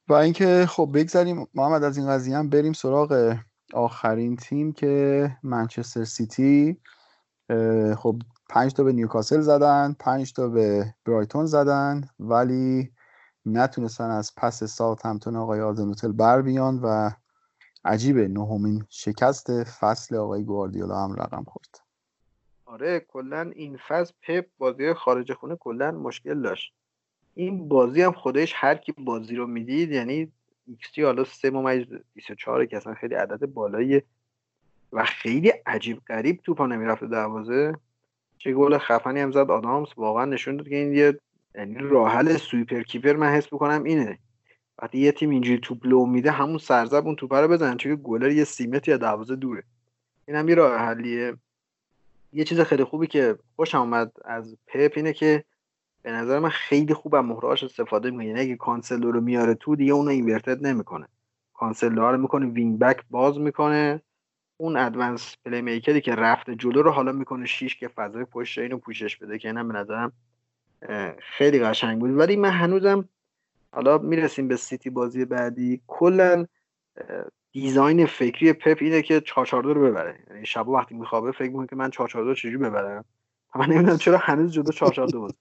و اینکه خب بگذاریم محمد از این قضیه هم بریم سراغ آخرین تیم که منچستر سیتی خب پنج تا به نیوکاسل زدن پنج تا به برایتون زدن ولی نتونستن از پس ساوت همتون آقای آزنوتل بر بیان و عجیبه نهمین شکست فصل آقای گواردیولا هم رقم خورد. آره کلا این فصل پپ بازی خارج خونه کلا مشکل داشت. این بازی هم خودش هر کی بازی رو می‌دید یعنی ایکس حالا 3 ممیز 24 که اصلا خیلی عدد بالایی و خیلی عجیب غریب توپا نمی‌رفته دروازه. چه گل خفنی هم زد آدامس واقعا نشون داد که این یه یعنی راه sweeper keeper من حس بکنم اینه. وقتی یه تیم اینجوری توپ لو میده همون سر ضرب اون توپ رو بزنن چون گلر یه سمته یا دروازه دوره. این هم یه راه حلیه. یه چیز خیلی خوبی که خوشم اومد از پپ اینه که به نظر من خیلی خوب از مهرهاش استفاده می‌کنه. یعنی اگه کانسلو رو میاره تو دیگه اونو inverted نمی‌کنه. کانسلو رو می‌کنه wing back باز می‌کنه. اون advanced playmaker ی که رفته جلو رو حالا می‌کنه شیش که فضای پشت اینو پوشش بده که اینم به نظرم خیلی قشنگ بود. ولی من هنوزم حالا می‌رسیم به سیتی بازی بعدی. کلا design فکری پپ اینه که 442 رو ببره. یعنی شب وقتی میخوابه فکر می‌کنه که من 442 چجوری ببرم؟ من نمی‌دونم چرا هنوز جدا 442 بود.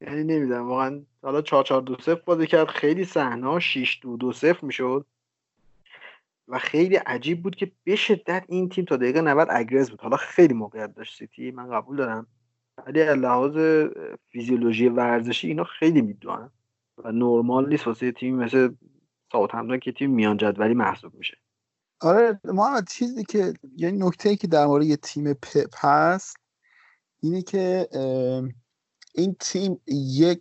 یعنی نمی‌دونم واقعا حالا 442 0 بازی کرد. خیلی صحنه 6 2 2 0 می‌شد. و خیلی عجیب بود که به شدت این تیم تا دقیقه 90 اگرز بود. حالا خیلی موقعیت داشت سیتی من قبول دارم. ولی لحاظ فیزیولوژی ورزشی اینا خیلی می‌دونن و نرمال نیست واسه تیم مثل ساوثهمپتون که تیم میان جدولی محسوب میشه. آره محمد چیزی که یعنی نکته ای که در مورد یه تیم پپ هست اینه که این تیم یک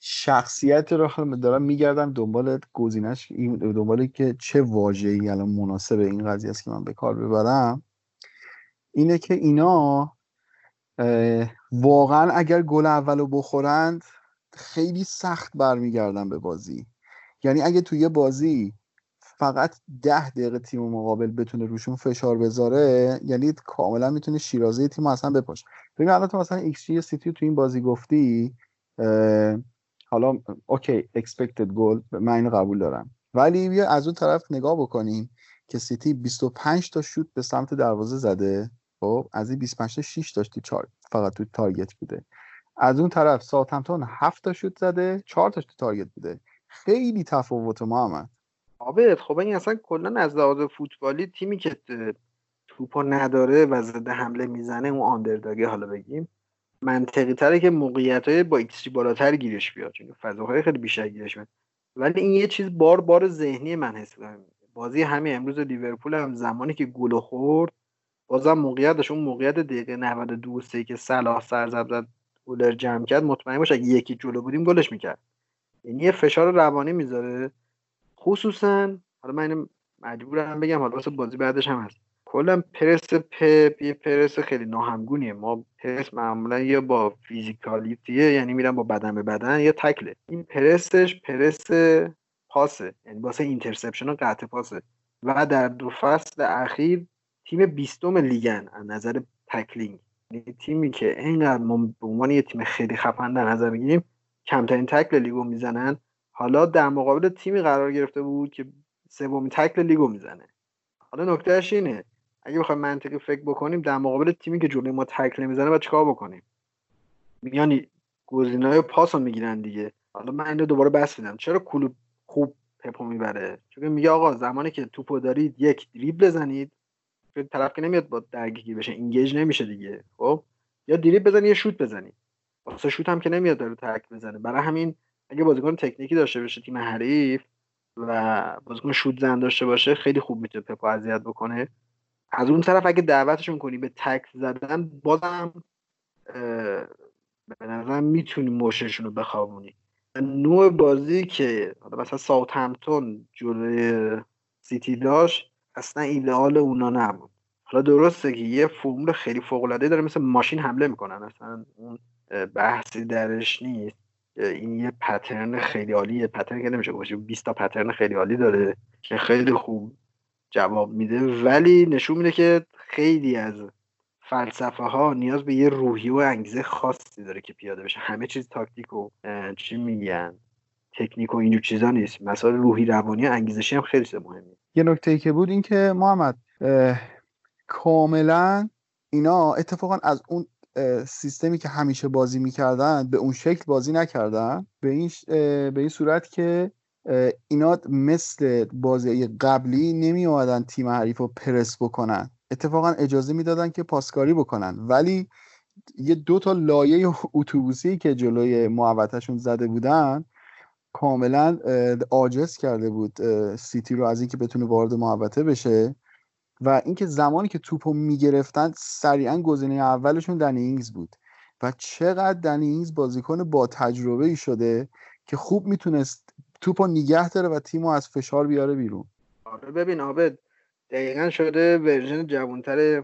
شخصیت رو دارم میگردم دنبال گزینش دنبال که چه واژه‌ای الان مناسب این قضیه است که من به کار ببرم. اینه که اینا واقعا اگر گل اولو بخورند خیلی سخت برمیگردن به بازی. یعنی اگه توی بازی فقط ده دقیقه تیم مقابل بتونه روشون فشار بذاره یعنی کاملا می‌تونه شیرازه تیم اصلا بپاشه ببین الان تو مثلا ایکس جی سیتی تو این بازی گفتی حالا اوکی expected goal من اینو قبول دارم. ولی بیا از اون طرف نگاه بکنیم که سیتی 25 تا شوت به سمت دروازه زده. خب از این 25 تا 6 داشتی 4 فقط تو target بوده. از اون طرف ساوثهمپتون 7 تا شوت زده 4 تاش تو target بوده. خیلی تفاوت محمد آبت خب این اصلا کلا از لحاظ فوتبالی تیمی که توپو نداره و زده حمله می‌زنه اون underdog ه حالا بگیم منطقی تره که موقعیت های با ایکسی بالاتر گیرش بیاد چون فضاهای خیلی بیشتر گیرش بیاد ولی این یه چیز بار بار ذهنی من حس بازی همین امروز لیورپول هم زمانی که گل خورد بازم موقعیت داشت. اون موقعیت دقیقه 92 سه که صلاح سر زد گلر جمع کرد مطمئن باش اگه یکی جلو بودیم گلش می‌کرد. یعنی یه فشار روانی می‌ذاره. خصوصا حالا من مجبورم بگم حالا واسه بازی بعدش هم هست. کلا پرس پپ یه پرس خیلی ناهمگونیه. ما پرس معمولا یا با physicality ه یعنی میرن با بدن به بدن یا تکله. این press ش press پاسه یعنی واسه interception و قطع پاسه. و در دو فصل اخیر تیم بیستم لیگن از نظر tackling. یعنی تیمی که اینقدر به عنوان یه تیم خیلی خفن در نظر بگیریم کمترین تکل لیگو می‌زنن. حالا در مقابل تیمی قرار گرفته بود که سومین تکل لیگو می‌زنه. حالا نکتهش اینه. اگه بخوایم منطقی فکر بکنیم در مقابل تیمی که جلوی ما تکل نمی‌زنه باید چیکار بکنیم؟ میان گزینه‌های پاس رو می‌گیرن دیگه. حالا من اینو دوباره بسط میدم. چرا کلوب خوب پپو می‌بره؟ چون میگه آقا زمانی که توپو دارید یک دریبل بزنید. که طرف که نمیاد با درگیری بشه اینگیج نمیشه دیگه. خب؟ یا دریبل بزنید یا شوت بزنید واسه شوت هم که نمیاد داره تک بزنه برای همین اگه بازیکن تکنیکی داشته باشه تیم حریف و بازیکن شوت زن داشته باشه خیلی خوب می‌تونه پپو اذیت بکنه. از اون طرف اگه دعوتشون کنی به تکل زدن بازم به نظرم می‌تونی موششون رو بخوابونی. نوع بازی که مثلا ساوت همتون جلوی سیتی داشت اصلا ایدئال اونا نبود. حالا درسته که یه فرمول خیلی فوق العاده داره مثل ماشین حمله می‌کنن. اصلا اون بحثی درش نیست. این یه پترن خیلی عالیه. پترن که نمیشه باشه 20 تا پترن خیلی عالی داره که خیلی خوب جواب میده. ولی نشون میده که خیلی از فلسفه ها نیاز به یه روحی و انگیزه خاصی داره که پیاده بشه. همه چیز تاکتیک و چی میگن؟ تکنیک و اینجور چیزا نیست. مسائل روحی روانی و انگیزشی هم خیلی مهمه یه نکته که بود این که محمد کاملا اینا اتفاقا از اون سیستمی که همیشه بازی می‌کردن به اون شکل بازی نکردن. به این, به این صورت که اینا مثل بازی قبلی نمی اومدن تیم حریف رو پرس بکنن. اتفاقا اجازه می‌دادن که پاسکاری بکنن. ولی یه دو تا لایه اتوبوسی که جلوی محوطهشون زده بودن کاملا عاجز کرده بود سیتی رو از اینکه بتونه وارد محوطه بشه. و اینکه زمانی که توپو می‌گرفتن سریعا گزینه اولشون دنی بود. و چقدر دنی بازیکن با تجربه ای شده که خوب می‌تونست توپو نگه داره و تیمو از فشار بیاره بیرون. آره ببین آبد دقیقا شده ورژن جوانتر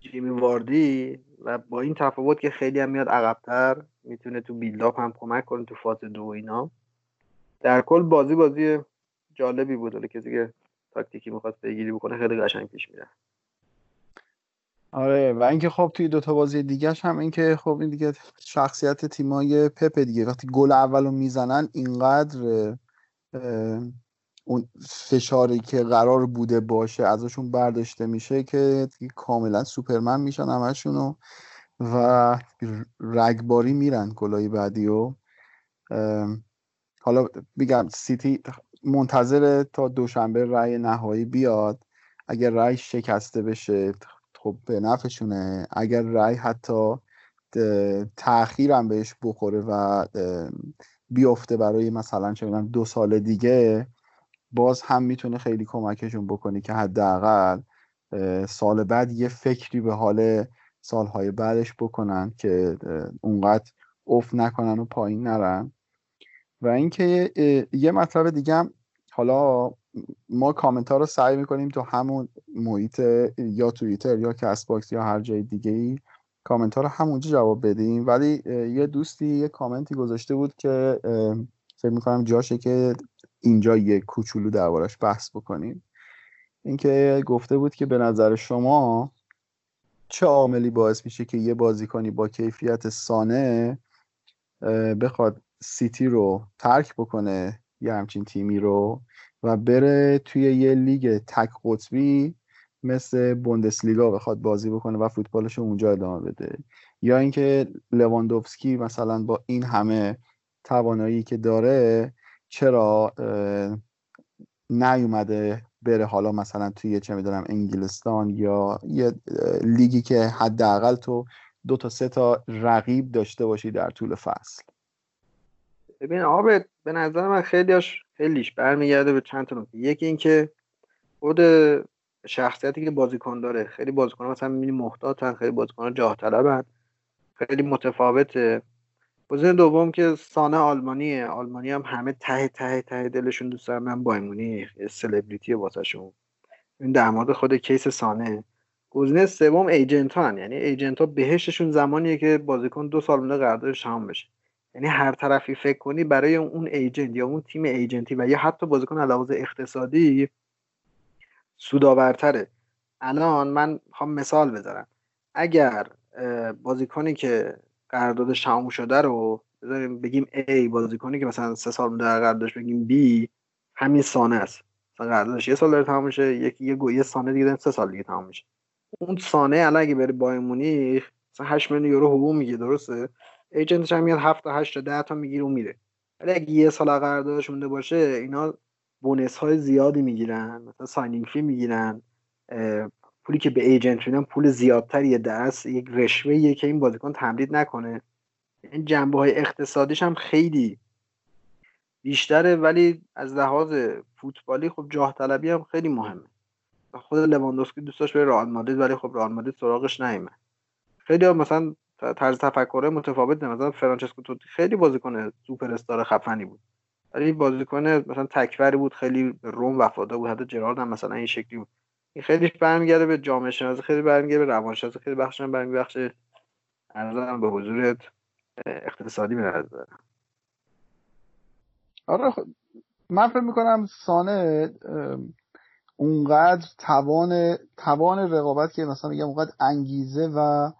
جیمی واردی و با این تفاوت که خیلی هم میاد عقبتر می‌تونه تو بیلداپ هم کمک کنه تو فاز دو اینا. در کل بازی بازی جالبی بود ولی کسی که تاکتیکی می‌خواست بگیری بکنه خیلی قشنگ پیش میره آره و اینکه خب توی دوتا بازی دیگهش هم اینکه خب این دیگه شخصیت تیمای پپ دیگه. وقتی گل اولو می‌زنن اینقدر اون فشاری که قرار بوده باشه ازشون برداشته میشه که کاملا سوپرمن میشن همشونو و رگباری میرن گلای بعدی و حالا بگم سیتی منتظر تا دوشنبه رأی نهایی بیاد. اگر رأی شکسته بشه خب به نفعشونه. اگر رأی حتی تاخیر هم بهش بخوره و بیفته برای مثلا چه دو سال دیگه باز هم می‌تونه خیلی کمکشون بکنی که حداقل سال بعد یه فکری به حال سالهای بعدش بکنن که اونقدر افت نکنن و پایین نرن. و اینکه یه مطلب دیگه هم حالا ما کامنت ها رو سعی می‌کنیم تو همون محیط یا توییتر یا کس باکس یا هر جای دیگه ای کامنت ها رو همونجا جواب بدیم. ولی یه دوستی یه کامنتی گذاشته بود که فکر می‌کنم جاشه که اینجا یه کوچولو دربارش بحث بکنیم. اینکه گفته بود که به نظر شما چه عاملی باعث میشه که یه بازیکنی با کیفیت سانه بخواد سیتی رو ترک بکنه یه همچین تیمی رو؟ و بره توی یه لیگ تک قطبی مثل بوندسلیگا بخواد بازی بکنه و فوتبالش اونجا ادامه بده. یا اینکه لواندوفسکی مثلا با این همه توانایی که داره چرا نیومده بره حالا مثلا توی چه می‌دونم انگلستان یا یه لیگی که حداقل تو دو تا سه تا رقیب داشته باشی در طول فصل؟ ببین آبت به نظر من خیلیش خیلیش برمیگرده به چند تا نکته. یکی اینکه خود شخصیتی که بازیکن داره خیلی بازیکن مثلا می‌بینی محتاطن خیلی بازیکن جاه طلبن خیلی متفاوته. گزینه دوم که سانه آلمانیه. آلمانی هم همه ته ته ته دلشون دوست دارن من بایرمونی سلبریتی واسهشون. این در مورد خود case سانه. گزینه سوم agent ها یعنی agent ها بهشتشون زمانیه که بازیکن دو سال مونده قراردادش تمام بشه. یعنی هر طرفی فکر کنی برای اون agent یا اون تیم agent ی و یا حتی بازیکن علاوه اقتصادی سودآورتره. الان من می‌خوام مثال بذارم اگر بازیکنی که قراردادش تموم شده رو بذاریم بگیم A بازیکنی که مثلا سه سال در قراردادش بگیم B همین سانه است. مثلا قراردادش یه سال داره تموم میشه یکی یه یه سانه دیگه سه سال دیگه تموم میشه. اون سانه الان اگه بره بایر مونیخ مثلا 8 میلیون یورو حقوق میگه درسته؟ ایجنتش هم میاد 7 تا 8 تا 10 تا می‌گیره و میره. ولی اگه یه سال قراردادش مونده باشه اینا bonus های زیادی می‌گیرن. مثلا signing fee می‌گیرن. پولی که به agent میدن پول زیادتری دست یک رشوه که این بازیکن تمدید نکنه. این جنبه های اقتصادیش هم خیلی بیشتره ولی از لحاظ فوتبالی خب جاه طلبی هم خیلی مهمه. خود لواندوسکی دوست داشت به رئال مادرید ولی خب رئال مادرید سراغش نیومد. خیلی هم مثلا طرز تفکر متفاوت مثلا فرانچسکو توتی خیلی بازیکن سوپر استار خفنی بود. ولی بازیکن مثلا تکوری بود خیلی به روم وفادار بود. حتی جرارد هم مثلا این شکلی بود. این خیلی برمیگرده به جامعه شناسی خیلی برمیگرده به روانشناسی خیلی بخش هم برمیگرده ارزم به حضورت اقتصادی به آره خب، من فکر می‌کنم سانه اونقدر توان توان رقابت که مثلا میگم اونقدر انگیزه و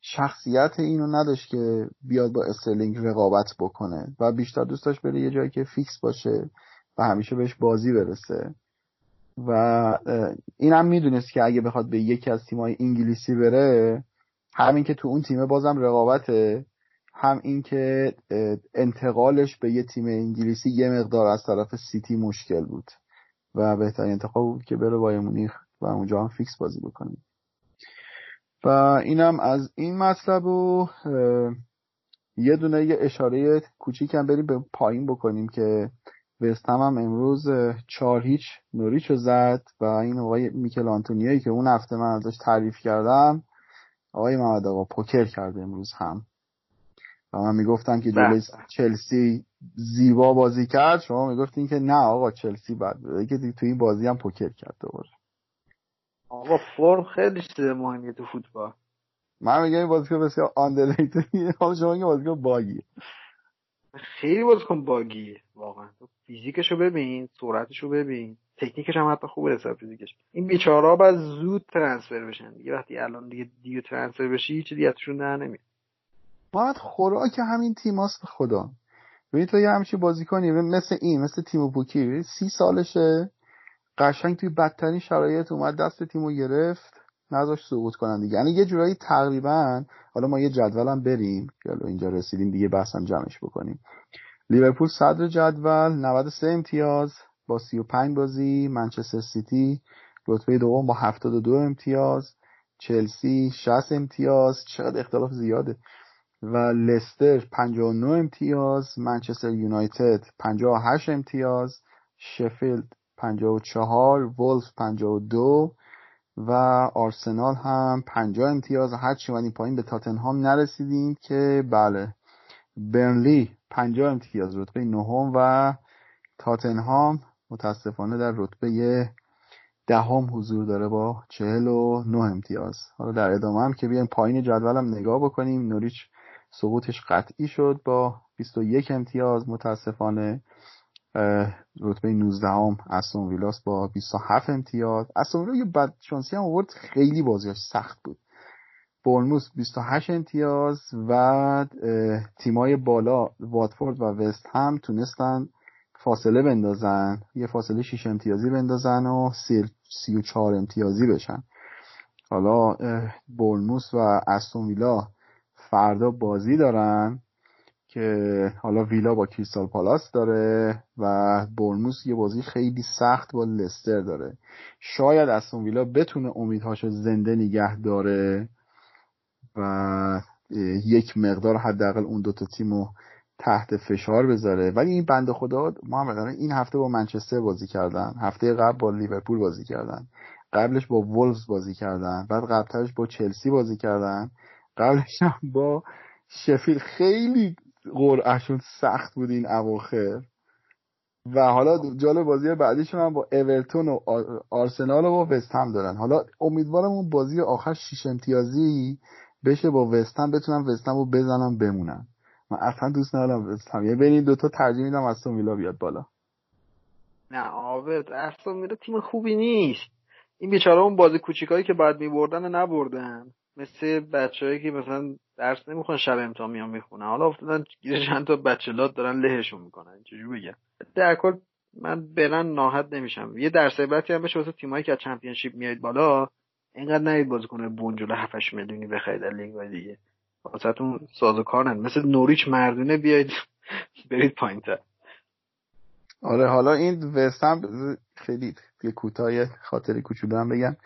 شخصیت اینو نداشت که بیاد با استرلینگ رقابت بکنه و بیشتر دوست داشت بره یه جایی که فیکس باشه و همیشه بهش بازی برسه. و اینم می‌دونست که اگه بخواد به یکی از تیمای انگلیسی بره همین که تو اون تیمه بازم رقابته هم این که انتقالش به یه تیم انگلیسی یه مقدار از طرف سیتی مشکل بود و بهترین انتخاب بود که بره بایرن مونیخ و اونجا هم فیکس بازی بکنه. و اینم از این مطلب و یه دونه یه اشاره کوچیک هم بریم به پایین بکنیم که وستهم هم امروز چهار هیچ نوریچ رو زد و این آقای میکل آنتونیایی که اون هفته من ازش تعریف کردم آقای محمد آقا پوکر کرده امروز هم و من می‌گفتم که جلوی بله. چلسی زیبا بازی کرد شما می‌گفتین که نه آقا چلسی بد که تو این بازی هم پوکر کرد دوباره آقا فرم خیلی چیز مهمیه تو فوتبال. من میگم این بازیکن بسیار underrated حالا شما میگم بازیکن باگی خیلی بازیکن باگی واقعا. فیزیکشو ببین سرعتشو ببین. تکنیکش هم حتی خوبه حساب فیزیکش. این بیچاره ها باید زود transfer بشن دیگه. وقتی الان دیگه دیگه transfer بشی هیچ دیگه ازشون در نمیاد. محمد خوراک همین تیماست به خدا. ببین تو یه همچی بازی کنی مثل این مثل تیم بوکی سی سالشه. قشنگ توی بدترین شرایط اومد دست تیمو گرفت نذاش سقوط کنن دیگه. یعنی یه جورایی تقریبا حالا ما یه جدولم بریم که اینجا رسیدیم دیگه بحثم جمعش بکنیم. لیورپول صدر جدول 93 امتیاز با 35 بازی منچستر سیتی رتبه دوم با 72 امتیاز چلسی 60 امتیاز چقدر اختلاف زیاده. و لستر 59 امتیاز منچستر یونایتد 58 امتیاز شفیلد 54 وولف 52 و آرسنال هم 50 امتیاز. هرچی این پایین به تاتنهام نرسیدیم که بله برنلی 50 امتیاز رتبه نهم و تاتنهام متاسفانه در رتبه دهم حضور داره با 49 امتیاز. حالا در ادامه هم که بیایم پایین جدولم نگاه بکنیم. نوریچ سقوطش قطعی شد با 21 امتیاز. متاسفانه رتبه 19 هم استون ویلاس با 27 امتیاز. استون ویلا یه بد شانسی هم آورد خیلی بازیش سخت بود. بولموس 28 امتیاز و تیمای بالا واتفورد و وست هم تونستن فاصله بندازن. یه فاصله 6 امتیازی بندازن و 34 امتیازی بشن. حالا بولموس و استون ویلا فردا بازی دارن. که حالا ویلا با کریستال پالاس داره و برموس یه بازی خیلی سخت با لستر داره. شاید استون ویلا بتونه امیدهاشو زنده نگه داره و یک مقدار حداقل اون دوتا تیمو تحت فشار بذاره. ولی این بنده خدا محمد این هفته با منچستر بازی کردن. هفته قبل با لیورپول بازی کردن. قبلش با وولفز بازی کردن. بعد قبلترش با چلسی بازی کردن. قبلش هم با شفیل خیلی قرعهشون سخت بود این اواخر. و حالا جالب بازی بعدیشون هم با اورتون و آرسنال و با وست هم دارن. حالا امیدوارم اون بازی آخر شیش امتیازی بشه با وست هم بتونم وست رو بزنم بمونم. من اصلا دوست ندارم وست هم. یه بین دوتا ترجیح میدم از میلا بیاد بالا. نه آبد استون میلا تیم خوبی نیست. این بیچاره اون بازی کوچیکایی که بعد میبردن نبردن. مثل بچههایی که مثلا درس نمی‌خوان شب امتحان میان می‌خونن. حالا افتادن گیر چند تا بچلات دارن لهشون می‌کنن. چجوری بگم؟ در کل من بلن ناحد نمیشم. یه درس عبرتی هم بشه واسه تیمایی که از چمپیونشیپ میاد بالا اینقدر نهید بازیکن بونجول 7 میلیونی بخرید در لیگ دیگه. واسهتون سازوکار مثل نوریچ مردونه بیاید برید پایینتر. آره حالا این وستم خیلی کوتاه خاطر کوچولو هم بگم.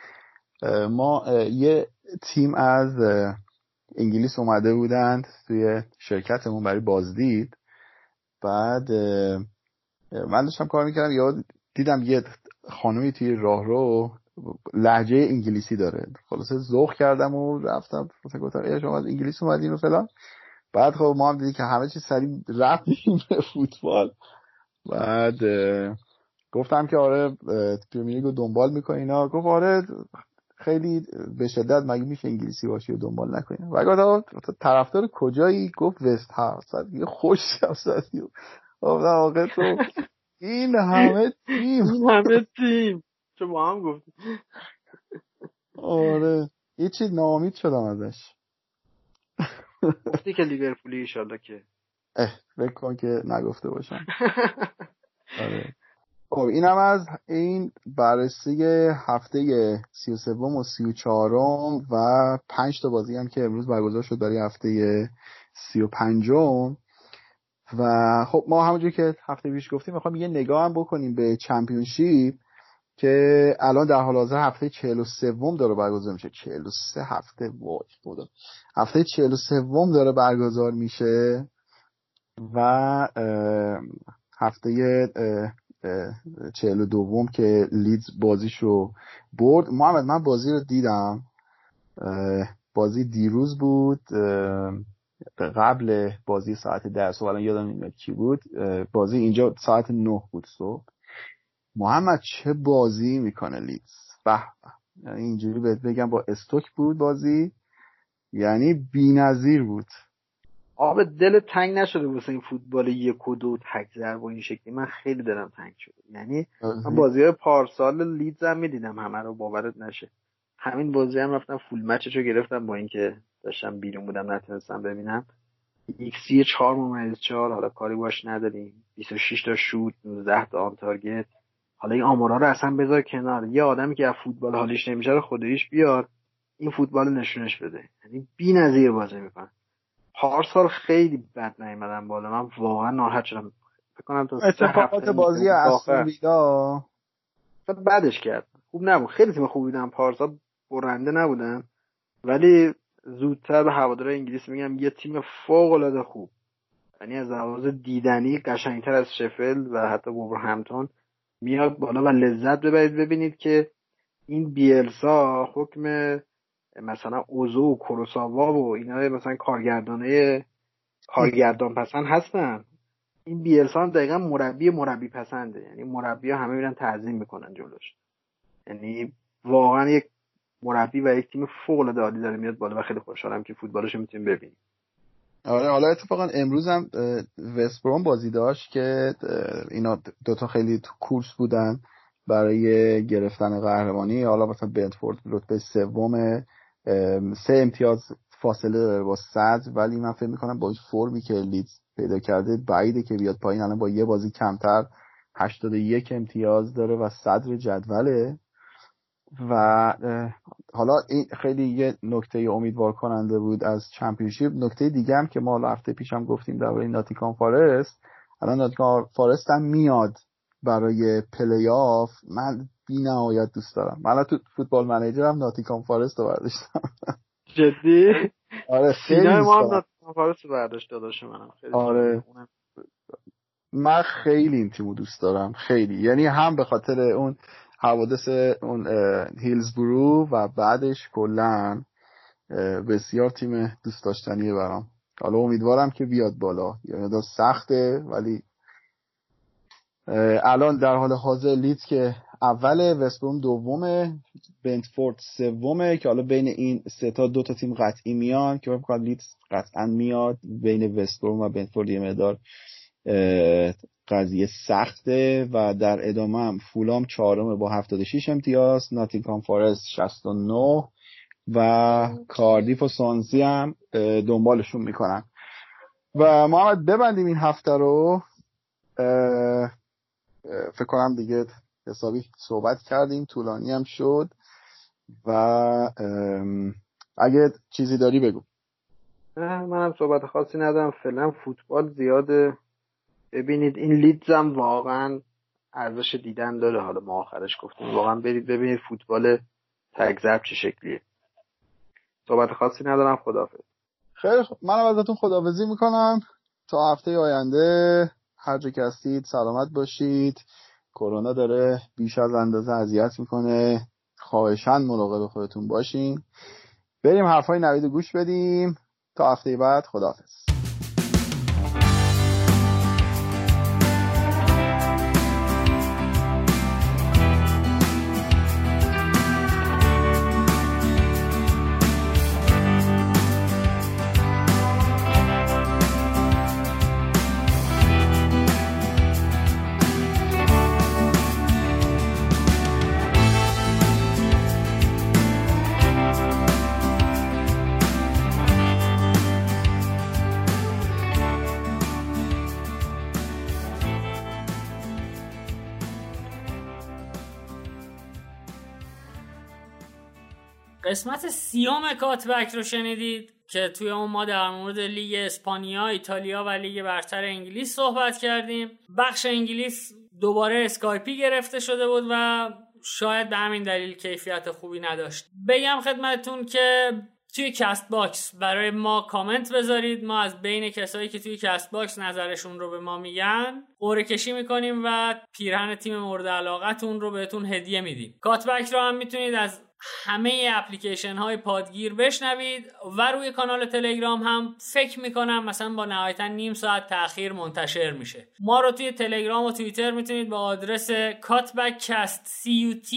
ما یه تیم از انگلیس اومده بودند توی شرکتمون برای بازدید. بعد من داشتم کار می‌کردم یاد دیدم یه خانومی توی راه رو لحجه انگلیسی داره. خلاصه ذوق کردم و رفتم. گفتم شما از انگلیس اومدین و فلان. بعد خب ما هم دیدیم که همه چیز سریع رفتیم به فوتبال. بعد گفتم که آره پریمیر رو دنبال می‌کنی اینا. گفت آره خیلی به شدت مگه میشه انگلیسی باشی و دنبال نکنی؟ و گفت طرفدار کجایی گفت وست هم یه خوش شد گفتم آقا تو این همه تیم. این همه تیم. چه با هم گفتی؟ آره. یه چیز نامید شدم ازش. گفتی که لیورپولی ایشالله که اه فکر کن که نگفته باشم. آره. خب اینم از این بررسی هفته سی و سوم و سی و چهارم تا بازی هم که امروز برگزار شد برای هفته سی و پنجم. و خب ما همونجور که هفته پیش گفتیم می‌خوام یه نگاه هم بکنیم به چمپیونشیپ که الان در حال حاضر هفته 43 داره برگزار میشه. 43 هفته وای خدا. هفته 43 داره برگزار میشه و هفته چهل دوم که لیدز بازیشو برد. محمد من بازی رو دیدم. بازی دیروز بود. قبل بازی ساعت ده صبح. الان یادم نمیاد چی بود. بازی اینجا ساعت نه بود صبح. محمد چه بازی می‌کنه لیدز؟ به. اینجوری بهت بگم با استوک بود بازی. یعنی بی‌نظیر بود. آب دل تنگ نشده واسه این فوتبال یک و دو تک ضرب و این شکلی. من خیلی دلم تنگ شده یعنی من بازی های پارسال لیدز هم می‌دیدم همه رو باورت نشه. همین بازی هم رفتم فول مچش رو گرفتم با اینکه داشتم بیرون بودم نتونستم ببینم. ایکسی چهار ممیز چهار حالا کاری باش نداریم. 26 تا شوت 19 تا آن تارگت. حالا این آمارا رو اصلا بذار کنار. یه آدمی که از فوتبال حالیش نمیشه رو خودش بیار این فوتبال نشونش بده. یعنی بی‌نظیر بازی می‌کنه. پارسال خیلی بد نیومدم بالا. من واقعا ناراحت شدم. فکر کنم تا اتفاقات بازی اصلا بعدش کرد. خوب نبود. خیلی تیم خوبی بودن. پارسال برنده نبودن. ولی زودتر به هوادارهای انگلیس میگم یه تیم فوق العاده خوب. یعنی از لحاظ دیدنی قشنگتر از شفل و حتی همتون میاد بالا و لذت ببرید. ببینید که این بیلسا حکم مثلا اوزو و کروساوا و اینا مثلا کارگردانه کارگردان پسند هستن. این بیلسا هم دقیقا مربی مربی پسنده. یعنی مربی ها همه میرن تعظیم می‌کنن جلوش. یعنی واقعا یک مربی و یک تیم فوق العاده داره میاد بالا و خیلی خوشحالم که فوتبالش می‌تونیم ببینیم. آره حالا اتفاقا امروز هم وستبروم بازی داشت که اینا دوتا خیلی تو کورس بودن برای گرفتن قهرمانی. حالا مثلا بنتفورد رتبه سوم سه امتیاز فاصله داره با صد ولی من فکر می‌کنم با این فرمی که لیدز پیدا کرده بعیده که بیاد پایین. الان با یه بازی کمتر 81 امتیاز داره و صدر جدوله. و حالا این خیلی یه نکته امیدوار کننده بود از Championship. نکته دیگه هم که ما هفته پیشم گفتیم درباره ناتینگهام فارست. الان ناتینگهام فارست هم میاد برای پلی آف من بی نهایت دوست دارم. من تو Football Manager هم ناتینگهام فارست رو برداشتم. جدی؟ آره خیلی ما هم ناتینگهام فارست رو برداشت داداش منم. خیلی آره. من خیلی این تیمو دوست دارم. خیلی. یعنی هم به خاطر اون حوادث اون هیلزبرو و بعدش کلا بسیار تیم دوست داشتنیه برام. حالا امیدوارم که بیاد بالا. یعنی سخته ولی الان در حال حاضر لیدز که اول وستبروم دومه بنتفورد سومه که حالا بین این سه تا دو تا تیم قطعی میان که فکر لیدز قطعا میاد. بین وستبروم و بنتفورد یه مقدار قضیه سخته و در ادامه هم فولام چهارم با 76 امتیاز ناتینگهام فارست 69 و کاردیف و سانزی هم دنبالشون می‌کنن. و محمد ببندیم این هفته رو. فکر کنم دیگه حسابی صحبت کردیم طولانی هم شد و اگه چیزی داری بگو. منم صحبت خاصی ندارم. فعلا فوتبال زیاده. ببینید این لیدز هم واقعا ارزش دیدن داره. حالا ما آخرش گفتیم. واقعا برید ببینید فوتبال تگزب چه شکلیه. صحبت خاصی ندارم. خدافظ خیلی خب. منم ازتون خدافزی می‌کنم. تا هفته آینده هر جا که هستید سلامت باشید. کرونا داره بیش از اندازه اذیت می‌کنه. خواهشن مراقب خودتون باشین. بریم حرفای نوید گوش بدیم. تا هفته بعد خداحافظ. قسمت سیوم Cutback رو شنیدید که توی اون ما در مورد لیگ اسپانیا، ایتالیا و لیگ برتر انگلیس صحبت کردیم. بخش انگلیس دوباره اسکایپی گرفته شده بود و شاید به همین دلیل کیفیت خوبی نداشت. بگم خدمتتون که توی Castbox برای ما کامنت بذارید. ما از بین کسایی که توی Castbox نظرشون رو به ما میگن قرعه کشی می‌کنیم و پیرهن تیم مورد علاقتون رو بهتون هدیه میدیم. Cutback رو هم می‌تونید از همه اپلیکیشن های پادگیر بشنوید و روی کانال تلگرام هم فکر می‌کنم مثلا با نهایتا نیم ساعت تاخیر منتشر میشه. ما رو توی تلگرام و توییتر می‌تونید با آدرس کاتبکست C-U-T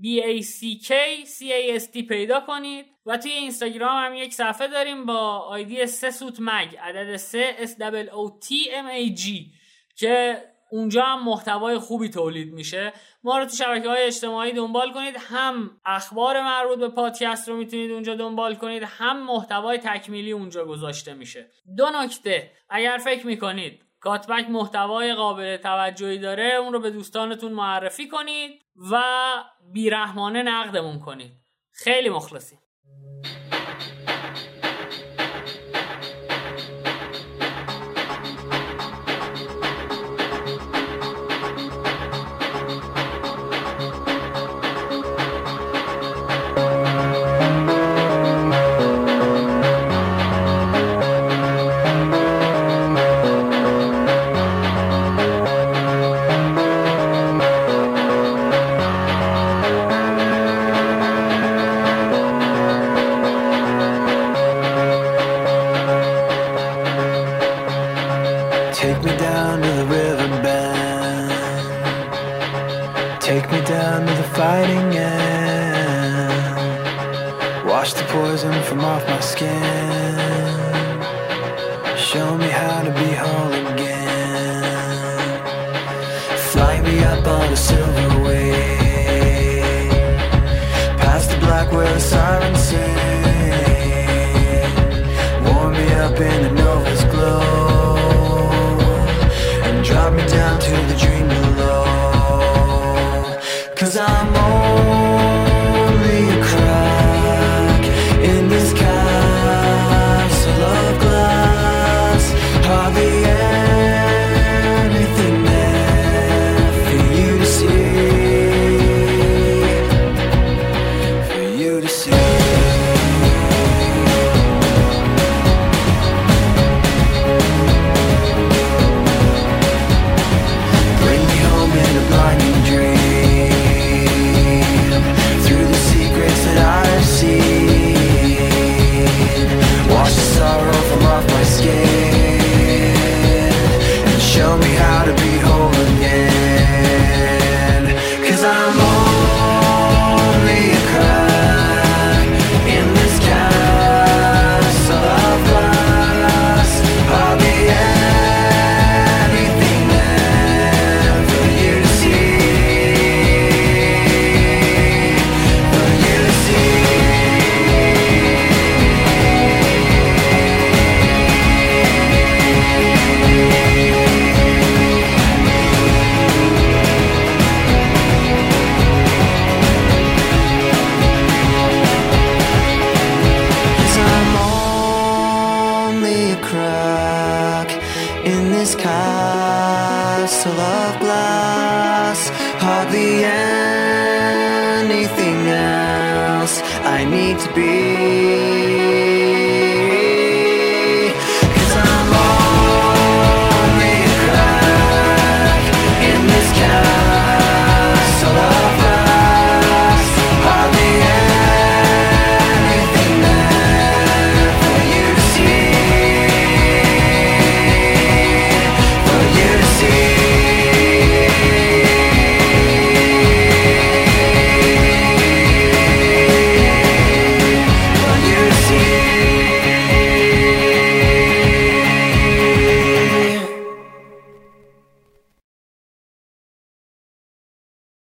B-A-C-K C-A-S-T پیدا کنید و توی اینستاگرام هم یک صفحه داریم با آیدی سسوت مگ عدد سه S O T M A G که اونجا هم محتوای خوبی تولید میشه. ما رو تو شبکه های اجتماعی دنبال کنید. هم اخبار مربوط به پادکست رو می‌تونید اونجا دنبال کنید. هم محتوای تکمیلی اونجا گذاشته میشه. دو نکته. اگر فکر می‌کنید کاتبک محتوای قابل توجهی داره اون رو به دوستانتون معرفی کنید و بیرحمانه نقدمون کنید. خیلی مخلصیم.